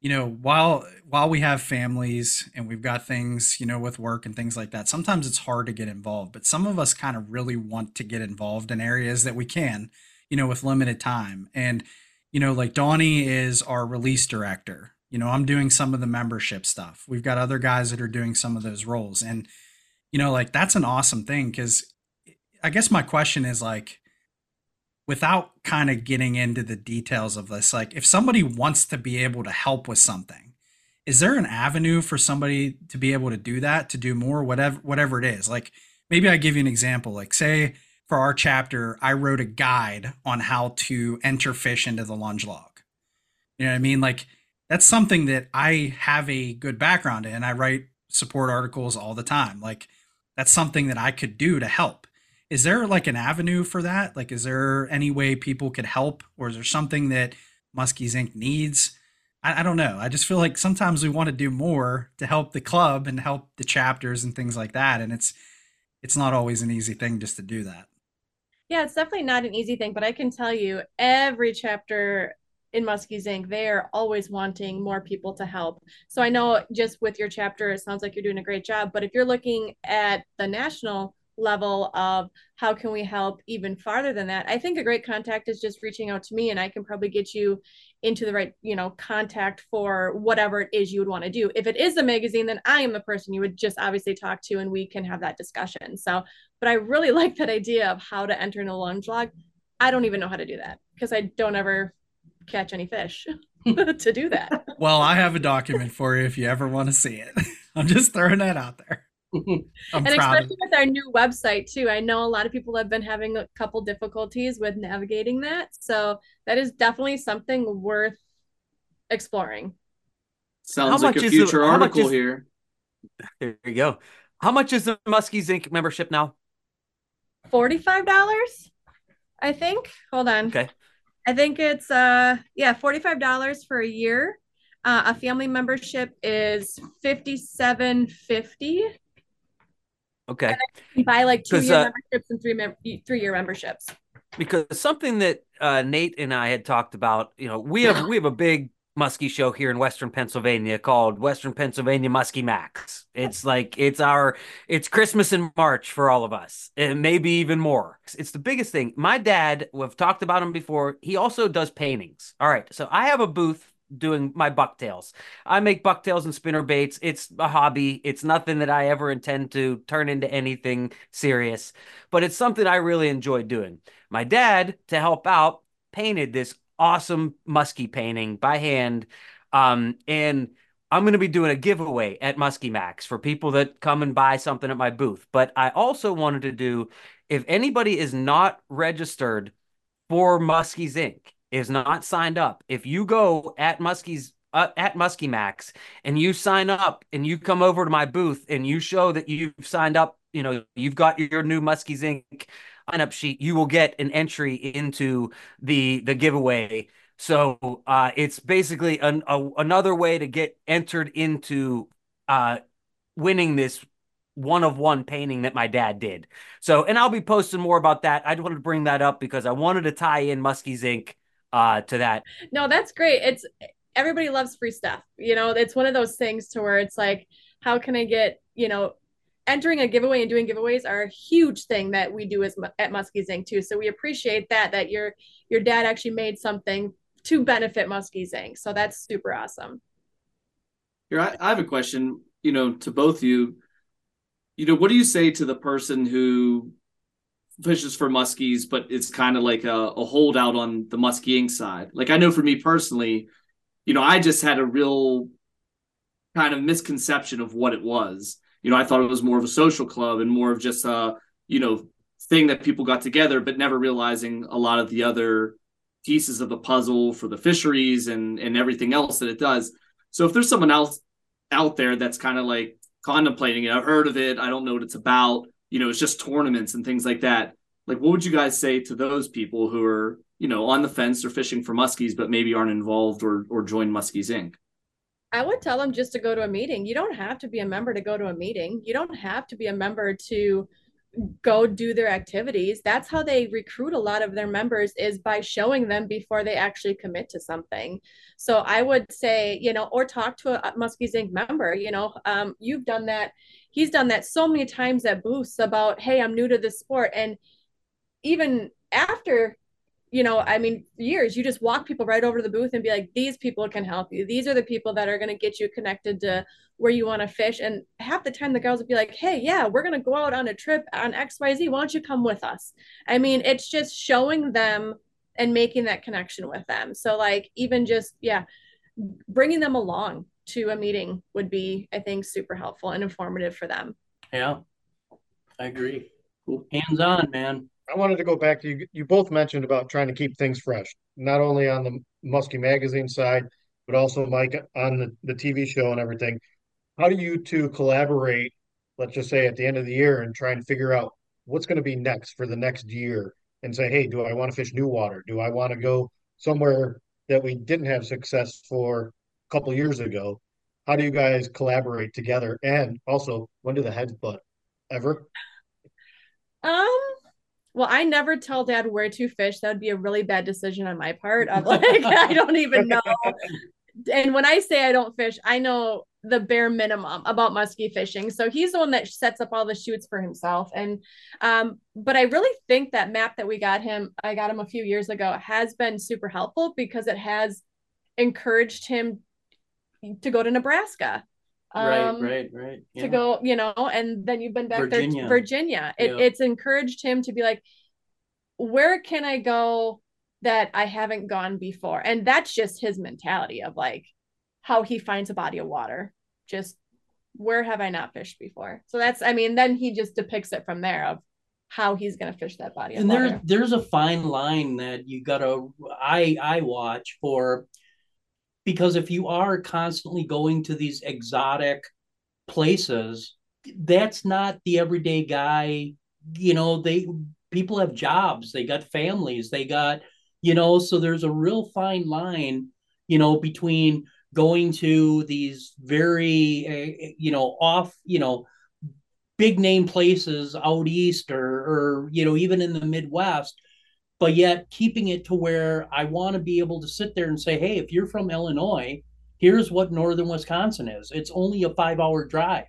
you know while while we have families and we've got things you know with work and things like that sometimes it's hard to get involved but some of us kind of really want to get involved in areas that we can you know with limited time. And you know like donnie is our release director. You know i'm doing some of the membership stuff. We've got other guys that are doing some of those roles. And you know like that's an awesome thing because i guess my question is like without kind of getting into the details of this, like if somebody wants to be able to help with something is there an avenue for somebody to be able to do that to do more whatever whatever it is? Like maybe i give you an example like say for our chapter i wrote a guide on how to enter fish into the lunge log. You know what i mean? Like that's something that i have a good background in i write support articles all the time. Like that's something that i could do to help is there like an avenue for that like is there any way people could help or is there something that muskies inc needs I, I don't know. I just feel like sometimes we want to do more to help the club and help the chapters and things like that, and it's it's not always an easy thing just to do that. Yeah, it's definitely not an easy thing, but I can tell you every chapter in Muskies Inc., they are always wanting more people to help. So I know just with your chapter, it sounds like you're doing a great job. But if you're looking at the national level of how can we help even farther than that. I think a great contact is just reaching out to me and i can probably get you into the right you know contact for whatever it is you would want to do. If it is the magazine then i am the person you would just obviously talk to and we can have that discussion. So but i really (laughs) like that idea of how to enter in a lunge log. I don't even know how to do that because i don't ever catch any fish (laughs) to do that. Well i have a document for you if you ever want to see it. (laughs) I'm just throwing that out there (laughs) and especially with our new website too i know a lot of people have been having a couple difficulties with navigating that so that is definitely something worth exploring. Sounds how like a future the, article is, here. There you go. How much is the muskies inc. membership now? $45 i think. Hold on. Okay. I think it's uh yeah $45 for a year. Uh, a family membership is 5750 Okay. buy like two year uh, memberships and three mem- three year memberships. Because something that uh, Nate and I had talked about, you know, we have we have a big muskie show here in Western Pennsylvania called Western Pennsylvania Muskie Max. It's like it's our it's Christmas in March for all of us, and maybe even more. It's the biggest thing. My dad, we've talked about him before. He also does paintings. All right, so I have a booth doing my bucktails. I make bucktails and spinner baits. It's a hobby. It's nothing that I ever intend to turn into anything serious, but it's something I really enjoy doing. My dad, to help out, painted this awesome muskie painting by hand. Um, and I'm going to be doing a giveaway at Muskie Max for people that come and buy something at my booth. But I also wanted to do, if anybody is not registered for Muskies Inc., is not signed up, if you go at Muskie's uh, at Muskie Max and you sign up and you come over to my booth and you show that you've signed up, you know, you've got your new Muskies Inc. sign up sheet, you will get an entry into the the giveaway. So uh, it's basically an, a, another way to get entered into uh, winning this one of one painting that my dad did. So, and I'll be posting more about that. I just wanted to bring that up because I wanted to tie in Muskies Inc uh, to that. No, that's great. It's everybody loves free stuff. You know, it's one of those things to where it's like, how can I get, you know, entering a giveaway and doing giveaways are a huge thing that we do as at Muskies Inc. too. So we appreciate that that your your dad actually made something to benefit Muskies Inc. So that's super awesome. Here, I, I have a question. You know, to both you. You know, what do you say to the person who fishes for muskies, but it's kind of like a, a holdout on the muskieing side. Like I know for me personally, you know, I just had a real kind of misconception of what it was. You know, I thought it was more of a social club and more of just a, you know, thing that people got together, but never realizing a lot of the other pieces of the puzzle for the fisheries and and everything else that it does. So if there's someone else out there that's kind of like contemplating it, I've heard of it, I don't know what it's about, you know, it's just tournaments and things like that. Like, what would you guys say to those people who are, you know, on the fence or fishing for muskies, but maybe aren't involved or or join Muskies Inc. I would tell them just to go to a meeting. You don't have to be a member to go to a meeting. You don't have to be a member to go do their activities. That's how they recruit a lot of their members is by showing them before they actually commit to something. So I would say, you know, or talk to a Muskies Inc. member. You know, um, you've done that he's done that so many times at booths about hey i'm new to this sport and even after you know i mean years you just walk people right over to the booth and be like these people can help you these are the people that are going to get you connected to where you want to fish and half the time the girls would be like hey yeah we're going to go out on a trip on xyz why don't you come with us i mean it's just showing them and making that connection with them so like even just yeah bringing them along to a meeting would be, I think, super helpful and informative for them. Yeah, I agree. Cool. Hands on, man. I wanted to go back to you. You both mentioned about trying to keep things fresh, not only on the Muskie Magazine side, but also Mike on the, the TV show and everything. How do you two collaborate, let's just say at the end of the year, and try and figure out what's going to be next for the next year and say, hey, do I want to fish new water? Do I want to go somewhere that we didn't have success for a couple years ago? How do you guys collaborate together? And also, when do the heads butt? Ever? Um, well, I never tell dad where to fish. That would be a really bad decision on my part. I'm (laughs) like, I don't even know. (laughs) And when I say I don't fish, I know the bare minimum about muskie fishing. So he's the one that sets up all the shoots for himself. And um, but I really think that map that we got him, I got him a few years ago, has been super helpful because it has encouraged him to go to Nebraska. Um, right, right, right. Yeah. To go, you know, and then you've been back Virginia. there, Virginia. It, yeah. It's encouraged him to be like, where can I go that I haven't gone before? And that's just his mentality of like how he finds a body of water. Just where have I not fished before? So that's, I mean, then he just depicts it from there of how he's going to fish that body and there's there's a fine line that you gotta i i watch for because if you are constantly going to these exotic places that's not the everyday guy you know they people have jobs they got families they got you know so there's a real fine line you know between going to these very uh, you know off you know big name places out east or or you know even in the midwest but yet keeping it to where I want to be able to sit there and say, hey, if you're from Illinois, here's what northern Wisconsin is. It's only a five hour drive.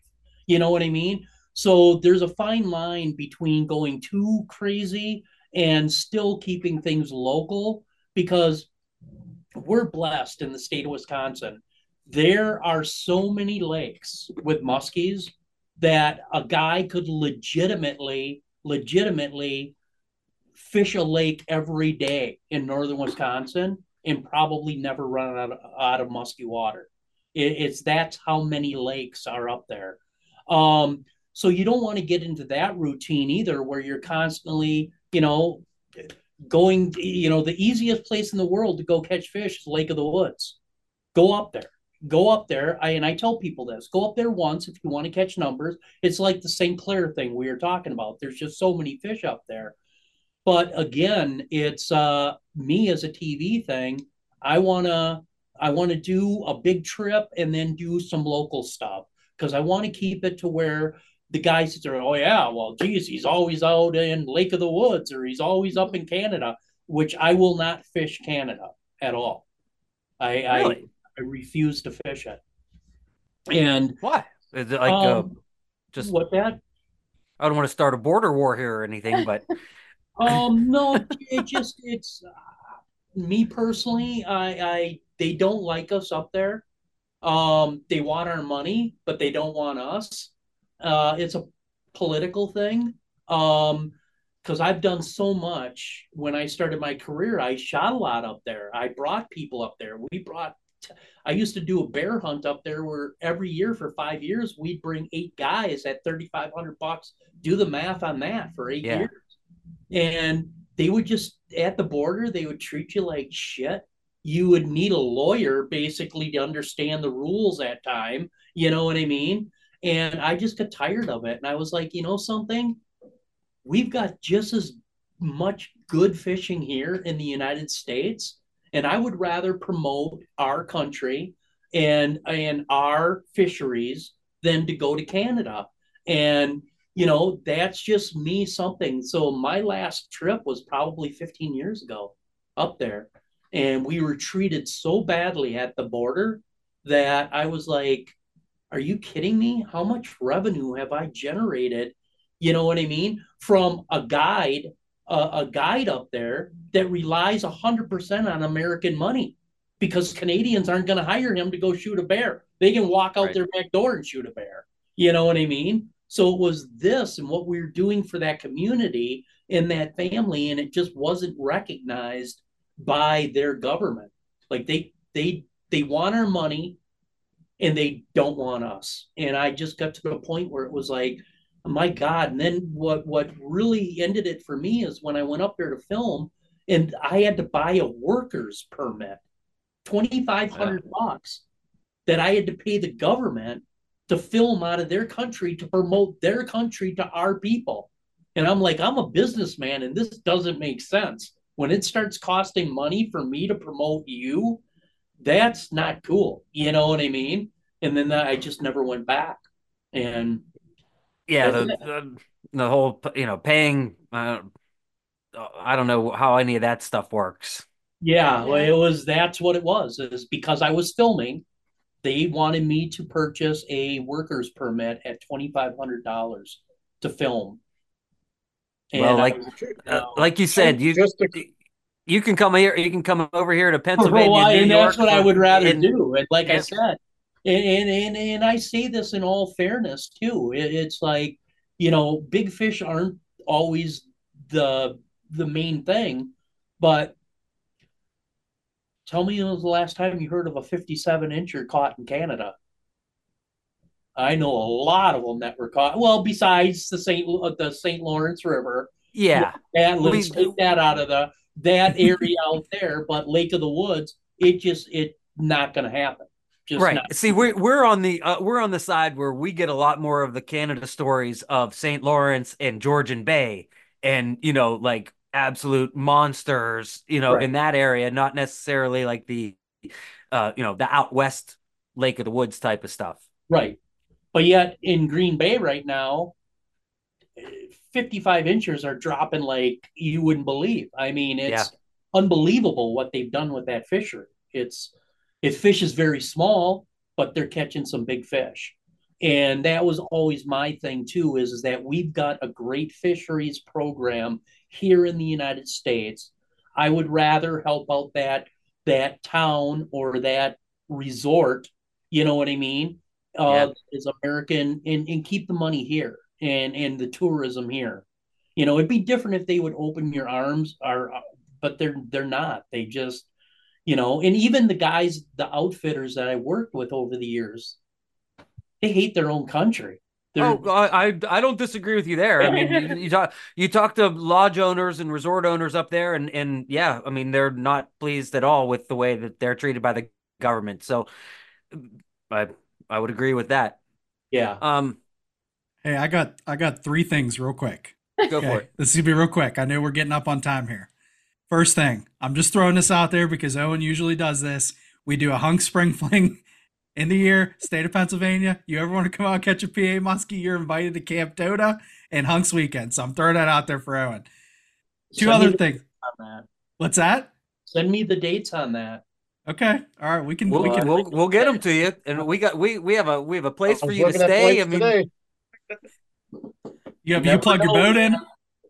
You know what I mean? So there's a fine line between going too crazy and still keeping things local because we're blessed in the state of Wisconsin. There are so many lakes with muskies that a guy could legitimately, legitimately fish a lake every day in northern Wisconsin and probably never run out of, out of musky water. It, it's that's how many lakes are up there. Um, so you don't want to get into that routine either, where you're constantly, you know, going. You know, the easiest place in the world to go catch fish is Lake of the Woods. Go up there. Go up there. I, and I tell people this: go up there once if you want to catch numbers. It's like the St. Clair thing we were talking about. There's just so many fish up there but again, it's uh, me as a TV thing. I wanna I want to do a big trip and then do some local stuff because I want to keep it to where the guys there. Oh yeah, well, geez, he's always out in Lake of the Woods or he's always up in Canada, which I will not fish Canada at all. I really? I, I refuse to fish it. And why? Is it like um, uh, just what that? I don't want to start a border war here or anything, but (laughs) um, no, it just it's uh, me personally. I, I they don't like us up there. Um, they want our money, but they don't want us. Uh, it's a political thing. Um, because I've done so much when I started my career. I shot a lot up there. I brought people up there. We brought. I used to do a bear hunt up there where every year for five years we'd bring eight guys at thirty five hundred bucks. Do the math on that for eight yeah. years and they would just at the border they would treat you like shit. You would need a lawyer basically to understand the rules at time you know what i mean? And i just got tired of it and i was like you know something? We've got just as much good fishing here in the united states and i would rather promote our country and and our fisheries than to go to canada. And you know, that's just me something. So my last trip was probably 15 years ago up there. And we were treated so badly at the border that I was like, are you kidding me? How much revenue have I generated? You know what I mean? From a guide, uh, a guide up there that relies 100% on American money because Canadians aren't going to hire him to go shoot a bear. They can walk out right. their back door and shoot a bear. You know what I mean? So it was this and what we were doing for that community and that family, and it just wasn't recognized by their government. Like they they they want our money, and they don't want us. And I just got to the point where it was like, my God. And then what what really ended it for me is when I went up there to film and I had to buy a worker's permit, 2,500 yeah. bucks that I had to pay the government to film out of their country to promote their country to our people. And I'm like, I'm a businessman and this doesn't make sense. When it starts costing money for me to promote you, that's not cool. You know what I mean? And then I just never went back. And yeah, the, the, the whole you know paying. Uh, I don't know how any of that stuff works. Yeah, well, it was that's what it was. Is because I was filming, they wanted me to purchase a worker's permit at twenty five hundred dollars to film. And well, like was, uh, like you said, you just to, you can come here, you can come over here to Pennsylvania, well, and that's what I would rather and, do. And like and, I said, and, and and I say this in all fairness too. It, it's like you know, big fish aren't always the the main thing, but tell me when was the last time you heard of a 57 incher caught in Canada? I know a lot of them that were caught. Well, besides the Saint the Saint Lawrence River, yeah, that let's take that out of the that area out there. But Lake of the Woods, it just it not going to happen. Just right. Not- See, we're we're on the uh, we're on the side where we get a lot more of the Canada stories of St. Lawrence and Georgian Bay, and you know, like absolute monsters, you know, right. in that area, not necessarily like the, uh, you know, the out west Lake of the Woods type of stuff. Right. But yet in Green Bay right now, 55 inches are dropping like you wouldn't believe. I mean, it's yeah. unbelievable what they've done with that fishery. It's it fish is very small, but they're catching some big fish. And that was always my thing too, is, is that we've got a great fisheries program here in the United States. I would rather help out that that town or that resort, you know what I mean? Uh, yeah. is American and, and keep the money here and and the tourism here. You know, it'd be different if they would open your arms, or but they're they're not. They just you know and even the guys the outfitters that i worked with over the years they hate their own country They're... oh i i don't disagree with you there. I mean you, you, talk you talk to lodge owners and resort owners up there and and yeah i mean they're not pleased at all with the way that they're treated by the government. So i i would agree with that. Yeah. Um hey i got i got three things real quick. Go okay. for it. this is gonna be real quick. I know we're getting up on time here. First thing, I'm just throwing this out there because Owen usually does this. We do a hunk spring fling in the year, state of Pennsylvania. You ever want to come out and catch a PA muskie, you're invited to Camp Doda and Hunks weekend. So I'm throwing that out there for Owen. Two Send other things. That. What's that? Send me the dates on that. Okay. All right. We can. We'll, we can. We'll, we'll get them to you, and we got we we have a we have a place for you to stay. I mean, today. you have you plug your boat in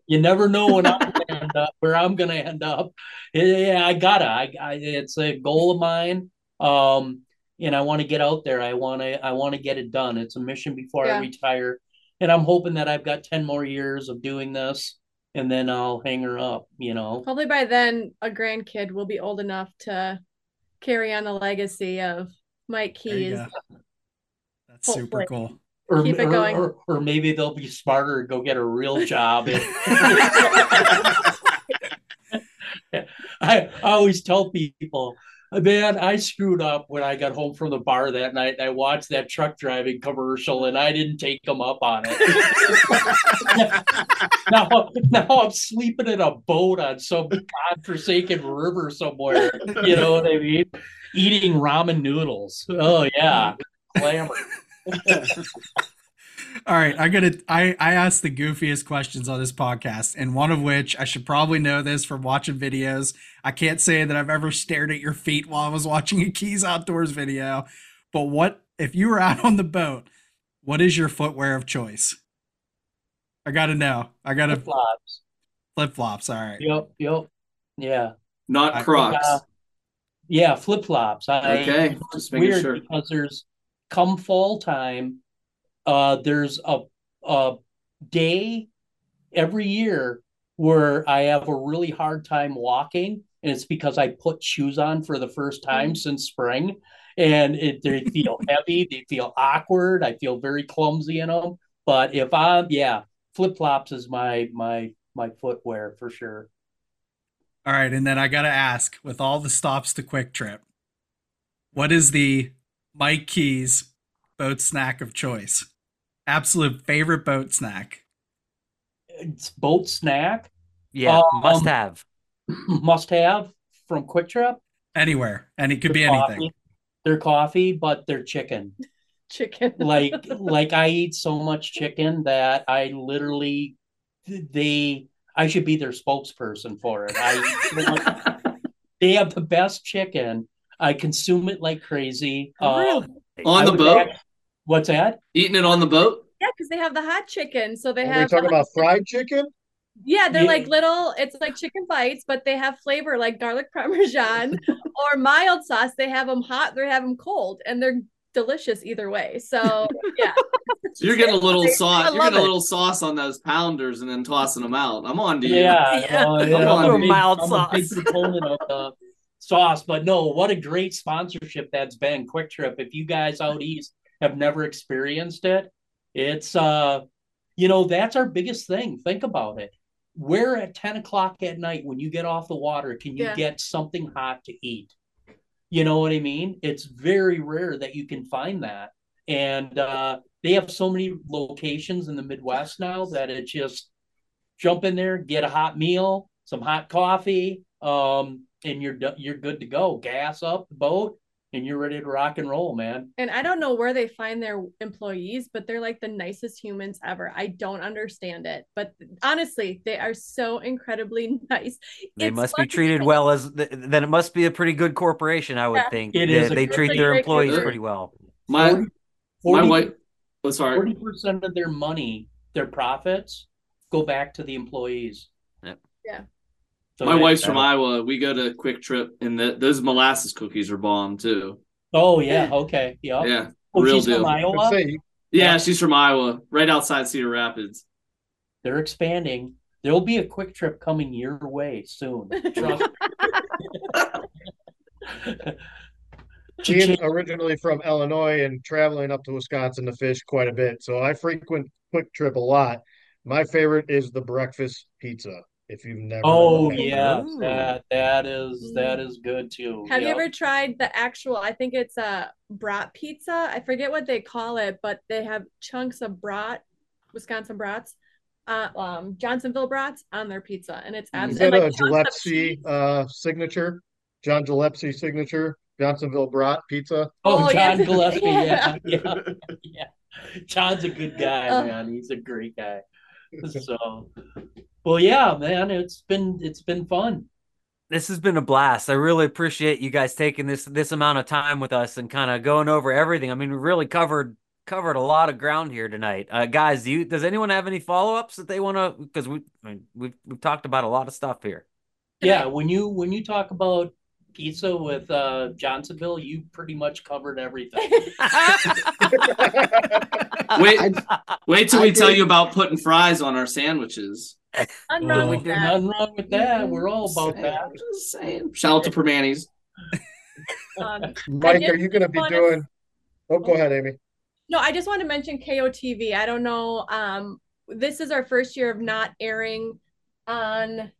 you never know when I'm gonna end up, where I'm going to end up. Yeah, I gotta. I, I, it's a goal of mine. Um, and I want to get out there. I want to. I want to get it done. It's a mission before yeah. I retire, and I'm hoping that I've got ten more years of doing this, and then I'll hang her up. You know, probably by then a grandkid will be old enough to carry on the legacy of Mike Keyes. That's Hopefully. super cool or, Keep it going. Or, or, or, maybe they'll be smarter and go get a real job. (laughs) (laughs) I, I always tell people, man, I screwed up when I got home from the bar that night. and I watched that truck driving commercial and I didn't take them up on it. (laughs) now, now I'm sleeping in a boat on some godforsaken river somewhere. You know what I mean? Eating ramen noodles. Oh, yeah. Glamour. (laughs) All right, I gotta. I I asked the goofiest questions on this podcast, and one of which I should probably know this from watching videos. I can't say that I've ever stared at your feet while I was watching a Keyes Outdoors video, but what if you were out on the boat? What is your footwear of choice? I gotta know. I gotta flip flops. Flip flops. All right. Yep. Yep. Yeah. Not Crocs. Uh, yeah, flip flops. I okay. Just making weird sure. because there's come fall time, uh, there's a, a day every year where I have a really hard time walking. And it's because I put shoes on for the first time mm-hmm. since spring. and it, they (laughs) feel heavy. They feel awkward. I feel very clumsy in them. But if I'm, yeah, flip flops is my my my footwear for sure. All right, and then I gotta ask, with all the stops to QuikTrip, what is the Mike Keyes boat snack of choice? Absolute favorite boat snack. It's boat snack. Yeah, um, must have. (clears throat) Must have from QuikTrip. Anywhere, and it could their be coffee, anything. Their coffee, but their chicken. Chicken. (laughs) like like I eat so much chicken that I literally they I should be their spokesperson for it. I (laughs) they have the best chicken. I consume it like crazy. Um, on the boat. What's that? Eating it on the boat. Yeah, because they have the hot chicken. So they Are have. We talking about fried chicken. Yeah, they're yeah. like little. It's like chicken bites, but they have flavor like garlic (laughs) parmesan (laughs) or mild sauce. They have them hot. They have them cold, and they're delicious either way. So (laughs) yeah. you're getting a little sauce. You're getting it. a little sauce on those pounders and then tossing them out. I'm on to you. Yeah, yeah. Uh, yeah. I'm, I'm, mild I'm sauce. a big proponent of the sauce, but no, what a great sponsorship that's been. QuikTrip. If you guys out east have never experienced it, it's uh, you know, that's our biggest thing. Think about it. Where at 10 o'clock at night when you get off the water can you yeah. get something hot to eat? You know what I mean? It's very rare that you can find that. And uh, they have so many locations in the Midwest now that it just jump in there, get a hot meal, some hot coffee, um, and you're you're good to go. Gas up the boat, and you're ready to rock and roll, man. And I don't know where they find their employees, but they're like the nicest humans ever. I don't understand it, but honestly, they are so incredibly (laughs) nice. They it's must be treated well as then it must be a pretty good corporation, I would yeah. think. It is. They, they treat their employees pretty well. My 40, my wife oh, sorry. 40% of their money, their profits go back to the employees. Yep. Yeah. So My wife's from Iowa. We go to QuikTrip, and the, those molasses cookies are bomb too. Oh yeah, okay, yeah, yeah, oh, real deal. From Iowa? Yeah, yeah, she's from Iowa, right outside Cedar Rapids. They're expanding. There'll be a QuikTrip coming your way soon. (laughs) (laughs) She's originally from Illinois and traveling up to Wisconsin to fish quite a bit, so I frequent QuikTrip a lot. My favorite is the breakfast pizza if you've never oh yeah that that is that is good too have yep. you ever tried the actual i think it's a brat pizza i forget what they call it but they have chunks of brat wisconsin brats uh, um, Johnsonville brats on their pizza, and it's absolutely is that like a Gillespie uh, signature, John Gillespie signature, Johnsonville brat pizza. Oh, oh John (laughs) yeah. Gillespie, yeah. yeah, yeah, John's a good guy, uh, man. He's a great guy. (laughs) So, well, yeah, man, it's been it's been fun. This has been a blast. I really appreciate you guys taking this this amount of time with us and kind of going over everything. I mean, we really covered covered a lot of ground here tonight, uh, guys. Do you does anyone have any follow ups that they want to? Because we I mean, we've we've talked about a lot of stuff here. Yeah, when you when you talk about pizza with uh, Johnsonville, you pretty much covered everything. (laughs) (laughs) wait, wait till we tell you about putting fries on our sandwiches. Nothing wrong with that. Nothing wrong with that. We're all about that. Just saying. Shout out to Primanti's. (laughs) Um, Mike, are you going to be doing? Oh, go ahead, Amy. No, I just want to mention KOTV. I don't know. Um, this is our first year of not airing on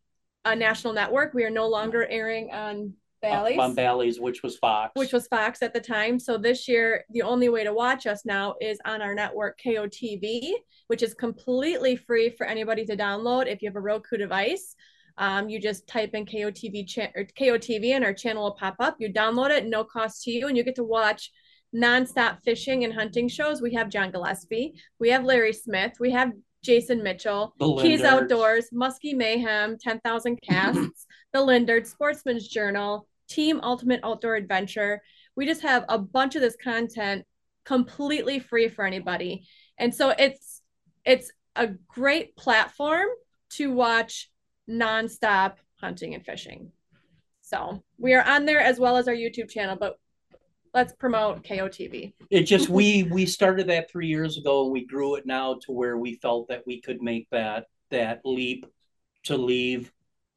a national network. We are no longer airing on Bally's. On Bally's, which was Fox. Which was Fox at the time. So this year, the only way to watch us now is on our network KOTV, which is completely free for anybody to download if you have a Roku device. Um, you just type in KOTV cha- or KOTV and our channel will pop up. You download it, no cost to you, and you get to watch nonstop fishing and hunting shows. We have John Gillespie, we have Larry Smith, we have Jason Mitchell, Keyes Outdoors, Muskie Mayhem, 10,000 Casts, (laughs) The Lindard, Sportsman's Journal, Team Ultimate Outdoor Adventure. We just have a bunch of this content completely free for anybody. And so it's it's a great platform to watch nonstop hunting and fishing. So we are on there as well as our YouTube channel, but let's promote KOTV. It just we we started that three years ago and we grew it now to where we felt that we could make that that leap to leave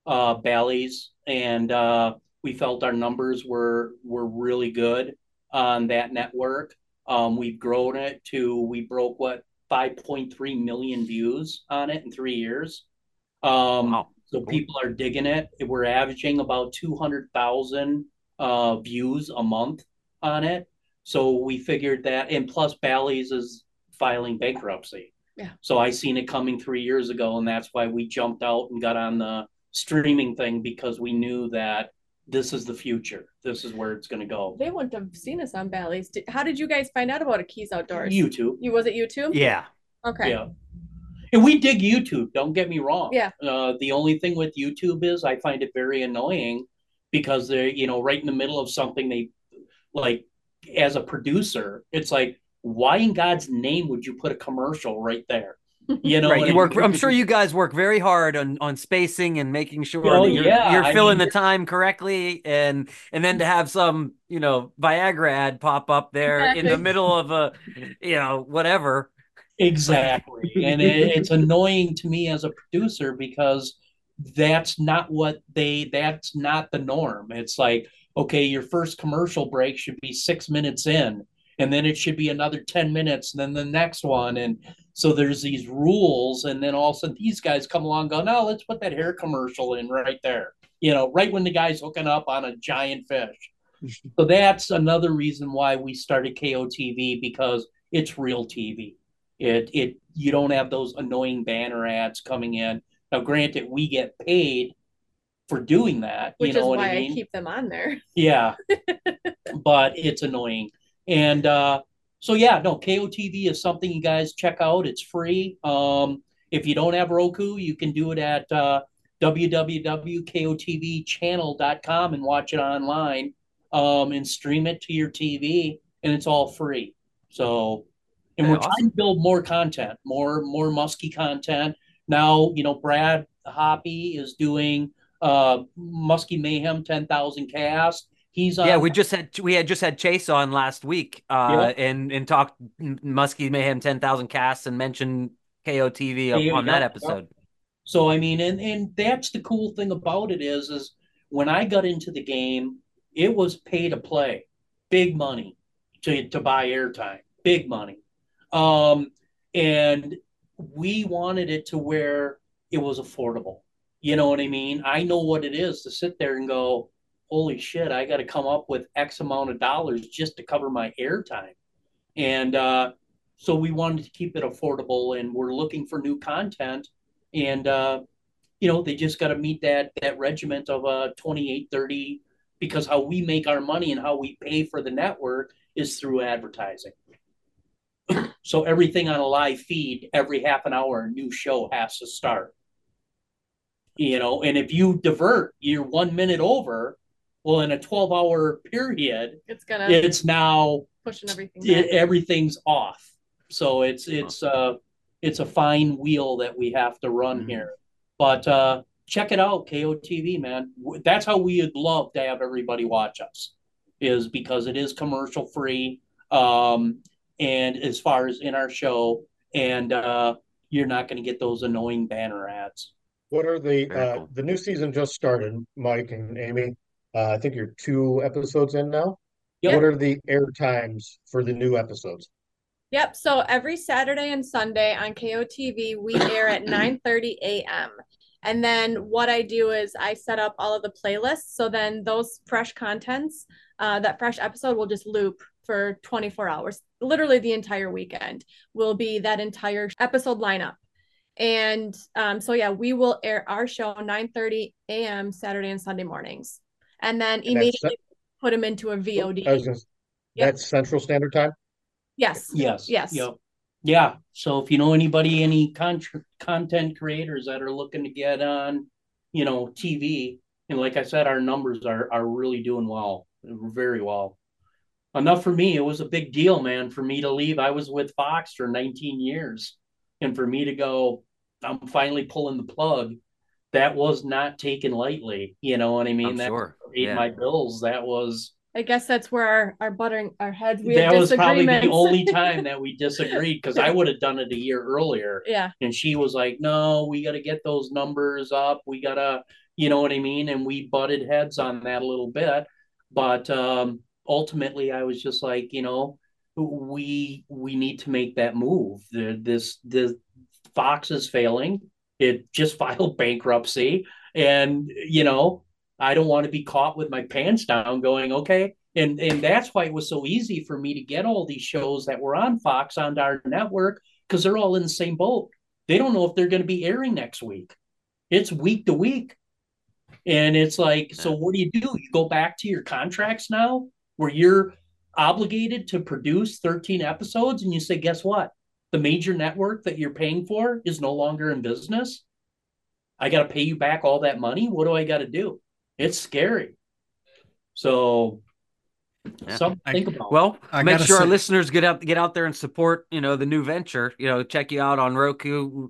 uh Bally's and uh we felt our numbers were were really good on that network. Um, we've grown it to we broke what 5.3 million views on it in three years. Um, wow. So people are digging it. We're averaging about 200,000 uh, views a month on it. So we figured that, and plus Bally's is filing bankruptcy. Yeah. So I seen it coming three years ago, and that's why we jumped out and got on the streaming thing because we knew that this is the future. This is where it's going to go. They wouldn't have seen us on Bally's. How did you guys find out about a Keyes Outdoors? YouTube. You was it YouTube? Yeah. Okay. Yeah. And we dig YouTube. Don't get me wrong. Yeah. Uh, the only thing with YouTube is I find it very annoying because they're you know right in the middle of something. They like as a producer, it's like why in God's name would you put a commercial right there? You know, right. You work. I'm sure you guys work very hard on on spacing and making sure Oh, you're, yeah. you're I filling mean, the time correctly, and and then to have some you know Viagra ad pop up there in the middle of a you know whatever. Exactly. and it, it's annoying to me as a producer because that's not what they that's not the norm. It's like, okay, your first commercial break should be 6 minutes in and then it should be another 10 minutes and then the next one and so there's these rules and then all of a sudden these guys come along go, "No, let's put that hair commercial in right there." You know, right when the guy's hooking up on a giant fish. (laughs) so that's another reason why we started KOTV because it's real TV. It it you don't have those annoying banner ads coming in. Now, granted, we get paid for doing that. Which you know is what why I I, keep them on there. Yeah, (laughs) but it's annoying. And uh, so yeah, no, KOTV is something you guys check out. It's free. Um, if you don't have Roku, you can do it at uh, www.kotvchannel.com and watch it online um, and stream it to your TV, and it's all free. So, and we're trying to build more content, more more musky content. Now, you know, Brad Hoppy is doing uh, Muskie Mayhem 10,000 cast. He's on yeah, we just had we had just had Chase on last week, uh, Yeah. and and talked Muskie Mayhem ten thousand casts and mentioned KOTV up Yeah, on that episode. So I mean, and and that's the cool thing about it is is when I got into the game, it was pay to play, big money to to buy airtime, big money, um, and we wanted it to where it was affordable. You know what I mean? I know what it is to sit there and go, holy shit, I got to come up with X amount of dollars just to cover my airtime, and uh, so we wanted to keep it affordable, and we're looking for new content. And uh, you know they just got to meet that that regiment of uh 28 30 because how we make our money and how we pay for the network is through advertising. (clears throat) So everything on a live feed every half an hour a new show has to start. You know and if you divert you're one minute over well in a 12 hour period It's gonna it's now pushing everything. it, everything's off. So it's it's uh it's a fine wheel that we have to run Mhm. here. But uh check it out, KOTV, man. That's how we would love to have everybody watch us, is because it is commercial free. Um, and as far as in our show, and uh, you're not going to get those annoying banner ads. What are the uh, the new season just started, Mike and Amy? Uh, I think you're two episodes in now. Yep. What are the air times for the new episodes? Yep. So every Saturday and Sunday on KOTV, we air at (clears throat) 9:30 a.m. And then what I do is I set up all of the playlists. So then those fresh contents, uh, that fresh episode will just loop for 24 hours. Literally the entire weekend will be that entire episode lineup. And um, so yeah, we will air our show 9:30 a.m. Saturday and Sunday mornings, and then that's- immediately put them into a I was VOD. gonna, Yep. That's Central Standard Time. Yes. Yes. Yes. Yep. Yeah. So if you know anybody, any con- content creators that are looking to get on, you know, TV, and like I said, our numbers are are really doing well, very well. Enough for me. It was a big deal, man, for me to leave. I was with Fox for 19 years, and for me to go, I'm finally pulling the plug. That was not taken lightly. You know what I mean? I'm that sure. paid Yeah. my bills. That was I guess that's where our, our buttering our heads we that had was probably the only (laughs) time that we disagreed because I would have done it a year earlier. yeah. And she was like, no, we got to get those numbers up. We got to, you know what I mean? And we butted heads on that a little bit. But um, ultimately I was just like, you know, we we need to make that move. The, this the Fox is failing. It just (laughs) filed bankruptcy, and you know, I don't want to be caught with my pants down, going, okay. And and that's why it was so easy for me to get all these shows that were on Fox onto our network because they're all in the same boat. They don't know if they're going to be airing next week. It's week to week. And it's like, so what do you do? You go back to your contracts now where you're obligated to produce 13 episodes and you say, guess what? The major network that you're paying for is no longer in business. I got to pay you back all that money. What do I got to do? It's scary. So yeah. Something to think about. Well, I make sure say- our listeners get out get out there and support, you know, the new venture. You know, check you out on Roku.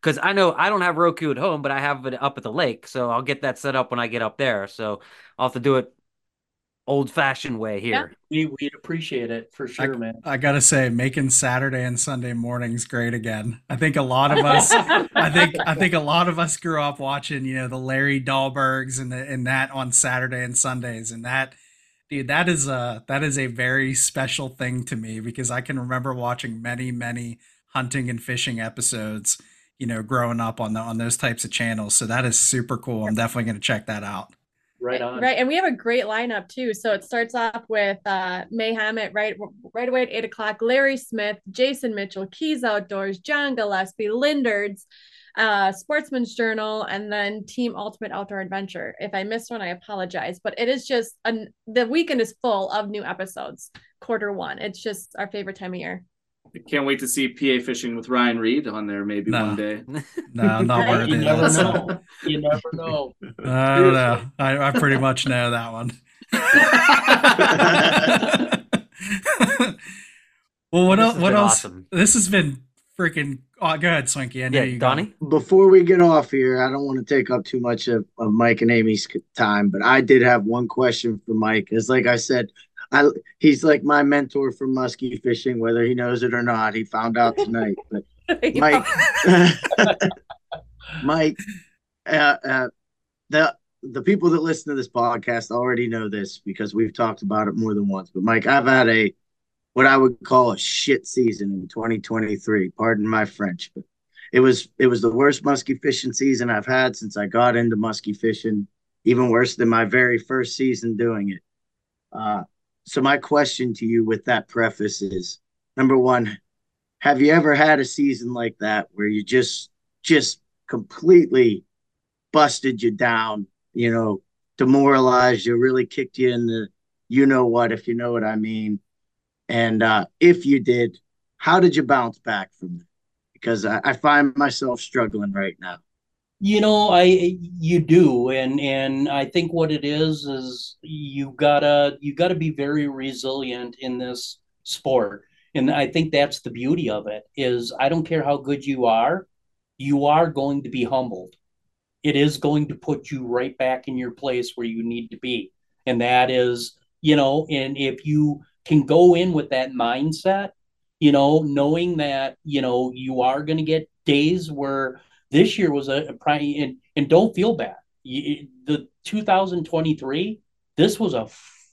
Because I know I don't have Roku at home, but I have it up at the lake, so I'll get that set up when I get up there. So I'll have to do it old fashioned way here. Yeah. We, would appreciate it for sure, I, man. I gotta say, making Saturday and Sunday mornings great again. I think a lot of us, (laughs) I think, I think a lot of us grew up watching, you know, the Larry Dahlbergs and the, and that on Saturday and Sundays, and that dude that is a that is a very special thing to me because i can remember watching many many hunting and fishing episodes you know growing up on the on those types of channels so that is super cool i'm definitely going to check that out right on right and we have a great lineup too so it starts off with uh right right away at eight o'clock larry smith jason mitchell keyes outdoors john gillespie lindards uh, Sportsman's Journal, and then Team Ultimate Outdoor Adventure. If I missed one, I apologize, but it is just an, the weekend is full of new episodes. Quarter one, it's just our favorite time of year. I can't wait to see PA fishing with Ryan Reed on there maybe no. one day. No, not worthy. you never (laughs) know. You never know. I don't know. I, I pretty much know that one. (laughs) well, what else? What else? Awesome. This has been freaking. Oh, go ahead, Swanky. I know yeah, you, Donnie. Before we get off here, I don't want to take up too much of, of Mike and Amy's time, but I did have one question for Mike. Is like I said, I he's like my mentor for muskie fishing, whether he knows it or not. He found out tonight. But (laughs) Mike, (laughs) Mike, uh, uh, the the people that listen to this podcast already know this because we've talked about it more than once. But Mike, I've had a what I would call a shit season in 2023. Pardon my French, but it was it was the worst muskie fishing season I've had since I got into muskie fishing. Even worse than my very first season doing it. Uh, so my question to you, with that preface, is number one: Have you ever had a season like that where you just just completely busted you down? You know, demoralized you, really kicked you in the you know what, if you know what I mean and uh, if you did, how did you bounce back from that? Because I, I find myself struggling right now. You know, I you do, and and I think what it is is you gotta you gotta be very resilient in this sport, and I think that's the beauty of it. Is I don't care how good you are, you are going to be humbled. It is going to put you right back in your place where you need to be, and that is you know, and if you can go in with that mindset, you know, knowing that, you know, you are going to get days where this year was a, a prime, and, and don't feel bad. You, the 2023, this was a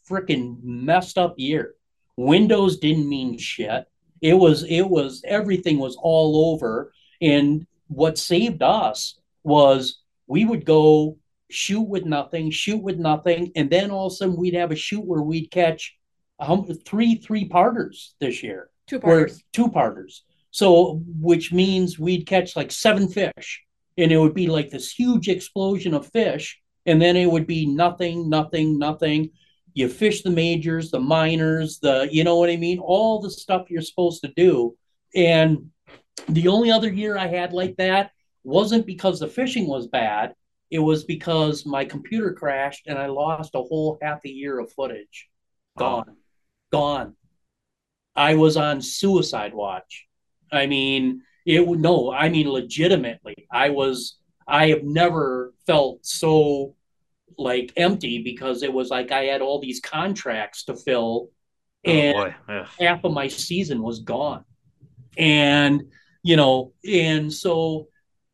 freaking messed up year. Windows didn't mean shit. It was, it was, everything was all over. And what saved us was we would go shoot with nothing, shoot with nothing, and then all of a sudden we'd have a shoot where we'd catch um, three three parters this year. Two parters. Two parters. So which means we'd catch like seven fish, and it would be like this huge explosion of fish, and then it would be nothing, nothing, nothing. You fish the majors, the minors, the you know what I mean, all the stuff you're supposed to do. And the only other year I had like that wasn't because the fishing was bad. It was because my computer crashed and I lost a whole half a year of footage. Gone. Gone. I was on suicide watch. I mean, it would no, I mean legitimately. I was I have never felt so like empty because it was like I had all these contracts to fill oh, and oh half of my season was gone. And you know, and so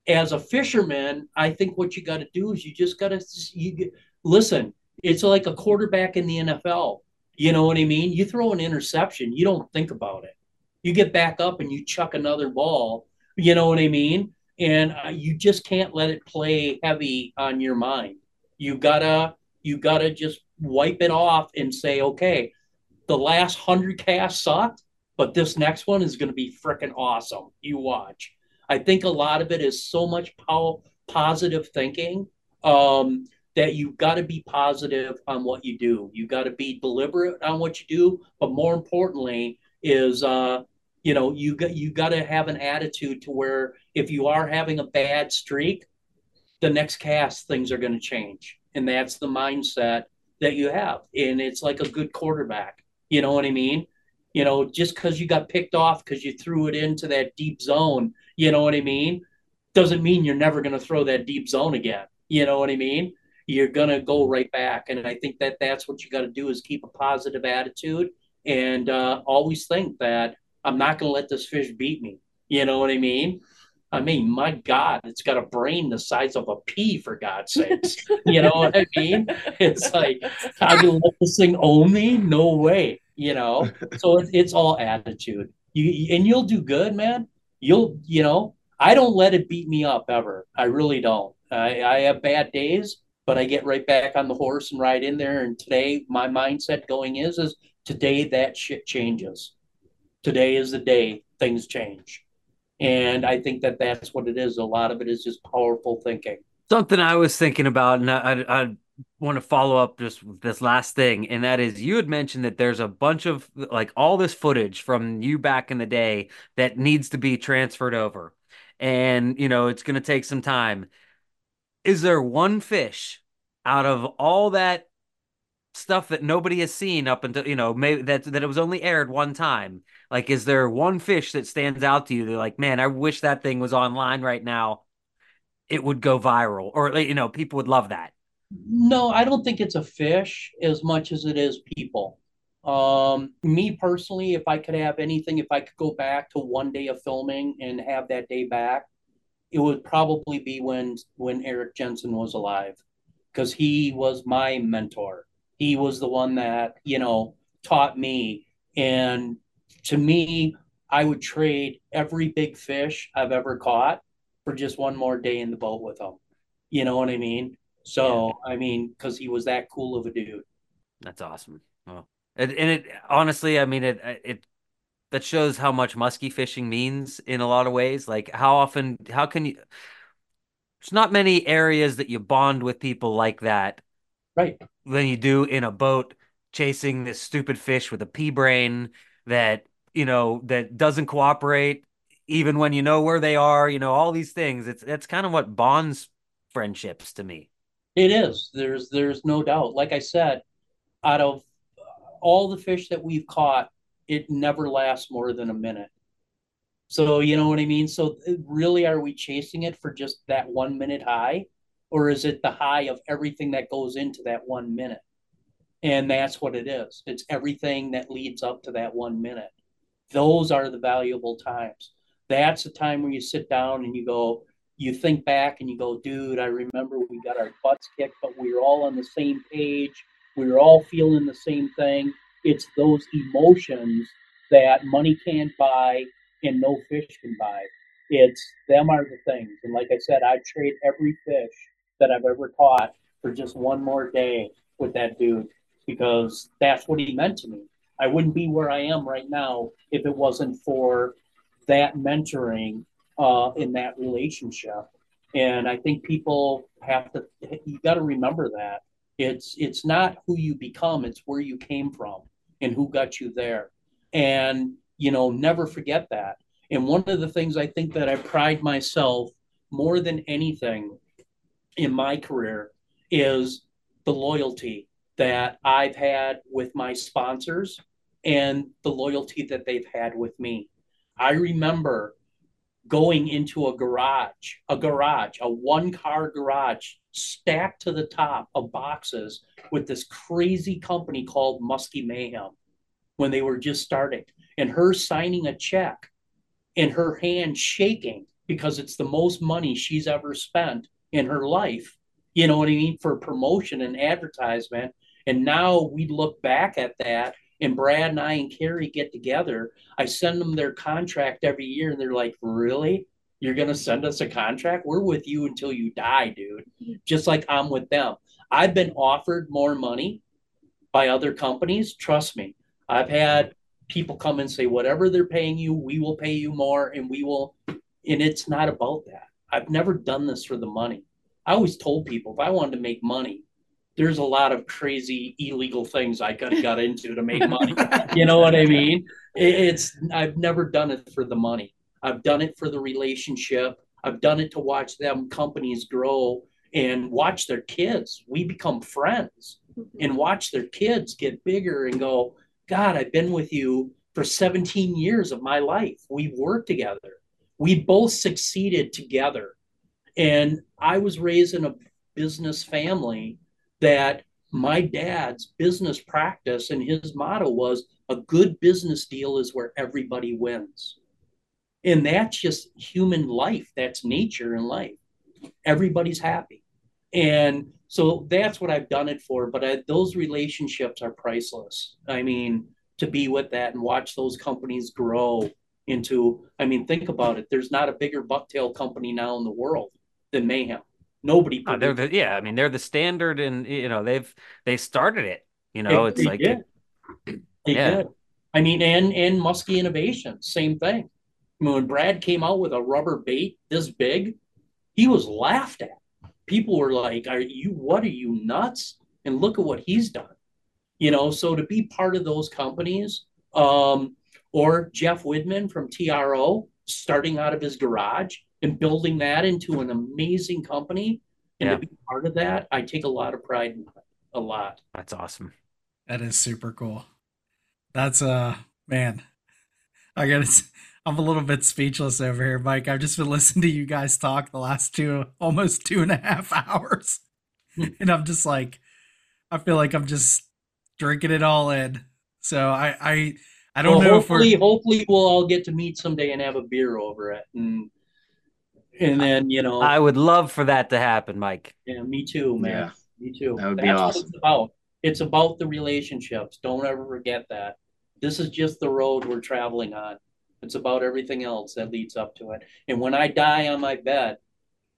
as a fisherman, I think what you got to do is you just got to you listen. It's like a quarterback in the NFL You know what I mean? You throw an interception, you don't think about it. You get back up and you chuck another ball. You know what I mean? And uh, you just can't let it play heavy on your mind. You gotta you gotta just wipe it off and say, okay, the last hundred casts sucked, but this next one is to be freaking awesome. You watch. I think a lot of it is so much power, positive thinking um, that you've got to be positive on what you do. You got to be deliberate on what you do, but more importantly, is uh, you know you got you got to have an attitude to where if you are having a bad streak, the next cast things are going to change, and that's the mindset that you have. And it's like a good quarterback. You know what I mean? You know, just because you got picked off because you threw it into that deep zone, you know what I mean? Doesn't mean you're never going to throw that deep zone again. You know what I mean? You're going to go right back. And I think that that's what you got to do is keep a positive attitude and uh, always think that I'm not going to let this fish beat me. You know what I mean? I mean, my God, it's got a brain the size of a pea, for God's sakes. you know what I mean? (laughs) It's like, I'm going to let this thing own me? No way you know so it's, it's all attitude you and you'll do good man you'll you know i don't let it beat me up ever i really don't i, I have bad days but i get right back on the horse and ride in there and today my mindset going is is today that shit changes. Today is the day things change. And i think that that's what it is. A lot of it is just powerful thinking. Something i was thinking about and i, I want to follow up just this last thing, and that is you had mentioned that there's a bunch of like all this footage from you back in the day that needs to be transferred over, and you know it's going to take some time. Is there one fish out of all that stuff that nobody has seen up until you know maybe that that it was only aired one time? Like, is there one fish that stands out to you? They're like, man, I wish that thing was online right now. It would go viral, or you know, people would love that. No, I don't think it's a fish as much as it is people. Um, me personally, if I could have anything, if I could go back to one day of filming and have that day back, it would probably be when when Eric Jensen was alive, because he was my mentor. He was the one that you know taught me, and to me, I would trade every big fish I've ever caught for just one more day in the boat with him. You know what I mean? So yeah. I mean, because he was that cool of a dude. That's awesome. Well, and, and it honestly, I mean, it it that shows how much musky fishing means in a lot of ways. Like how often, how can you? There's not many areas that you bond with people like that, right? Than you do in a boat chasing this stupid fish with a pea brain that you know that doesn't cooperate even when you know where they are. You know all these things. It's that's kind of what bonds friendships to me. It is. There's there's no doubt. Like I said, out of all the fish that we've caught, it never lasts more than a minute. So you know what I mean. So really, are we chasing it for just that one minute high, or is it the high of everything that goes into that one minute? And that's what it is. It's everything that leads up to that one minute. Those are the valuable times. That's the time where you sit down and you go, you think back and you go, dude, I remember we got our butts kicked, but we were all on the same page. We were all feeling the same thing. It's those emotions that money can't buy and no fish can buy. It's them are the things. And like I said, I'd trade every fish that I've ever caught for just one more day with that dude because that's what he meant to me. I wouldn't be where I am right now if it wasn't for that mentoring uh, in that relationship. And I think people have to, you got to remember that it's, it's not who you become, it's where you came from and who got you there. And, you know, never forget that. And one of the things I think that I pride myself more than anything in my career is the loyalty that I've had with my sponsors and the loyalty that they've had with me. I remember going into a garage, a garage, a one car garage stacked to the top of boxes with this crazy company called Muskie Mayhem when they were just starting. And her signing a check and her hand shaking because it's the most money she's ever spent in her life. You know what I mean? For promotion and advertisement. And now we look back at that, and Brad and I and Carrie get together. I send them their contract every year, and they're like, Really? You're going to send us a contract? We're with you until you die, dude. Just like I'm with them. I've been offered more money by other companies. Trust me. I've had people come and say, whatever they're paying you, we will pay you more and we will. And it's not about that. I've never done this for the money. I always told people if I wanted to make money, there's a lot of crazy illegal things I could have got into to make money. (laughs) you know what I mean? It's I've never done it for the money. I've done it for the relationship. I've done it to watch them companies grow and watch their kids. We become friends mm-hmm. and watch their kids get bigger and go, God, I've been with you for 17 years of my life. We've worked together. We both succeeded together. And I was raised in a business family that my dad's business practice and his motto was a good business deal is where everybody wins. And that's just human life, that's nature in life. Everybody's happy. And so that's what I've done it for. But I, those relationships are priceless. I mean, to be with that and watch those companies grow into, I mean, think about it. There's not a bigger bucktail company now in the world than Mayhem. Nobody. Uh, they're the, yeah, I mean, they're the standard, and you know, they've they started it. You know, it's like did. It, yeah. did. I mean, and and Muskie Innovation, same thing. I mean, when Brad came out with a rubber bait this big, he was laughed at people were like, "Are you? What are you nuts?" And look at what he's done. You know, so to be part of those companies, um, or Jeff Widman from TRO starting out of his garage and building that into an amazing company, and yeah. to be part of that, I take a lot of pride in that. A lot. That's awesome. That is super cool. That's uh man. I gotta I'm a little bit speechless over here, Mike. I've just been listening to you guys talk the last two, almost two and a half (laughs) hours. and I'm just like, I feel like I'm just drinking it all in. So I, I, I don't well, know hopefully, hopefully we'll all get to meet someday and have a beer over it. And, and then, you know, I would love for that to happen, Mike. Yeah, me too, man. Yeah, me too. That would That's be awesome. it's about. It's about the relationships. Don't ever forget that. This is just the road we're traveling on. It's about everything else that leads up to it. And when I die on my bed,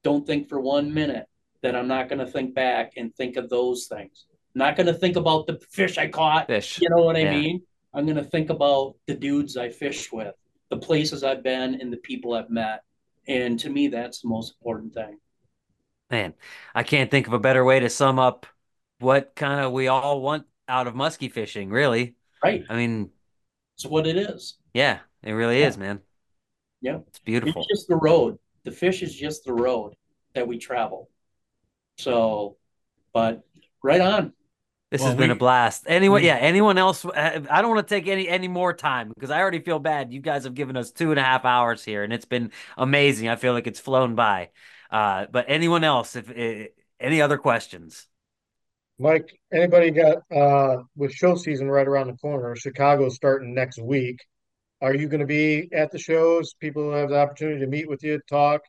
don't think for one minute that I'm not going to think back and think of those things. I'm not going to think about the fish I caught. Fish. You know what I mean? I'm going to think about the dudes I fished with, the places I've been, and the people I've met. And to me, that's the most important thing. Man, I can't think of a better way to sum up what kind of we all want out of muskie fishing, really. Right. I mean, it's what it is. Yeah. It really yeah. is, man. Yeah. It's beautiful. It's just the road. The fish is just the road that we travel. So, but right on. This well, has we, been a blast. Anyone, we, yeah. Anyone else? Uh, I don't want to take any any more time because I already feel bad. You guys have given us two and a half hours here, and it's been amazing. I feel like it's flown by. Uh, but anyone else? If, if uh, any other questions? Mike, anybody got uh with show season right around the corner? Chicago's starting next week. Are you going to be at the shows? People who have the opportunity to meet with you, talk.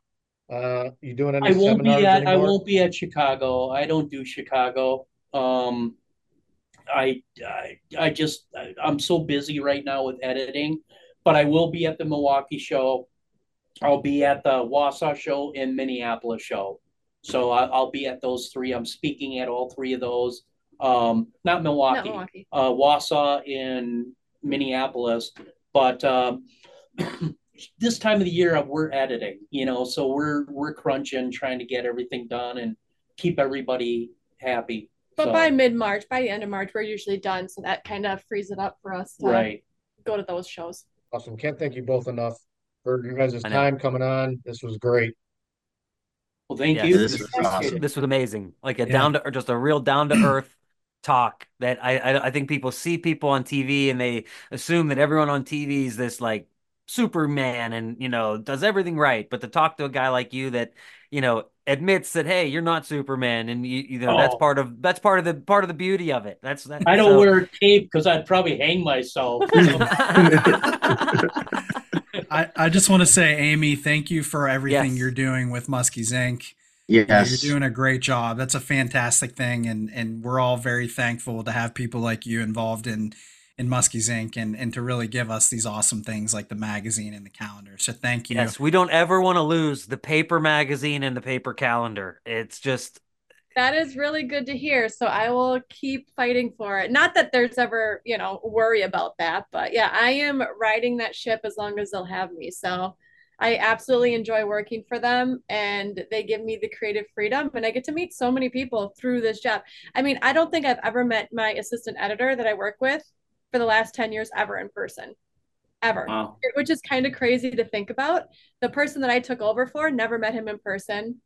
Uh, you doing any? I won't be at. Anymore? I won't be at Chicago. I don't do Chicago. Um, I, I, I just I'm so busy right now with editing, but I will be at the Milwaukee show. I'll be at the Wausau show and Minneapolis show. So I, will be at those three. I'm speaking at all three of those. Um, not Milwaukee, not Milwaukee. Uh, Wausau in Minneapolis. But um, (clears throat) this time of the year, we're editing, you know, so we're we're crunching, trying to get everything done and keep everybody happy. But so, by mid March, by the end of March, we're usually done, so that kind of frees it up for us to right. go to those shows. Awesome! Can't thank you both enough for you guys' time coming on. This was great. Well, thank you. This, this, was awesome. this was amazing. Like a yeah. down to or just a real down to earth talk that I, I, I think people see people on TV and they assume that everyone on TV is this like Superman and you know does everything right. But to talk to a guy like you that you know admits that hey you're not Superman and you, you know oh. that's part of that's part of the part of the beauty of it. That's that, I don't so. wear tape because I'd probably hang myself. (laughs) (laughs) I, I just want to say, Amy, thank you for everything yes. you're doing with Muskies Inc. Yes. You're doing a great job. That's a fantastic thing. And, and we're all very thankful to have people like you involved in, in Muskies Inc. and, and to really give us these awesome things like the magazine and the calendar. So thank you. Yes, we don't ever want to lose the paper magazine and the paper calendar. It's just that is really good to hear. So I will keep fighting for it. Not that there's ever, you know, worry about that, but yeah, I am riding that ship as long as they'll have me. So I absolutely enjoy working for them and they give me the creative freedom and I get to meet so many people through this job. I mean, I don't think I've ever met my assistant editor that I work with for the last 10 years ever in person. Ever. Wow. Which is kind of crazy to think about. The person that I took over for never met him in person.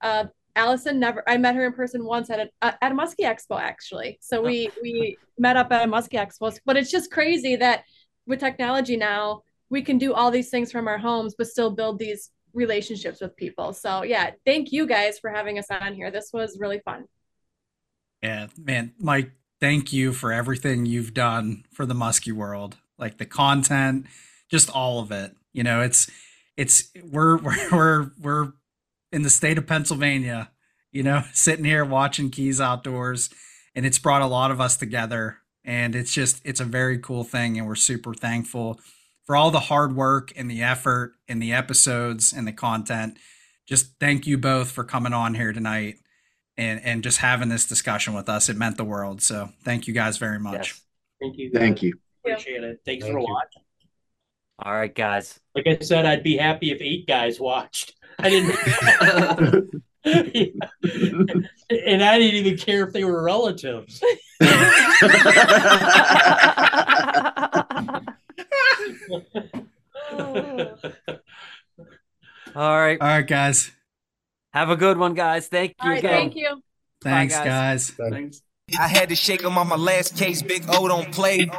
Uh, Allison never I met her in person once at a at a Muskie Expo actually. So we we met up at a Muskie Expo. But it's just crazy that with technology now we can do all these things from our homes but still build these relationships with people. So yeah, thank you guys for having us on here. This was really fun. Yeah, man, Mike, thank you for everything you've done for the Muskie world. Like the content, just all of it. You know, it's it's we're we're (laughs) we're we're in the state of Pennsylvania, you know, (laughs) sitting here watching Keyes Outdoors, and it's brought a lot of us together. And it's just, it's a very cool thing. And we're super thankful for all the hard work and the effort and the episodes and the content. Just thank you both for coming on here tonight and, and just having this discussion with us. It meant the world. So thank you guys very much. Yes. Thank you. Thank you. Appreciate it. Thanks thank for you. watching. All right, guys. Like I said, I'd be happy if eight guys watched. I didn't. (laughs) and I didn't even care if they were relatives. (laughs) (laughs) All right. All right, guys. Have a good one, guys. Thank you. Right, thank you. Thanks, Bye, guys. guys. Thanks. I had to shake him on my last case. Big O don't play.